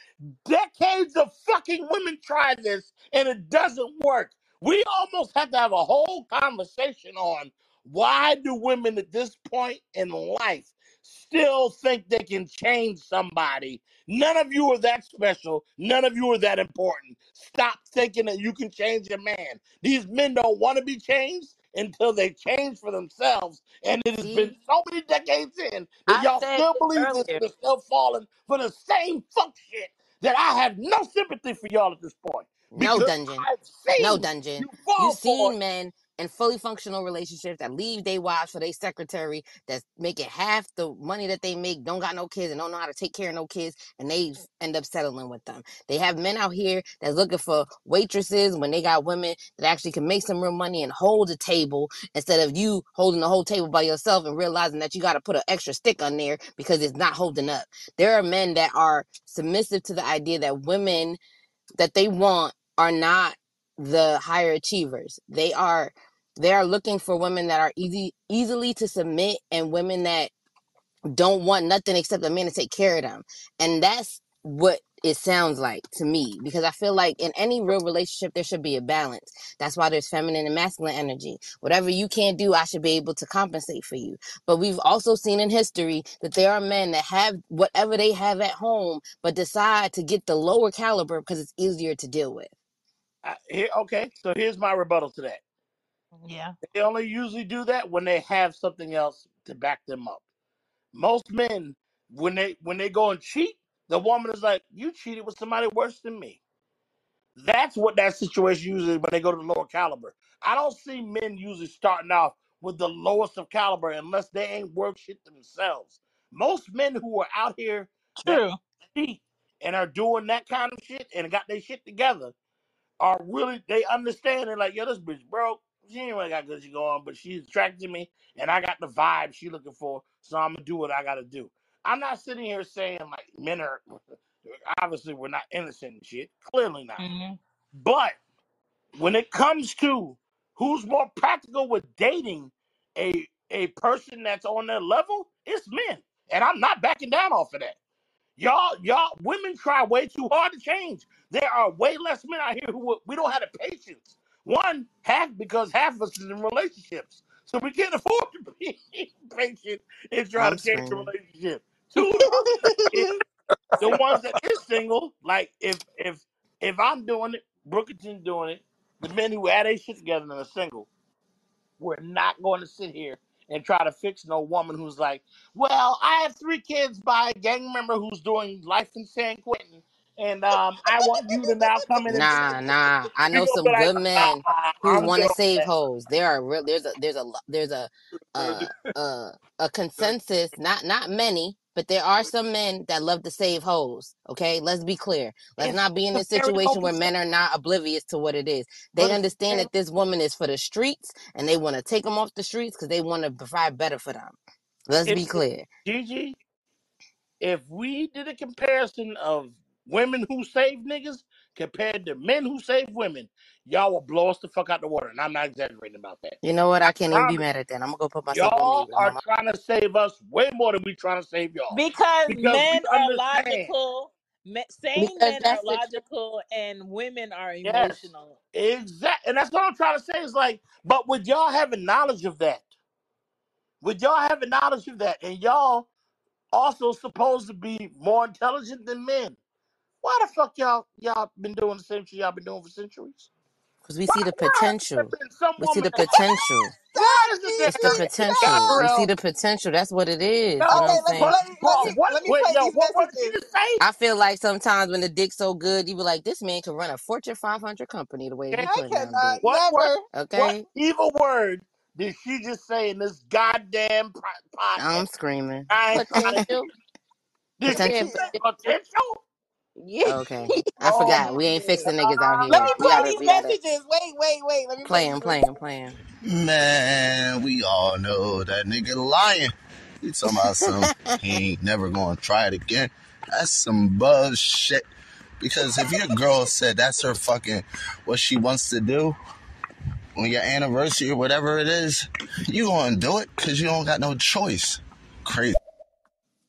decades of fucking women try this and it doesn't work. We almost have to have a whole conversation on why do women at this point in life still think they can change somebody None of you are that special. None of you are that important. Stop thinking that you can change a man. These men don't want to be changed until they change for themselves. And it has been so many decades in that I y'all said still believe this earlier. are still falling for the same fuck shit that I have no sympathy for y'all at this point no because dungeon? I've No seen dungeon. you You've fall for it. seen men in fully functional relationships that leave their wives for their secretary that's making half the money that they make, don't got no kids and don't know how to take care of no kids, and they end up settling with them. They have men out here that's looking for waitresses when they got women that actually can make some real money and hold a table instead of you holding the whole table by yourself and realizing that you got to put an extra stick on there because it's not holding up. There are men that are submissive to the idea that women that they want are not the higher achievers. They are they are looking for women that are easy easily to submit and women that don't want nothing except a man to take care of them. And that's what it sounds like to me because I feel like in any real relationship there should be a balance. That's why there's feminine and masculine energy. Whatever you can't do, I should be able to compensate for you. But we've also seen in history that there are men that have whatever they have at home but decide to get the lower caliber because it's easier to deal with. Here, okay, so here's my rebuttal to that. Mm-hmm. Yeah. They only usually do that when they have something else to back them up. Most men, when they when they go and cheat, the woman is like, "You cheated with somebody worse than me." That's what that situation usually when they go to the lower caliber. I don't see men usually starting off with the lowest of caliber unless they ain't work shit themselves. Most men who are out here that True. cheat and are doing that kind of shit and got their shit together are really they understand it like, yo, this bitch broke. She ain't really got good shit going, but she's attracted to me and I got the vibe she looking for, so I'm gonna do what I gotta do. I'm not sitting here saying like men are obviously we're not innocent and shit. Clearly not. hmm But when it comes to who's more practical with dating a a person that's on their level, it's men. And I'm not backing down off of that. Y'all, y'all, women try way too hard to change. There are way less men out here who we don't have the patience. One, half because half of us is in relationships, so we can't afford to be patient and try to change the screaming. relationship. Two, the other thing is the ones that is single, like if if if I'm doing it, Brookington's doing it, the men who had their shit together and are single, we're not going to sit here and try to fix no woman who's like, well, I have three kids by a gang member who's doing life in San Quentin, and um, I want you to now come in and Nah, nah. I you know some good nah, men who want to save hoes. There are real. There's a there's a there's a uh uh a consensus. Not not many, but there are some men that love to save hoes. Okay, let's be clear. Let's not be in a this situation where men are not oblivious to what it is. They but it's a understand that this woman is for the streets, and they want to take them off the streets because they want to provide better for them. Let's if, be clear. Gigi, if we did a comparison of women who save niggas compared to men who save women, y'all will blow us the fuck out the water. And I'm not exaggerating about that. You know what? I I can't even be mad at that. I'm gonna go put myself y'all mute. are Mama. trying to save us way more than we trying to save y'all. Because Because men are logical. Me- sane because men are that's the logical, and women are Yes. emotional. Exactly. And that's what I'm trying to say is like, but with y'all having knowledge of that, with y'all having knowledge of that, and y'all also supposed to be more intelligent than men. Why the fuck y'all y'all been doing the same shit y'all been doing for centuries? Because we Why see the why has there potential. been some We see woman the that potential. why Stop, is it there It's the Gigi. God potential. We see Terrell? the potential. That's what it is. You know what Okay, I'm No, let me saying? let me let me what let me wait play yo, these what what did you messages. just say? I feel like sometimes when the dick's so good, you be like, this man could run a Fortune 500 company the way he Okay. I putting down cannot dick. What what never. what Okay? evil word did she just say in this goddamn po- podcast? I'm screaming. I ain't trying to. Potential. Did she Potential? say potential. potential? Yeah. Okay. I Oh forgot. my We ain't fixing niggas out here. let me play gotta, these we gotta messages. Wait, wait, wait. Let me play play these him, play him, play him. Man, we all know that nigga lying. He talking about some, he ain't never gonna try it again. That's some bullshit. Because if your girl said that's her fucking, what she wants to do on your anniversary or whatever it is, you gonna do it because you don't got no choice. Crazy.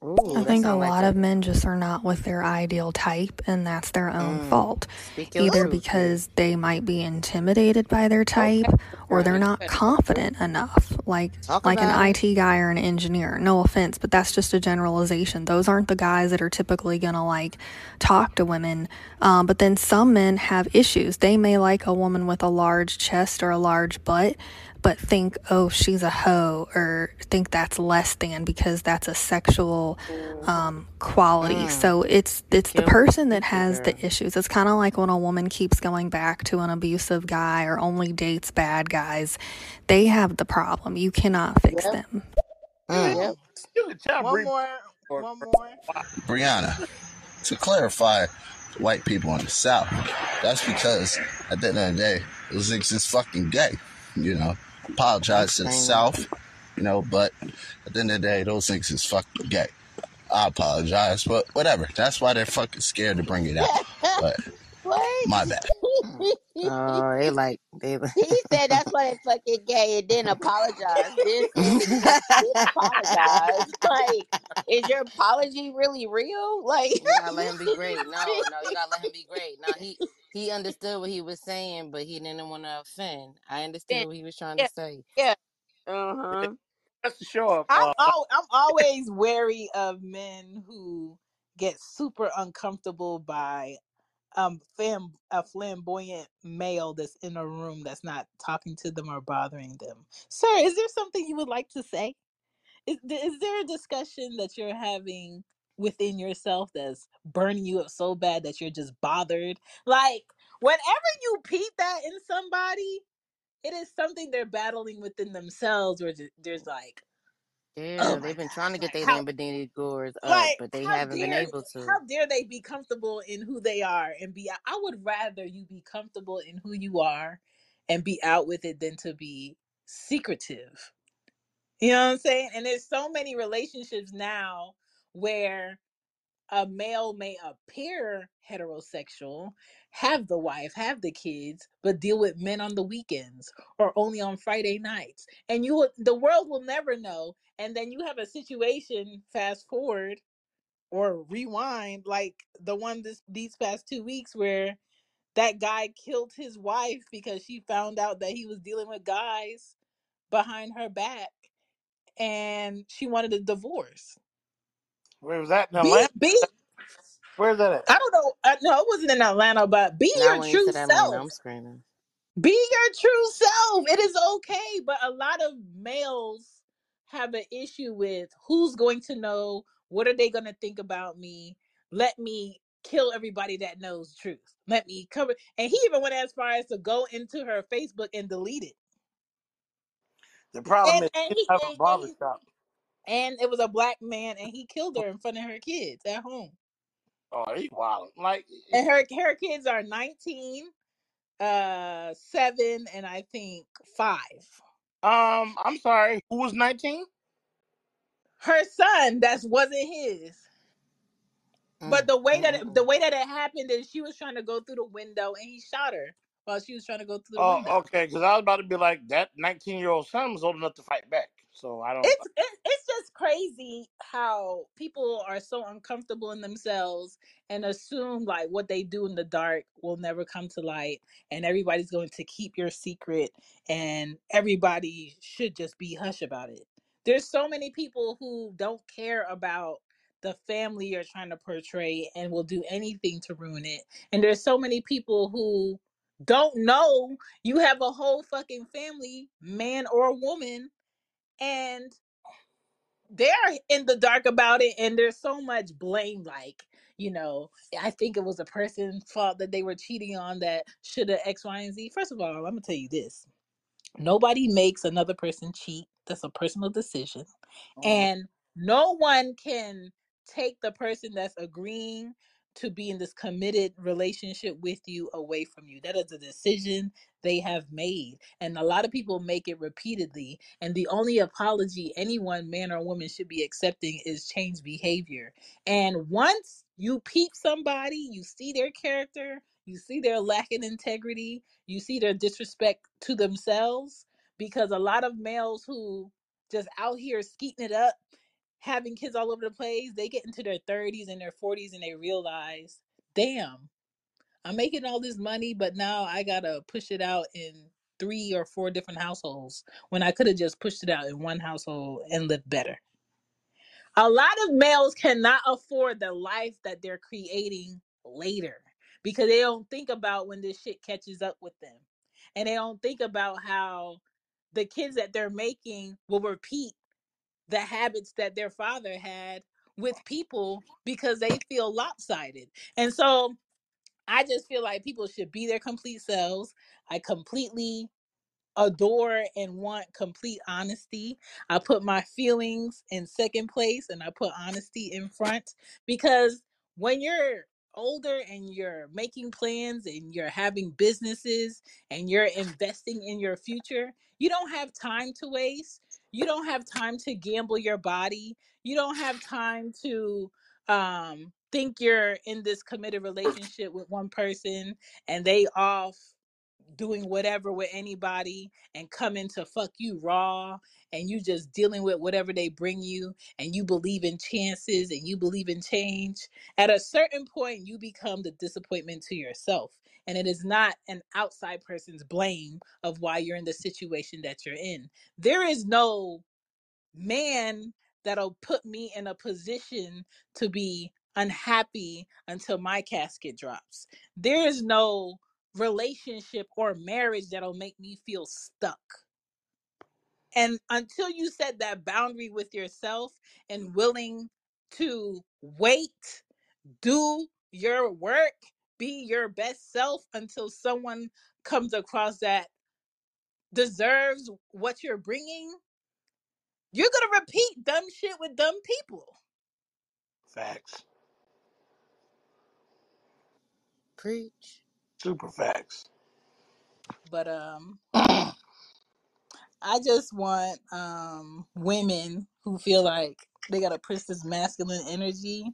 I Ooh, that think a like lot of men just are not with their ideal type, and that's their own mm, fault. Either truth, because they might be intimidated by their type, Okay, or they're not better talk your confident enough. Like Talk like an it. IT guy or an engineer. No offense, but that's just a generalization. Those aren't the guys that are typically gonna like talk to women. Um, but then some men have issues. They may like a woman with a large chest or a large butt, but think, oh, she's a hoe, or think that's less than because that's a sexual um, quality. Mm, So it's it's the person that has the issues. It's kind of like when a woman keeps going back to an abusive guy or only dates bad guys. They have the problem. You cannot fix Yep, them. Mm. yep. you can tell One more, one more. Brianna, to clarify, white people in the South, that's because at the end of the day, those niggas is fucking gay. You know, I'm apologize to the. South, you know, but at the end of the day, those things is fucking gay. I apologize, but whatever. That's why they're fucking scared to bring it out. But what? my bad. Oh, they like they. he said that's why they fucking gay and then apologize. Then said it again. Then apologize. Like, is your apology really real? Like, You gotta let him be great. No, no, you gotta let him be great. No, he he understood what he was saying, but he didn't want to offend. I understood what he was trying to yeah, say. yeah. Uh huh. That's the show of I'm uh, al- I'm always wary of men who get super uncomfortable by um fam- a flamboyant male that's in a room that's not talking to them or bothering them. Sir, is there something you would like to say? Is, is there a discussion that you're having within yourself that's burning you up so bad that you're just bothered? Like, whenever you peep that in somebody, it is something they're battling within themselves where ju- there's like, oh Yeah, my they've been trying to get like their how Lamborghini doors up, like but they how haven't been dare able to. how dare they be comfortable in who they are and be I would rather you be comfortable in who you are and be out with it than to be secretive. You know what I'm saying? And there's so many relationships now where a male may appear heterosexual, have the wife, have the kids, but deal with men on the weekends or only on Friday nights. And you would the world will never know. And then you have a situation fast forward or rewind like the one this these past two weeks where that guy killed his wife because she found out that he was dealing with guys behind her back and she wanted a divorce. Where was that in Be Atlanta? be Where's that at? I don't know. Uh, no, it wasn't in Atlanta, but be Now your when you true said Atlanta, self. I'm screaming. Be your true self. It is okay. But a lot of males have an issue with who's going to know, what are they going to think about me? Let me kill everybody that knows the truth. Let me cover. And he even went as far as to go into her Facebook and delete it. The problem And is and he he didn't have a and, and barber he shop. And it was a black man and he killed her in front of her kids at home. Oh, he wild. Like, And her her kids are 19 uh seven and I think five. um, I'm sorry. Who was 19? Her son that wasn't his. But Mm, the way that mm, it, the mm. way that it happened is she was trying to go through the window and he shot her while she was trying to go through the Oh, window. okay. Because I was about to be like, that 19 year old son was old enough to fight back. So I don't. It's it, it's just crazy how people are so uncomfortable in themselves and assume like what they do in the dark will never come to light and everybody's going to keep your secret and everybody should just be hush about it. There's so many people who don't care about the family you're trying to portray and will do anything to ruin it. And there's so many people who don't know you have a whole fucking family, man or woman, and they're in the dark about it and there's so much blame like you know i think it was a person's fault that they were cheating on that should have x y and z first of all i'm gonna tell you this Nobody makes another person cheat. That's a personal decision. Mhm. And no one can take the person that's agreeing to be in this committed relationship with you away from you. That is a decision they have made. And a lot of people make it repeatedly. And the only apology anyone, man or woman, should be accepting is change behavior. And once you peep somebody, you see their character, you see their lack in integrity, you see their disrespect to themselves because a lot of males who just out here skeeting it up having kids all over the place they get into their 30s and their 40s and they realize damn i'm making all this money but now i gotta push it out in three or four different households when i could have just pushed it out in one household and lived better a lot of males cannot afford the life that they're creating later because they don't think about when this shit catches up with them. And they don't think about how the kids that they're making will repeat the habits that their father had with people because they feel lopsided. And so I just feel like people should be their complete selves. I completely adore and want complete honesty. I put my feelings in second place and I put honesty in front because when you're older and you're making plans and you're having businesses and you're investing in your future, you don't have time to waste. You don't have time to gamble your body. You don't have time to um think you're in this committed relationship with one person and they off doing whatever with anybody and coming to fuck you raw and you just dealing with whatever they bring you and you believe in chances and you believe in change at a certain point you become the disappointment to yourself and it is not an outside person's blame of why you're in the situation that you're in there is no man that'll put me in a position to be unhappy until my casket drops. There is no relationship or marriage that'll make me feel stuck. And until you set that boundary with yourself and willing to wait, do your work, be your best self until someone comes across that deserves what you're bringing, you're going to repeat dumb shit with dumb people Facts. Preach. Super facts. but um i just want um women who feel like they gotta push this masculine energy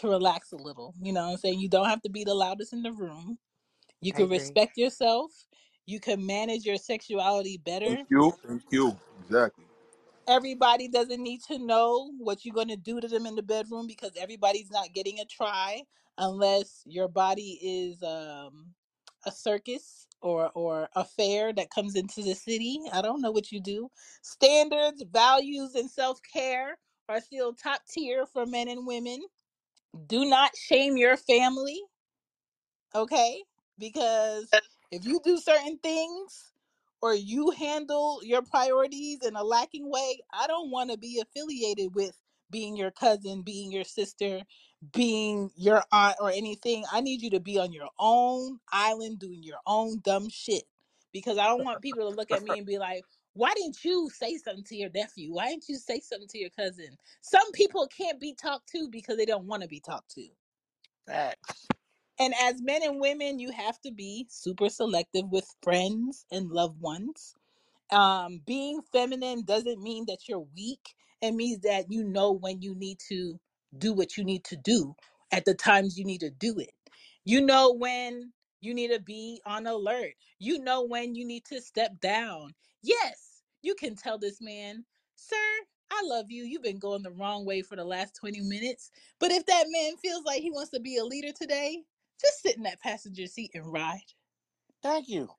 to relax a little. You know what I'm saying? You don't have to be the loudest in the room. You I can agree. respect yourself. You can manage your sexuality Thank better. you. Thank you. Exactly. Everybody doesn't need to know what you're going to do to them in the bedroom because everybody's not getting a try unless your body is um, a circus or or a fair that comes into the city. I don't know what you do. Standards, values, and self care are still top tier for men and women. Do not shame your family okay? Because if you do certain things or you handle your priorities in a lacking way, I don't want to be affiliated with being your cousin, being your sister, being your aunt or anything. I need you to be on your own island doing your own dumb shit. Because I don't want people to look at me and be like, why didn't you say something to your nephew? Why didn't you say something to your cousin? Some people can't be talked to because they don't want to be talked to Facts. and as men and women, you have to be super selective with friends and loved ones um being feminine doesn't mean that you're weak it means that you know when you need to do what you need to do at the times you need to do it. You know when you need to be on alert. You know when you need to step down. Yes you can tell this man sir i love you. You've been going the wrong way for the last 20 minutes. But if that man feels like he wants to be a leader today just sit in that passenger seat and ride. Thank you.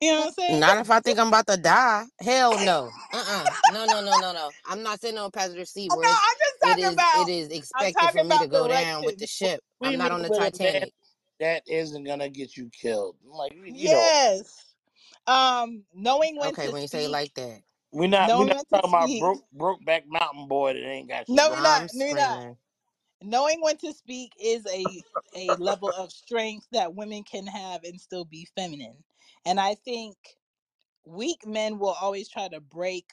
You know what i'm saying Not if I think I'm about to die. Hell no. Uh-uh. No, no, no, no, no. I'm not sitting on a passenger seat No, where it's I'm just talking is it about. is I'm expected for me to about go down with the directions. ship. I'm not on the with a man Titanic. that isn't gonna get you killed. Like you know, Yes. Um, knowing when Okay, to when you say it like that. we're not we're not talking about broke broke back mountain boy that ain't got shit No, we're not. No, we're not. Knowing when to speak is a a level of strength that women can have and still be feminine. And I think weak men will always try to break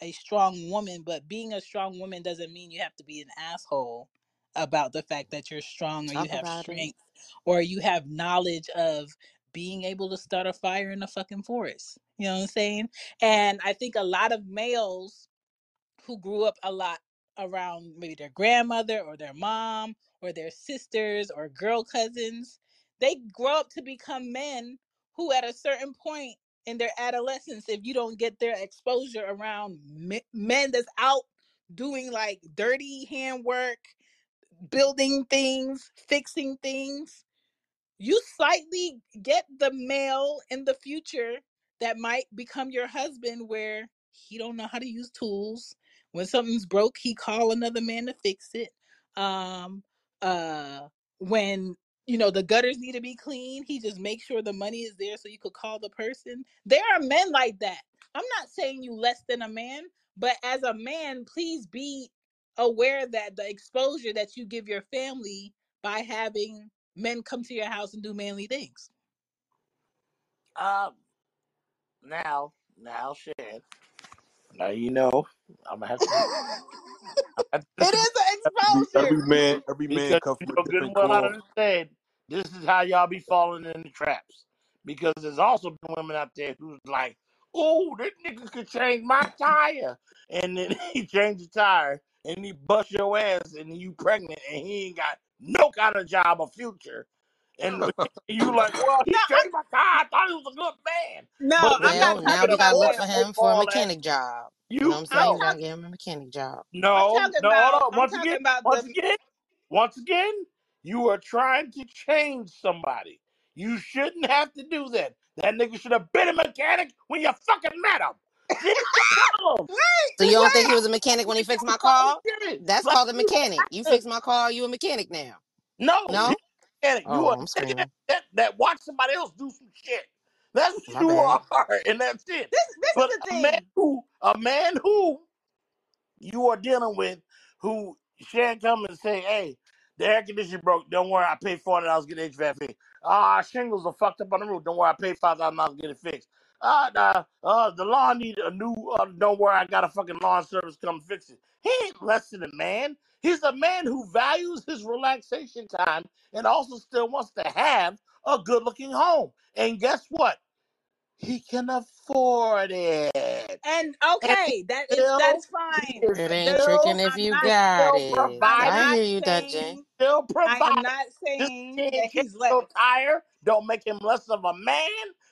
a strong woman, but being a strong woman doesn't mean you have to be an asshole about the fact that you're strong or you Talk have about it. strength or you have knowledge of being able to start a fire in a fucking forest. You know what I'm saying? And I think a lot of males who grew up a lot around maybe their grandmother or their mom or their sisters or girl cousins. They grow up to become men who, at a certain point in their adolescence, if you don't get their exposure around me- men that's out doing like dirty handwork, building things, fixing things, you slightly get the male in the future that might become your husband where he don't know how to use tools. When something's broke he call another man to fix it. Um uh when you know the gutters need to be clean he just makes sure the money is there so you could call the person there are men like that i'm not saying you less than a man but as a man please be aware that the exposure that you give your family by having men come to your house and do manly things. Uh, now now shit. Now you know I'm gonna have to. I'm gonna have to it disagree is an exposure every man, every man because come you from a know good and different well I cloth. done said this is how y'all be falling in the traps. Because there's also been women out there who's like, "Oh, this nigga could change my tire," and then he changed the tire and he bust your ass and you pregnant and he ain't got no kind of job or future. And you like, well, he No, changed my tire. I thought he was a good man, no, but when I'm you not Well, now we gotta look for him for a all that, mechanic job. You know what I'm saying? no. We gotta get him a mechanic job. No, no, hold about on. Once again, once the again, once again, you are trying to change somebody. You shouldn't have to do that. That nigga should have been a mechanic when you fucking met him. See, that's the problem. So you don't think he was a mechanic when he fixed my car? shit. That's Like called a you mechanic. You don't fixed my car, you a mechanic now. No, you No? mechanic. You Oh, a I'm nigga that, screaming. that, that watch somebody else do some shit. That's what My you bad. are, and that's it. This this But is the a man thing. who, a man who you are dealing with who shan't come and say, hey, the air conditioner broke. Don't worry, I paid four hundred dollars to get HVAC fixed. Ah, shingles are fucked up on the roof. Don't worry, I paid five thousand dollars to get it fixed. Ah, nah, uh, the lawn need a new. Uh, don't worry, I got a fucking lawn service come fix it. He ain't less than a man. He's a man who values his relaxation time and also still wants to have a good looking home. And guess what? He can afford it And and okay, that is still that's fine. It ain't still tricking if I'm you got it. I'm I providing not hear you, saying Dutchy. Still I am not saying that he's let. your tire, don't make him less of a man.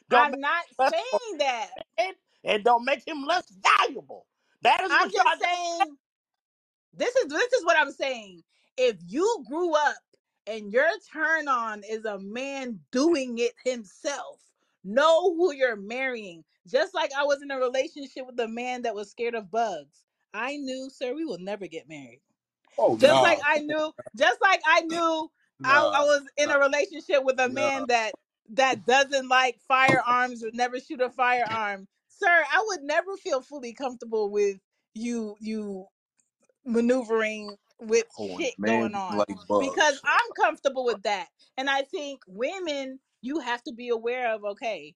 Don't I'm not him less of saying that. a man, and don't make him less valuable. That is I'm what y'all saying this is this is what I'm saying. If you grew up and your turn on is a man doing it himself, know who you're marrying. Just like I was in a relationship with a man that was scared of bugs. I knew, sir, we will never get married. Oh Just nah, like I knew, just like I knew I, I was in a relationship with a man that that doesn't like firearms or never shoot a firearm. Sir, I would never feel fully comfortable with you you maneuvering with Oh, shit going on like because. I'm comfortable with that. And I think women, you have to be aware of okay,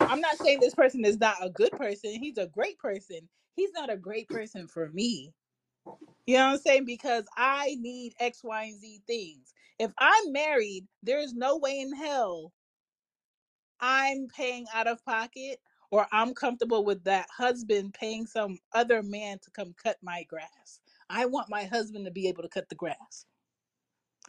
I'm not saying this person is not a good person. He's a great person. He's not a great person for me. You know what I'm saying? Because I need X, Y, and Z things. If I'm married, there's no way in hell I'm paying out of pocket or I'm comfortable with that husband paying some other man to come cut my grass. I want my husband to be able to cut the grass.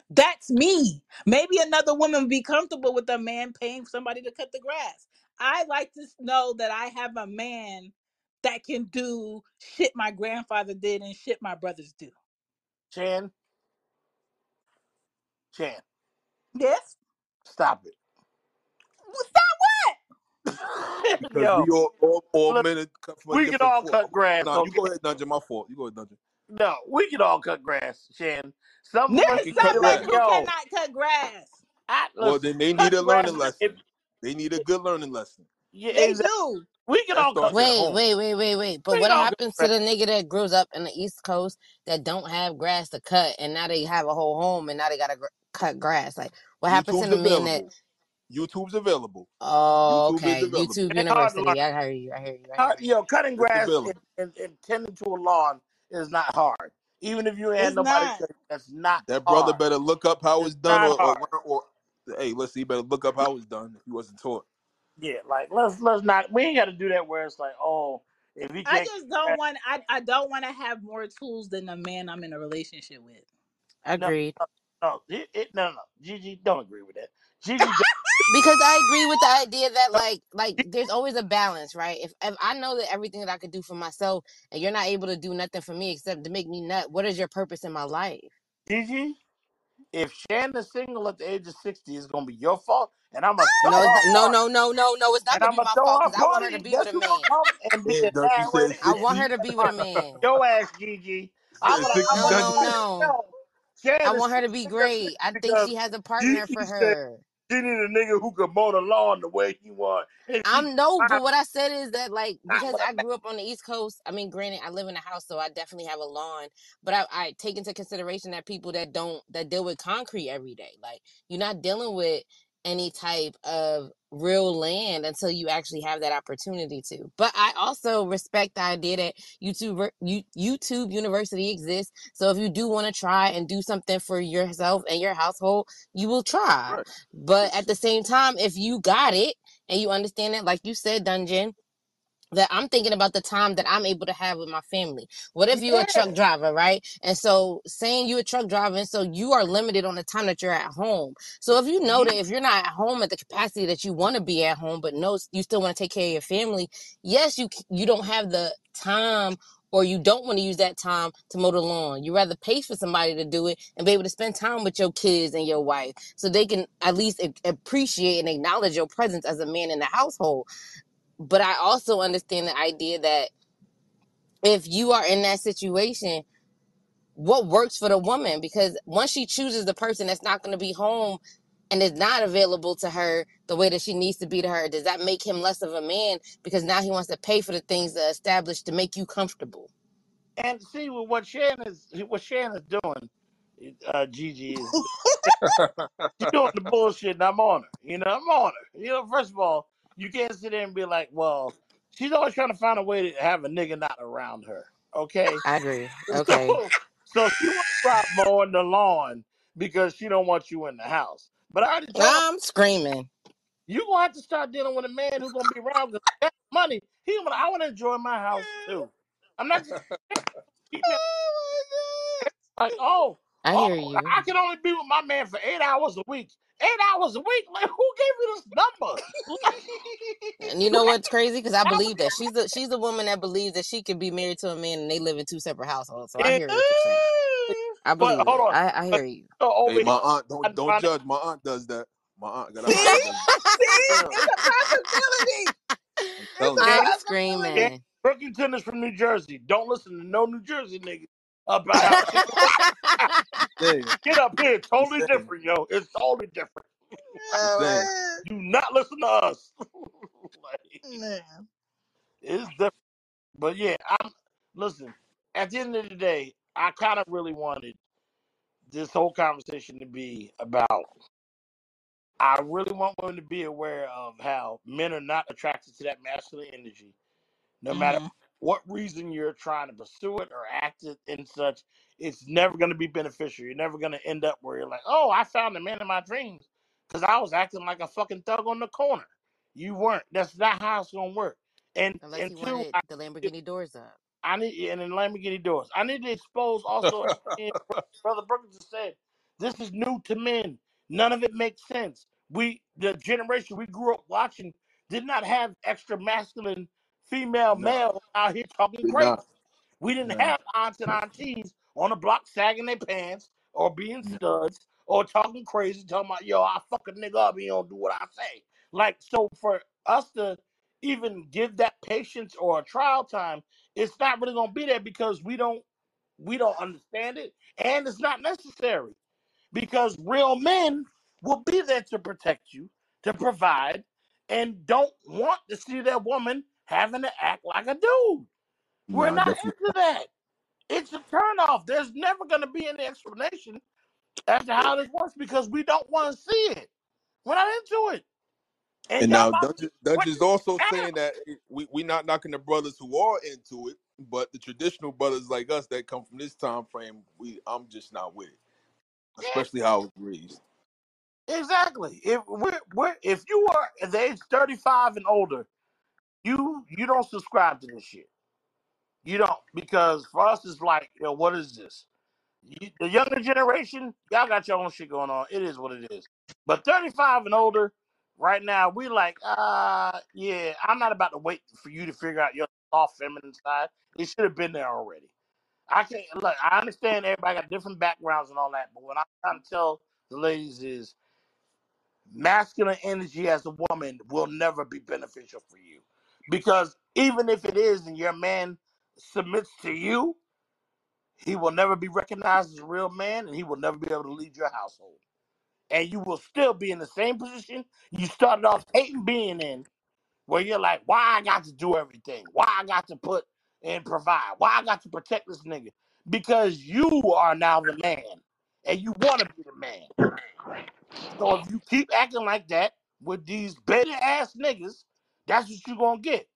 That's me. Maybe another woman would be comfortable with a man paying somebody to cut the grass. I like to know that I have a man that can do shit my grandfather did and shit my brothers do. Chan, Chan, Yes? stop it. Stop it. Because we all all, all look, men are cut from a we can different all cloth. cut grass, Nah, you okay? go ahead, Dungeon. My fault. You go ahead, Dungeon. No, we can all cut grass, Chan. Some of Niggas us We can be cut sound like like, grass. you yo, cannot cut grass. I Well, listen, then they need cut a grass. learning If lesson. They need a good learning lesson. Yeah, They exactly, do. we can That all cut. Wait, wait, wait, wait, wait. But We what can all cut happens to the nigga that grows up in the East Coast that don't have grass to cut and now they have a whole home and now they gotta gr- cut grass? Like, what happens to YouTube's the men that? YouTube's available. Oh, YouTube okay. available. YouTube It ain't hard. University. I hear you. I hear you. I hear you. You know, cutting grass and, and, and tending to a lawn is not hard. Even if you ain't had nobody not. that's not That brother hard. better look up how It's it's done, not or or, or hey, let's see. Better look up how it's done if he wasn't taught. Yeah, like let's let's not. We ain't got to do that where it's like, oh, if he I can't. just don't want I, I don't want to have more tools than the man I'm in a relationship with. No, Agreed. no, no, it, it, no, no, no. Gigi, don't agree with that. Gigi, don't. Because I agree with the idea that like like there's always a balance, right? If if I know that everything that I could do for myself and you're not able to do nothing for me except to make me nut, what is your purpose in my life? Gigi, if Shannon's single at the age of 60, it's going to be your fault, and I'm going to throw No, it's her not, a no, party. no, no, no, no. It's not And gonna I'm be going to my throw fault her because I want her to and be with guess a who going to man. come and be Damn, the Dutch, you dad said? I want her to be with a man. Your ass, Gigi. You I'm said going to I'm No, gonna Dungeon. no, let you no. know. I Shannon's want her to be at the age of 60 great. I think because she has a partner Gigi for said her. She need a nigga who could mow the lawn the way he want, and I'm no, but what I said is that like because I grew up on the East Coast. I mean, granted, I live in a house, so I definitely have a lawn. But I, I take into consideration that people that don't that deal with concrete every day, like you're not dealing with any type of real land until you actually have that opportunity to. But I also respect the idea that YouTube YouTube University exists. So if you do want to try and do something for yourself and your household, you will try. Right. But at the same time, if you got it and you understand it, like you said, Dungeon, that I'm thinking about the time that I'm able to have with my family. What if you're a truck driver, right? And so saying you're a truck driver, and so you are limited on the time that you're at home. So if you know that mm-hmm. if you're not at home at the capacity that you want to be at home, but no, you still want to take care of your family, yes, you you don't have the time or you don't want to use that time to mow the lawn. You rather pay for somebody to do it and be able to spend time with your kids and your wife so they can at least appreciate and acknowledge your presence as a man in the household but I also understand the idea that if you are in that situation, what works for the woman? Because once she chooses the person that's not going to be home and is not available to her the way that she needs to be to her, does that make him less of a man? Because now he wants to pay for the things that established to make you comfortable. and see what what Shannon is what Shannon is doing. Uh, Gigi is doing the bullshit, and I'm on her. You know, I'm on her. You know, first of all, you can't sit there and be like, well, she's always trying to find a way to have a nigga not around her. Okay, I agree. Okay. so so she want to stop mowing the lawn because she don't want you in the house. But I already told I'm screaming. you gonna have to start dealing with a man who's gonna be around because that money. He gonna, I want to enjoy my house too. I'm not just Oh like, oh. I Oh, hear you. I can only be with my man for eight hours a week. Eight hours a week? Like, who gave you this number? And you you know what's crazy? Because I believe that she's a she's a woman that believes that she can be married to a man and they live in two separate households. So I hear what you're saying. I But believe hold on. I, I hear you. Hey, my aunt, don't don't judge. My aunt does that. My aunt got a See, aunt that does that. see, it's a possibility. I'm It's a you. I'm screaming. Brookington is from New Jersey. Don't listen to no New Jersey niggas about how shit. Saying, Get up here, I'm totally saying, different, yo. It's totally different. I'm saying. Do not listen to us. like, man. it's different. But yeah, I'm listen. At the end of the day, I kind of really wanted this whole conversation to be about. I really want women to be aware of how men are not attracted to that masculine energy no matter hmm what reason you're trying to pursue it or act it and such, it's never going to be beneficial. You're never going to end up where you're like, oh, I found the man of my dreams because I was acting like a fucking thug on the corner. You weren't. That's not how it's going to work. And Unless and he two, wanted I, the Lamborghini doors up. I need and in Lamborghini doors. I need to expose also. Brother Brookings said this is new to men. None of it makes sense. We the generation we grew up watching did not have extra masculine female male out here talking crazy. not. We didn't Nah, have aunts and aunties on the block sagging their pants or being studs or talking crazy, talking about, yo, I fuck a nigga up, he don't do what I say. Like, so for us to even give that patience or a trial time, it's not really gonna be there because we don't we don't understand it and it's not necessary because real men will be there to protect you, to provide, and don't want to see that woman having to act like a dude. We're nah, not definitely. into that. It's a turnoff. There's never going to be any explanation as to how this works because we don't want to see it. We're not into it. And And now about to Dungeon, what Dungeon's also hell? saying that we we not knocking the brothers who are into it, but the traditional brothers like us that come from this time frame, we I'm just not with it, especially how it was raised. Exactly. If we're, we're if you are at the age 35 and older, you you don't subscribe to this shit. You don't because for us it's like, yo, what is this? You, the younger generation, y'all got your own shit going on. It is what it is. But 35 and older, right now, we like, uh, yeah, I'm not about to wait for you to figure out your soft feminine side. It should have been there already. I can't look. I understand everybody got different backgrounds and all that, but what I'm trying to tell the ladies is masculine energy as a woman will never be beneficial for you, because even if it is, and your man submits to you, he will never be recognized as a real man, and he will never be able to lead your household. And you will still be in the same position you started off hating being in, where you're like, why I got to do everything? Why I got to put and provide? Why I got to protect this nigga? Because you are now the man, and you want to be the man. So if you keep acting like that with these beta ass niggas, that's what you're gonna get.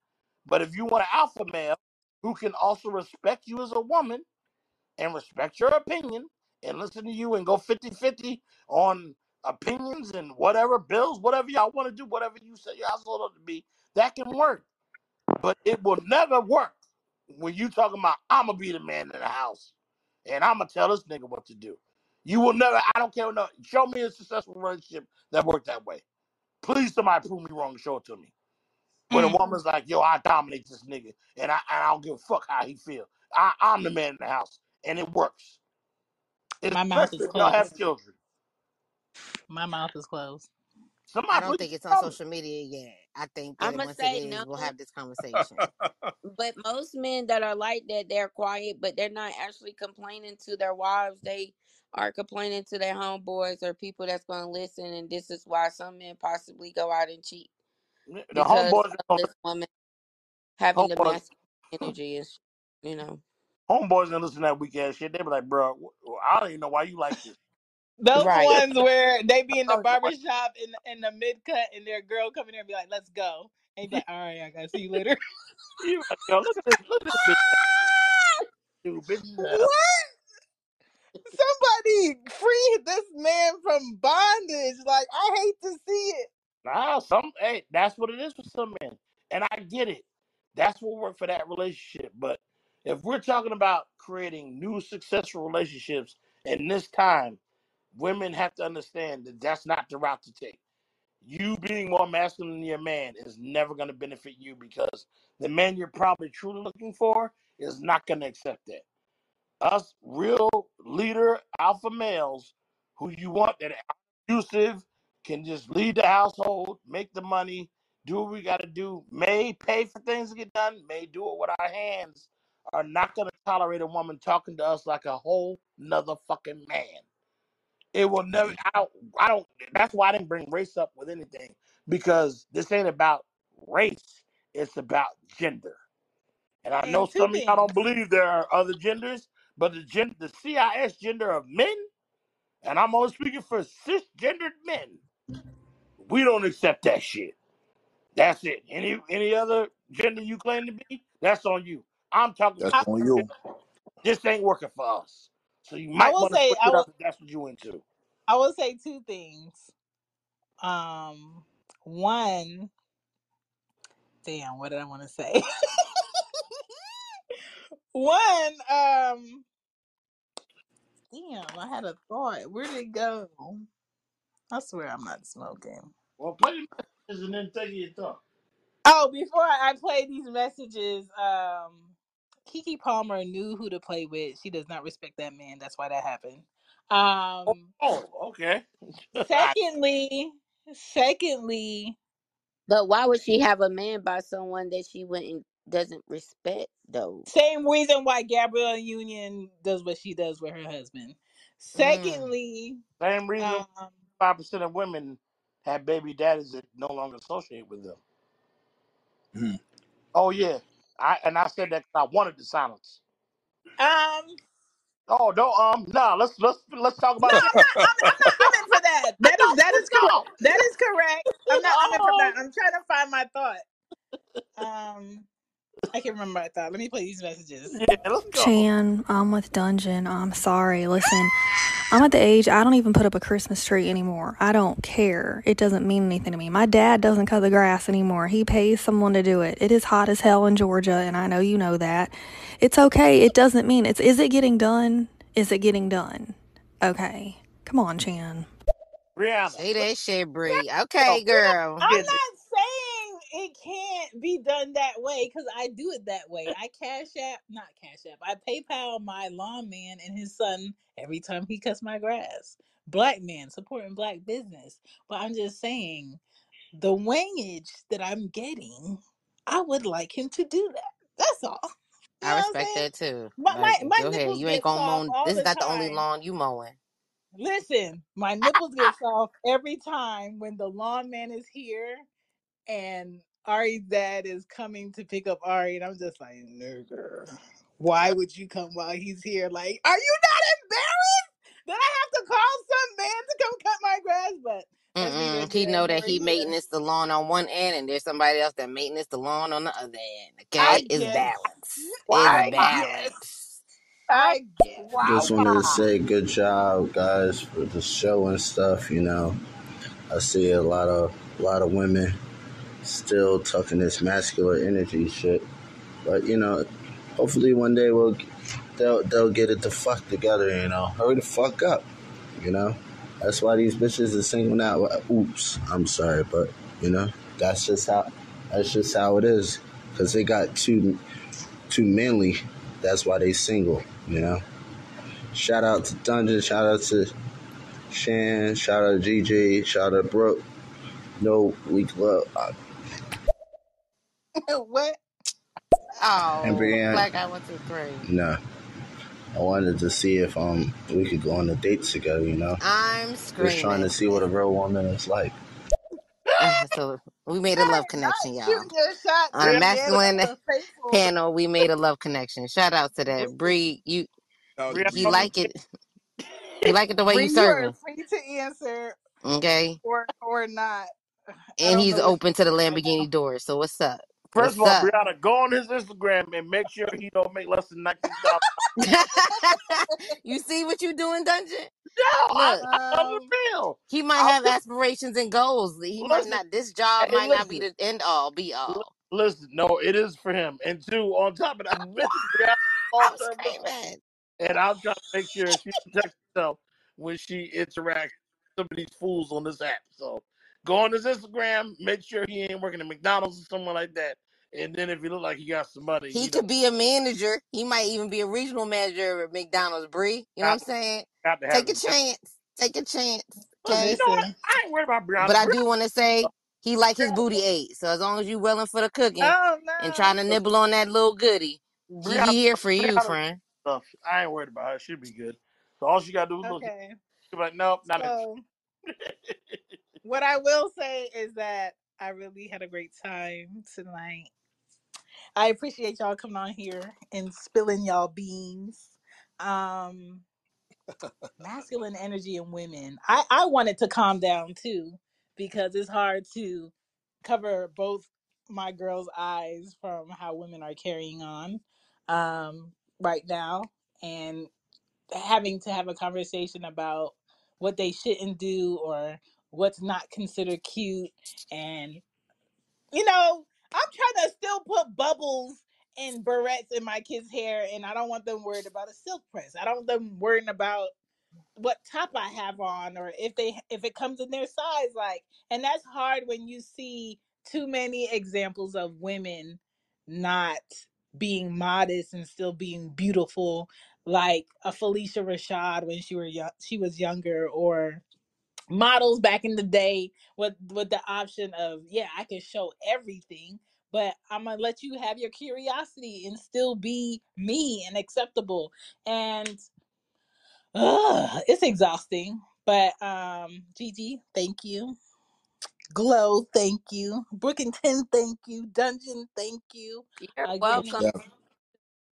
But if you want an alpha male who can also respect you as a woman, and respect your opinion and listen to you and go fifty-fifty on opinions and whatever bills, whatever y'all want to do, whatever you set your household up to be, that can work. But it will never work when you talking about I'm gonna be the man in the house and I'm gonna tell this nigga what to do. You will never. I don't care. No, show me a successful relationship that worked that way. Please, somebody prove me wrong. and Show it to me. Where the Mm, woman's like, "Yo, I dominate this nigga, and I, and I don't give a fuck how he feel. I, I'm the man in the house, and it works." my mouth is especially if y'all have closed. children. My mouth is closed. I Somebody don't think it's on tell me. social media yet. I think I'm that gonna once it say no, is, we'll have this conversation. but most men that are like that, they're quiet, but they're not actually complaining to their wives. They are complaining to their homeboys or people that's gonna listen, and this is why some men possibly go out and cheat The because homeboys, of gonna, this woman having the homeboys, masculine energy is, you know. homeboys gonna listen to that weak ass shit. They be like, bro, I don't even know why you like this. Those Right. ones where they be in I the don't even know why. barber shop in in the mid cut and their girl come in there and be like, "Let's go," and you be like, "All right, I gotta see you later." you like, yo, look at this, look at this bitch, dude, bitch. ass. what? Somebody free this man from bondage. Like I hate to see it. Nah, some, hey, that's what it is for some men, and I get it. That's what worked for that relationship. But if we're talking about creating new successful relationships In this time, women have to understand that that's not the route to take. You being more masculine than your man is never going to benefit you because the man you're probably truly looking for is not going to accept that. Us real leader alpha males who you want that are abusive can just lead the household, make the money, do what we got to do, may pay for things to get done, may do it with our hands, are not going to tolerate a woman talking to us like a whole nother fucking man. It will never. I don't. I don't. That's why I didn't bring race up with anything because this ain't about race. It's about gender. And I know And some of y'all don't believe there are other genders, but the gen, the CIS gender of men, and I'm only speaking for cisgendered men. We don't accept that shit. That's it. Any any other gender you claim to be, that's on you. I'm talking That's I, on you. this ain't working for us. So you I might will want to say switch I it will up if that's what you into. I will say two things. Um one, damn, what did I want to say? one, um damn, I had a thought. Where did it go? I swear I'm not smoking. Well, play the messages and then take your thought. Oh, before I play these messages, um, Keke Palmer knew who to play with. She does not respect that man. That's why that happened. Um, Oh, okay. secondly, secondly, But why would she have a man by someone that she wouldn't doesn't respect though? same reason why Gabrielle Union does what she does with her husband. Mm. Secondly, Same reason um, five percent of women have baby daddies that no longer associate with them. Mhm. Oh yeah, I and I said that 'cause I wanted the silence. um, Oh no, um, nah. Let's let's let's talk no, about that. I'm not. I'm, I'm not. I'm in for that. I That is thought that correct. That is correct. I'm not. I'm in for oh, that. I'm trying to find my thought. I can remember I thought. Let me play these messages. yeah, let's go. Chan, I'm with Dungeon. I'm sorry. Listen, I'm at the age I don't even put up a Christmas tree anymore. I don't care. It doesn't mean anything to me. My dad doesn't cut the grass anymore. He pays someone to do it. It is hot as hell in Georgia, and I know you know that. It's okay. It doesn't mean it's. Is it getting done? Is it getting done? Okay. Come on, Chan. Brianna, Say that shit, Bree. Okay, girl. I'm not saying it can't be done that way because I do it that way. I cash app, not cash app. I PayPal my lawn man and his son every time he cuts my grass. Black man supporting black business. But I'm just saying the wingage that I'm getting, I would like him to do that. That's all. You I know what I'm respect that too. My my, my go ahead. nipples You ain't get gonna soft mow. all This is the not the only time lawn you mowing. Listen, my nipples get soft every time when the lawn man is here and Ari's dad is coming to pick up Ari, and I'm just like, nigga, why would you come while he's here? Like, are you not embarrassed that I have to call some man to come cut my grass? But that's neither Mm-mm. He there know nor that he here. maintenance the lawn on one end, and there's somebody else that maintenance the lawn on the other end. I Okay, it's guess, balance. It's Why? I Why? guess, balance. I guess. Just wanted to Why? say good job, guys, for the show and stuff. You know, I see a lot of a lot of women still tucking this masculine energy shit, but you know, hopefully one day we'll they'll they'll get it the fuck together. You know, hurry the fuck up. You know, that's why these bitches are singling out. well, Oops, I'm sorry, but you know, that's just how that's just how it is. Cause they got too too manly. That's why they single. You know. Shout out to Dungeon. Shout out to Chan. Shout out to Gigi. Shout out to Brooke. No weak love. Uh, what? and Oh, Brianne. black guy three. No. I wanted to see if um we could go on a date together. You know, I'm just trying to screaming. see what a real woman is like. so we made a love connection, y'all. shooting your shot On a Brianna, the end of masculine faithful. panel, we made a love connection. Shout out to that Bree. You Out to Brianna, he don't like it. You like it the way you Bree, you are serving. free to answer Okay, or or not. I and don't he's know what open to the you're doing right Lamborghini doors. So what's up? First of all, up? Brianna, go on his Instagram and make sure he don't make less than nineteen thousand. you see what you doing, Dungeon? No, I, Look, I love the Um, real. he might I have aspirations and goals. He might listen. not. This job Hey, might not be listen. the end all, be li- all. Listen. No, it is for him. And two, on top of that, I What? mentioned Brianna long I'm term. screaming. and I'm trying to make sure she protects herself when she interacts with some of these fools on this app. So go on his Instagram, make sure he ain't working at McDonald's or somewhere like that. And then if you look like he got some money, He you know, could be a manager. He might even be a regional manager at McDonald's, Bree. You know what I'm saying? got to have Take a money. chance. Take a chance. Listen, you know what? I ain't worried about But I do want to say he like his booty ate. So as long as you willing for the cooking Oh and trying to nibble on that little goodie, he Brianna, here for you, Brianna friend. stuff. I ain't worried about her. She'll be good. So all she gotta do is look. Okay. She'll be like, nope, not So interested. what I will say is that I really had a great time tonight. I appreciate y'all coming on here and spilling y'all beans. Um masculine energy in women. I I wanted to calm down too because it's hard to cover both my girls' eyes from how women are carrying on um right now and having to have a conversation about what they shouldn't do or what's not considered cute and you know i'm trying to still put bubbles and barrettes in my kids hair and i don't want them worried about a silk press. I don't want them worrying about what top i have on or if they if it comes in their size like and that's hard when you see too many examples of women not being modest and still being beautiful like a Phylicia Rashad when she were young, she was younger, or models back in the day with with the option of yeah, I can show everything, but I'm gonna let you have your curiosity and still be me and acceptable. And uh, it's exhausting. But um, Gigi, thank you. Glo, thank you. Brookington, thank you. Dungeon, thank you. You're Again, welcome. Yeah.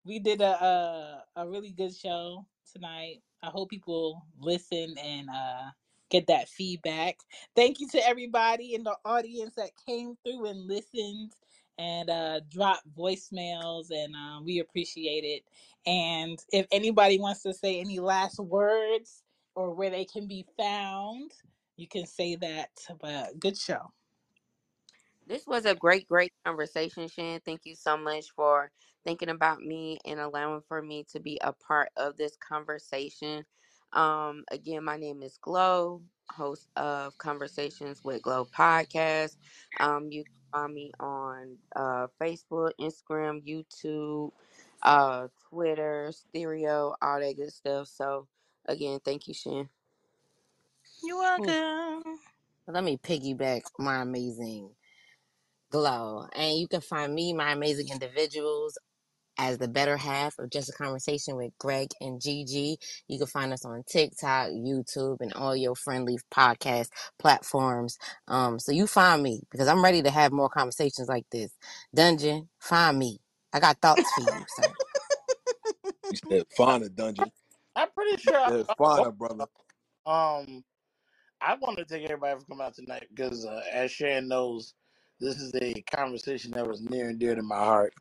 we did a, a a really good show tonight. I hope people listen and uh get that feedback. Thank you to everybody in the audience that came through and listened and uh dropped voicemails and um, we appreciate it. And if anybody wants to say any last words or where they can be found, you can say that. But good show. This was a great, great conversation, Shan. Thank you so much for thinking about me and allowing for me to be a part of this conversation. Um, again, my name is Glo, host of Conversations with Glo podcast. Um, you can find me on uh, Facebook, Instagram, YouTube, uh, Twitter, Stereo, all that good stuff. So, again, thank you, Chan. You're welcome. let me piggyback my amazing Glo. And you can find me, my amazing individuals, as the better half of just a conversation with Greg and Gigi. You can find us on TikTok, YouTube, and all your friendly podcast platforms. Um, so you find me because I'm ready to have more conversations like this. Dungeon, find me. I got thoughts for you, sir. You said find a dungeon. I'm pretty sure. I, said find a brother. um, I want to thank everybody for coming out tonight because, uh, as Sharon knows, this is a conversation that was near and dear to my heart.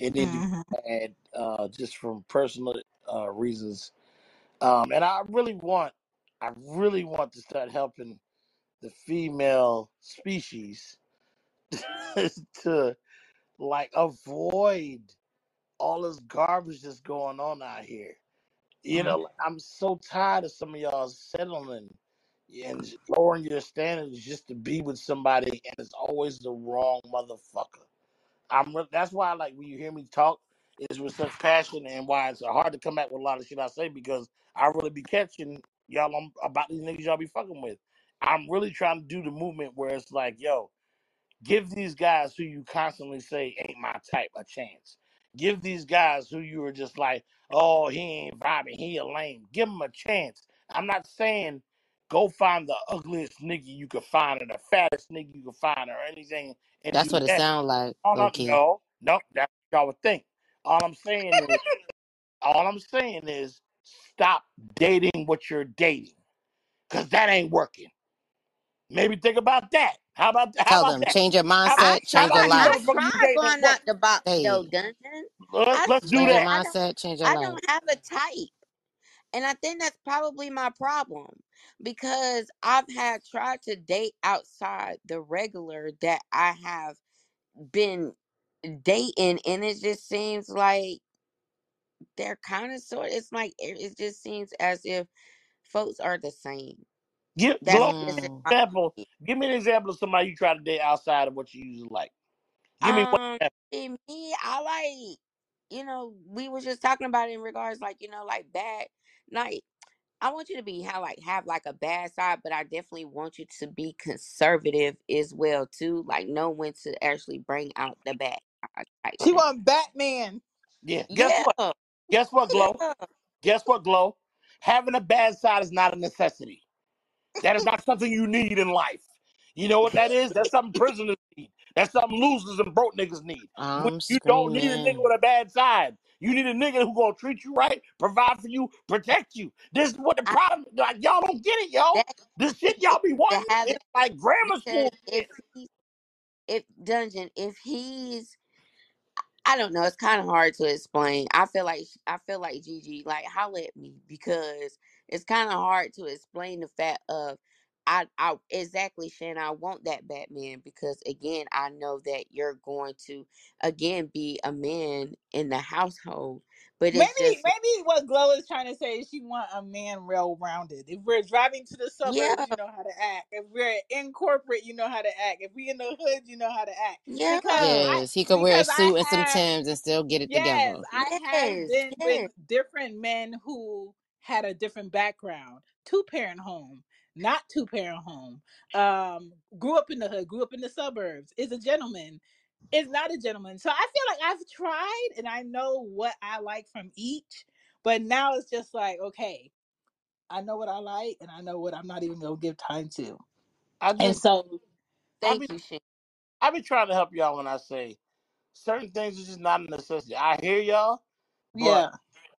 It needed to be hmm uh, just from personal uh, reasons, um, and I really want, I really want to start helping the female species to like avoid all this garbage that's going on out here. You know, like, I'm so tired of some of y'all settling and lowering your standards just to be with somebody, and it's always the wrong motherfucker. I'm that's why like when you hear me talk is with such passion, and why it's hard to come back with a lot of shit I say because I really be catching y'all on, about these niggas y'all be fucking with. I'm really trying to do the movement where it's like, yo, Give these guys who you constantly say ain't my type a chance. Give these guys who you were just like, oh, he ain't vibing, he a lame. Give them a chance. I'm not saying go find the ugliest nigga you could find or the fattest nigga you could find or anything and That's do what it that. sounds like, All I'm, Loki. no, no, that's what y'all would think. All I'm saying is, all I'm saying is, stop dating what you're dating, cause that ain't working. Maybe think about that. How about how Tell about them that? change your How, I mindset, how change your about tried. I life. motherfuckers you tried dating ain't going out working? the box though, Hey, Let's, I let's do change your said that. I don't. mindset, change your I life. don't have a type. And I think that's probably my problem because I've had tried to date outside the regular that I have been dating, and it just seems like they're kind of sort. It's like it, it just seems as if folks are the same. Give That's Glo just in Mm. example. Give me an example of somebody you try to date outside of what you usually like. Give me one Um, example. me, I like, you know, we was just talking about it in regards, like, you know, like bad, like I want you to be have like have like a bad side, but I definitely want you to be conservative as well too. Like know when to actually bring out the bad side type She thing. want Batman. Yeah. Guess Yeah, what? Guess what, Glo? yeah, Guess what, Glo? Having a bad side is not a necessity. That is not something you need in life. You know what that is? That's something prisoners need. That's something losers and broke niggas need. When I'm you don't need a nigga screaming. with a bad side. You need a nigga who gonna treat you right, provide for you, protect you. This is what the I, problem. Like y'all don't get it, that This shit y'all be wanting like grammar school if he if dungeon if he's I don't know. It's kind of hard to explain. I feel like I feel like Gigi, like holla at me because it's kind of hard to explain the fact of I, I exactly Shannon. I want that Batman because again, I know that you're going to again be a man in the household, but Maybe it's just maybe what Glo is trying to say is she want a man well rounded. If we're driving to the suburbs, yeah, you know how to act. If we're in corporate, you know how to act. If we in the hood, you know how to act. Because yeah, I Yes, he could wear a because I suit and some have Timbs and still get it Yes, together. I have yes, been with yes, different men who had a different background. Two parent home, not two parent home. Um, grew up in the hood, grew up in the suburbs. Is a gentleman. Is not a gentleman. So I feel like I've tried and I know what I like from each. But now it's just like, okay, I know what I like and I know what I'm not even gonna give time to. I And just so I be thank you, Shannon. I be trying to help y'all when I say certain things is just not a necessity. I hear y'all, but yeah,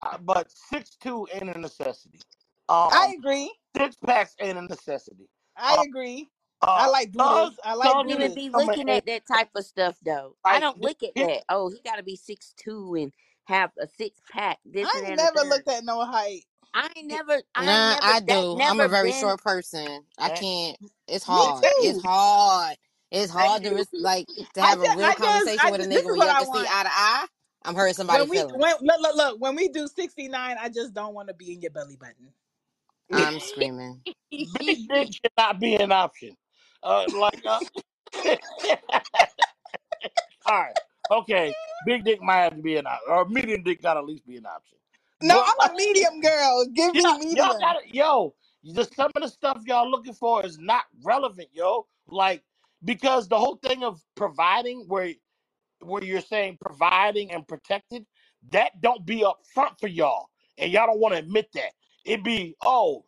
uh, but six two ain't a necessity. I Um, agree. six packs ain't a necessity. I Uh, agree. I uh, like thug I like don't in even be looking at that type of stuff though. I like don't look at that. Oh, he got to be six two and have a six pack, this I and that ain't and the never looked at no height. I ain't never, I ain't Nah, never. I do. I'm a very been short person. I can't. It's hard. It's hard. It's hard to res- like to I have a real I just, conversation I with a nigga is where y'all I can see want. eye to eye. I'm hurting somebody. When we, when look, look, look. When we do sixty nine, I just don't want to be in your belly button. I'm screaming. big dick should not be an option. Uh, like uh, all right, okay, big dick might have to be an option, or medium dick got to at least be an option. No, But I'm a medium girl. Give me medium. got to yo. just some of the stuff y'all looking for is not relevant, yo. Like because the whole thing of providing, where where you're saying providing and protected, that don't be up front for y'all. And y'all don't want to admit that. It be, oh,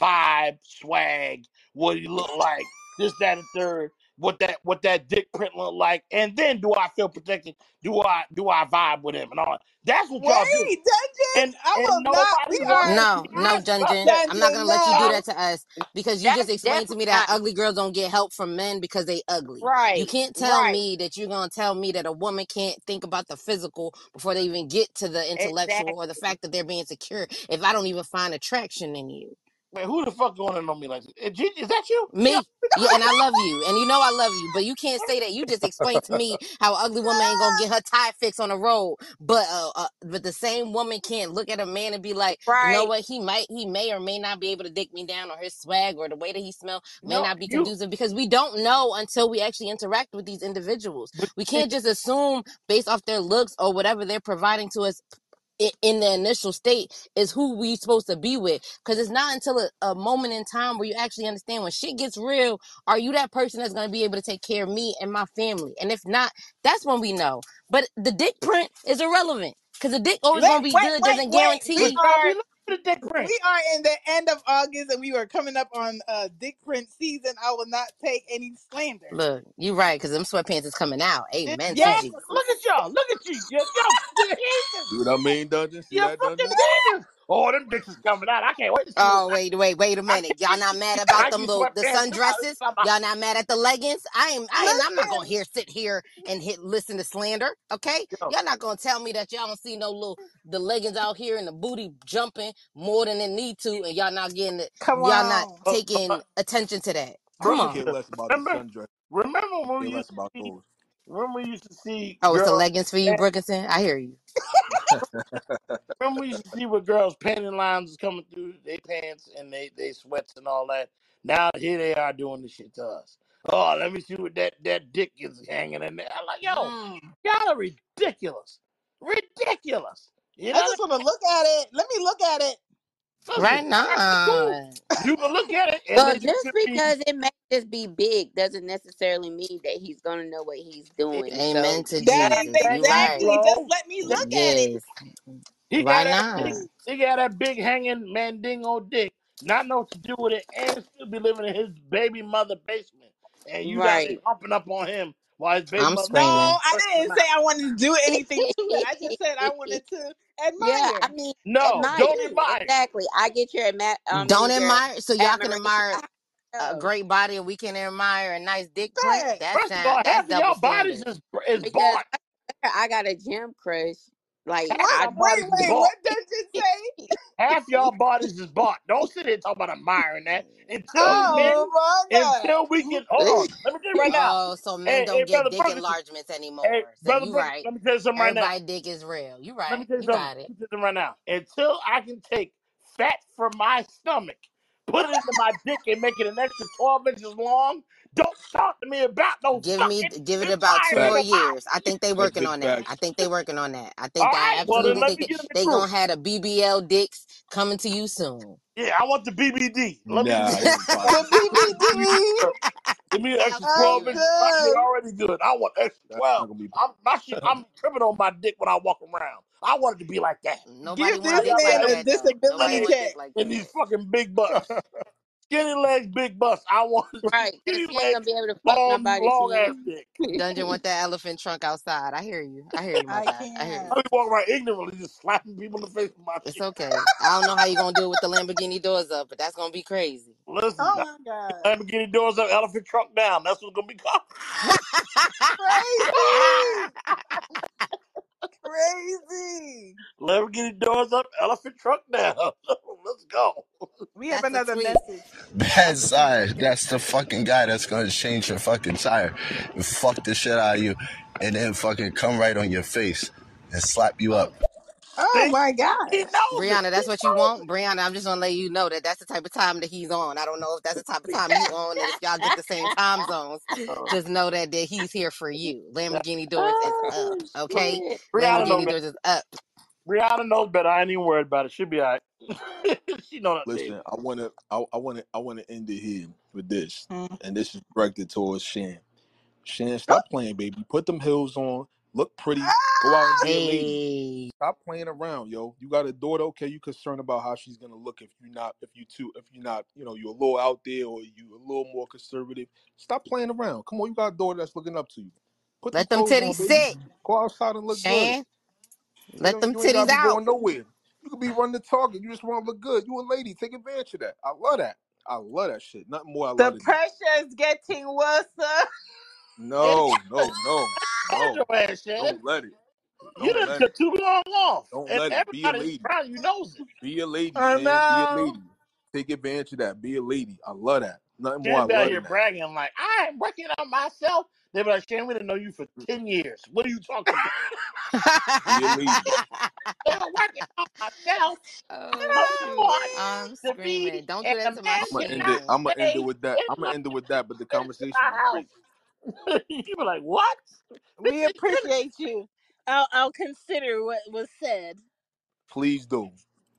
vibe, swag, what he look like, this, that, and third, what that what that dick print look like, and then do I feel protected? Do I do I vibe with him and all that? That's what Wait, y'all do. dungeon. And I and will not. We are No, no, Dungeon. I'm not gonna let you do that to us because you just explained to me that not ugly girls don't get help from men because they ugly. Right. You can't tell Right. me that you're gonna tell me that a woman can't think about the physical before they even get to the intellectual Exactly. or the fact that they're being secure if I don't even find attraction in you. Man, who the fuck going to know me like this? Eh, Gigi, Is that you? Me. Yeah, and I love you. And you know I love you. But you can't say that. You just explained to me how an ugly woman ain't gonna get her tie fixed on the road. But uh, uh but the same woman can't look at a man and be like, you know Right. what, he might he may or may not be able to dick me down or his swag or the way that he smell may No, not be you. conducive because we don't know until we actually interact with these individuals. But We see, can't just assume based off their looks or whatever they're providing to us i- in the initial state is who we supposed to be with. Because it's not until a, a moment in time where you actually understand when shit gets real are you that person that's going to be able to take care of me and my family? And if not that's when we know. But the dick print is irrelevant because the dick always wait, going to be wait, good wait, doesn't wait. We guarantee y'all are, be looking at the dick print. we are in the end of August, and we are coming up on uh Dick Print season. I will not take any slander. look you right because them sweatpants is coming out This amen Yes, man, look at y'all. Look at you. Yo, yo fucking heathens. See what I mean, Dungeon? See You're that, fucking Dungeon? Heathens. Oh, them dicks is coming out. I can't wait to see what Oh wait, wait, wait a minute! Y'all not mad about them Nike little the sweatpants come sundresses? Y'all not mad at the leggings? I am. I am. I'm not gonna listen. hear sit here and hit listen to slander. Okay, y'all not gonna tell me that y'all don't see no little the leggings out here and the booty jumping more than it need to, and y'all not getting it. Come Y'all not taking attention to that. Come Could Brooklyn, care on. less about the remember, remember when we used to about those. Remember we used to see Oh, it's the girls. leggings for you, Brookington. I hear you. Remember we used to see what girls' panty lines was coming through their pants and they, they sweats and all that. Now here they are doing this shit to us. Oh, let me see what that, that dick is hanging in there. I'm like, yo, Mm. y'all are ridiculous. Ridiculous. You I know just want to look at it. Let me look at it. Listen, right now. You can look at it and Well, just can be because it may just be big doesn't necessarily mean that he's gonna know what he's doing. Amen So to That that's Jesus. You right. exactly. Just let me look at it. He Right that now. big, he got that big hanging mandingo dick, not know what to do with it, and still be living in his baby mother basement. And you got there right. humping up on him while his baby I'm mother No. I didn't say. I wanted to do anything to it. I just said I wanted to admire. yeah, I mean, No, admire don't admire. exactly. I get your admi- I Don't your admire so y'all can admire a oh. great body and we can admire a nice dick print. That's First of all, that's half of double y'all bodies standard. is is because bought. I got a gym crush. Like I What? Wait, wait. bought. What did you say? Half y'all bodies is bought. Don't sit here talking about admiring that. Oh, until Oh men, my god. until we get hold on. Let me tell you right now. Oh, so men Hey, hey, don't get brother dick Ferguson. enlargements Hey, anymore. So brother you Ferguson, right. let me tell you something right now. Everybody dick is real. You Let me right. tell you You something. got Let me tell you something right now. Until I can take fat from my stomach, put it into my dick, and make it an extra 12 inches long, don't talk to me about no Give me sucking, give it about two more Wait. years. I think they That's working big on that. I facts. think they working on that. I All think right, I well, then absolutely let think me they, get in the they gonna have the BBL dicks coming to you soon. Yeah, I want the BBD. Let me Nah, get he ain't The popping. BBD. Give me an extra I'm 12 I'm inches. My shit done. already good. I want extra That's 12. not gonna be I'm my shit. I'm tripping on my dick when I walk around. I want it to be like that. Nobody Give want How this dick like man got a though. Nobody disability want check. dick like in these fucking big butts? Skinny legs, big butts. I want right, skinny he ain't gonna legs, be able to fuck long, nobody long ass dick. Dungeon want that elephant trunk outside. I hear you. I hear you, my I guy. I hear can't. I you. be walking around ignorantly, just slapping people in the face with my It's shit. okay. I don't know how you gonna do it with the Lamborghini doors up, but that's gonna be crazy. Listen, Oh my god. Lamborghini doors up, elephant trunk down. That's what's gonna be called. Crazy. Crazy. Lamborghini doors up, elephant truck down. Oh, let's go. We have that's a another tweet. message. Bad That's a side. That's the fucking guy that's gonna change your fucking tire and fuck the shit out of you, and then fucking come right on your face and slap you up. Oh See, my he knows it. Brianna, He that's what you knows want? Brianna, I'm just gonna let you know that that's the type of time that he's on. I don't know if that's the type of time you on, and if y'all get the same time zones, it. Uh, just know that, that he's here for you. Lamborghini doors is up, oh okay? shit! Brianna know Lamborghini better. doors is up. Brianna knows better. I ain't even worried about it. She'll be all right. she know that, baby. Listen, I wanna I, I wanna I wanna end it here with this. Mm. And this is directed towards Chan. Chan, stop playing, baby. Put them heels on. Look pretty. Go out and be a lady. Stop playing around, yo. You got a daughter, okay? You concerned about how she's gonna look if you're not, if you too, if you're not, you know, you're a little out there or you a little more conservative. Stop playing around. Come on, you got a daughter that's looking up to you. Put them let them clothes titties on, sit. Go outside and look good. Chan, You let know, them you ain't titties gotta be out. going nowhere. You could be running the target. You just want to look good. You a lady. Take advantage of that. I love that. I love that shit. Nothing more I The love than that. pressure is getting worse. It No, no, no, told no. your ass, Chan. Don't let it. You Don't done took too long off. Don't And let it. Be a lady. around you knows it. Be a lady, Chan. Be a lady. Take advantage of that. Be a lady. I love that. Nothing more I Chan be out love here than that. bragging like, I ain't working on myself. They be like, Chan, we didn't know you for 10 years. What are you talking about? Be a lady. They were working on myself. oh I shoot, want I'm to be screaming! Don't do that to my I'm gonna end imaginary it. Chan. I'm gonna end it with that. I'm gonna end it with that. But the conversation my was great. house. you be like, what? We appreciate you. I'll I'll consider what was said. Please do.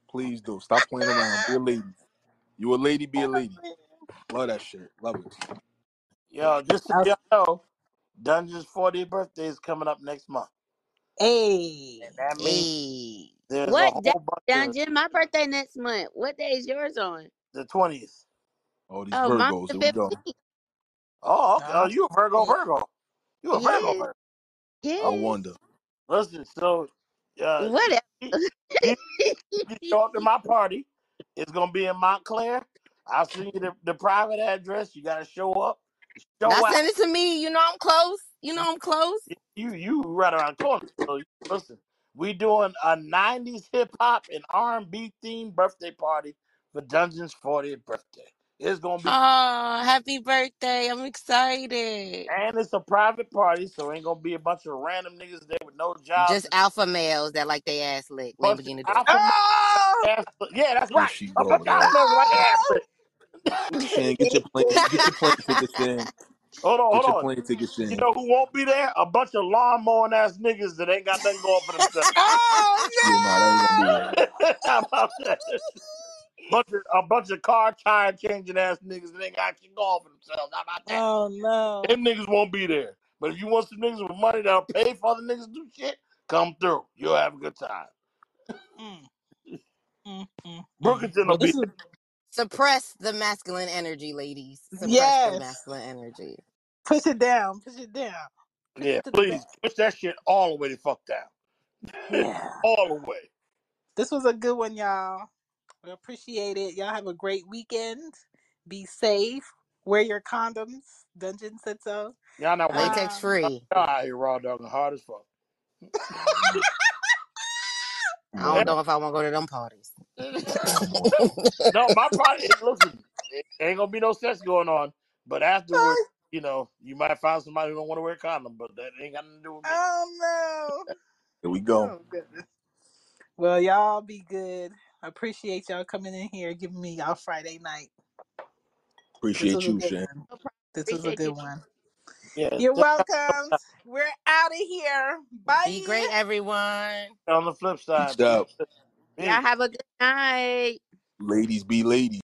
Please do. Stop playing around. Be a lady. You a lady. Be a lady. Love that shit. Love it. Yo, just so I'll- y'all know, Dungeon's 40th birthday is coming up next month. Hey. And that means Hey, there's a What day, bunch of Dungeon? My birthday next month. What day is yours on? the 20th. All these Oh, mine's Virgos. the Here we go. fifteenth. Oh, okay. Oh, you a Virgo. Virgo. You a Virgo, Yes, Virgo. No Okay. yes. wonder. Listen, so uh, Whatever. you, show up to my party. It's gonna be in Montclair. I'll send you the, the private address. You gotta show up, now show out. send it to me. You know I'm close. You know I'm close. You you right around the corner. So listen, we doing a '90s hip hop and R&B themed birthday party for Dungeon's 40th birthday. It's gonna be Oh, happy birthday. I'm excited. and it's a private party, so ain't gonna be a bunch of random niggas there with no jobs Just and alpha males that like they ass lick. bunch of Lamborghini alpha male Oh, ass. Yeah, that's Here right. she A go, bunch of yo. alpha males like ass oh, lick. Chan, get your plane, get your plane ticket, Chan. hold on, Get hold your on. plane ticket, You Chan. know who won't be there? A bunch of lawn mowing ass niggas that ain't got nothing going for themselves. oh Yeah, nah, that ain't gonna be there. How about that? Bunch of, a bunch of car tire changing ass niggas that ain't got shit going for themselves. How about that? Oh no. Them niggas won't be there. But if you want some niggas with money that'll pay for other niggas to do shit, come through. You'll have a good time. Mm, mm, mm, mm. Brookington will Well, be this is Suppress the masculine energy, ladies. Suppress the yes. masculine energy. Push it down. Push it down. Push. Yeah, it to the please back. push that shit all the way the fuck down. Yeah. all the way. This was a good one, y'all. We appreciate it. Y'all have a great weekend. Be safe. Wear your condoms. Dungeon said so. Y'all not wearing Latex Um, y'all free. out here raw dog and hard as fuck. I don't Word. know if I want to go to them parties. no, my party. Listen, it ain't gonna be no sex going on. But afterward, you know, you might find somebody who don't want to wear a condom, but that ain't got nothing to do with me. oh Here we no. go. Oh goodness. Well, y'all be good. I appreciate y'all coming in here, giving me y'all Friday night. This Appreciate was a you, good Chan. one. No problem. This was a Appreciate good you. one. Yeah, You're just welcome. We're out of here. Bye. Be Bye. great, everyone. on the flip side. Peace out. Y'all have a good night. Ladies be ladies.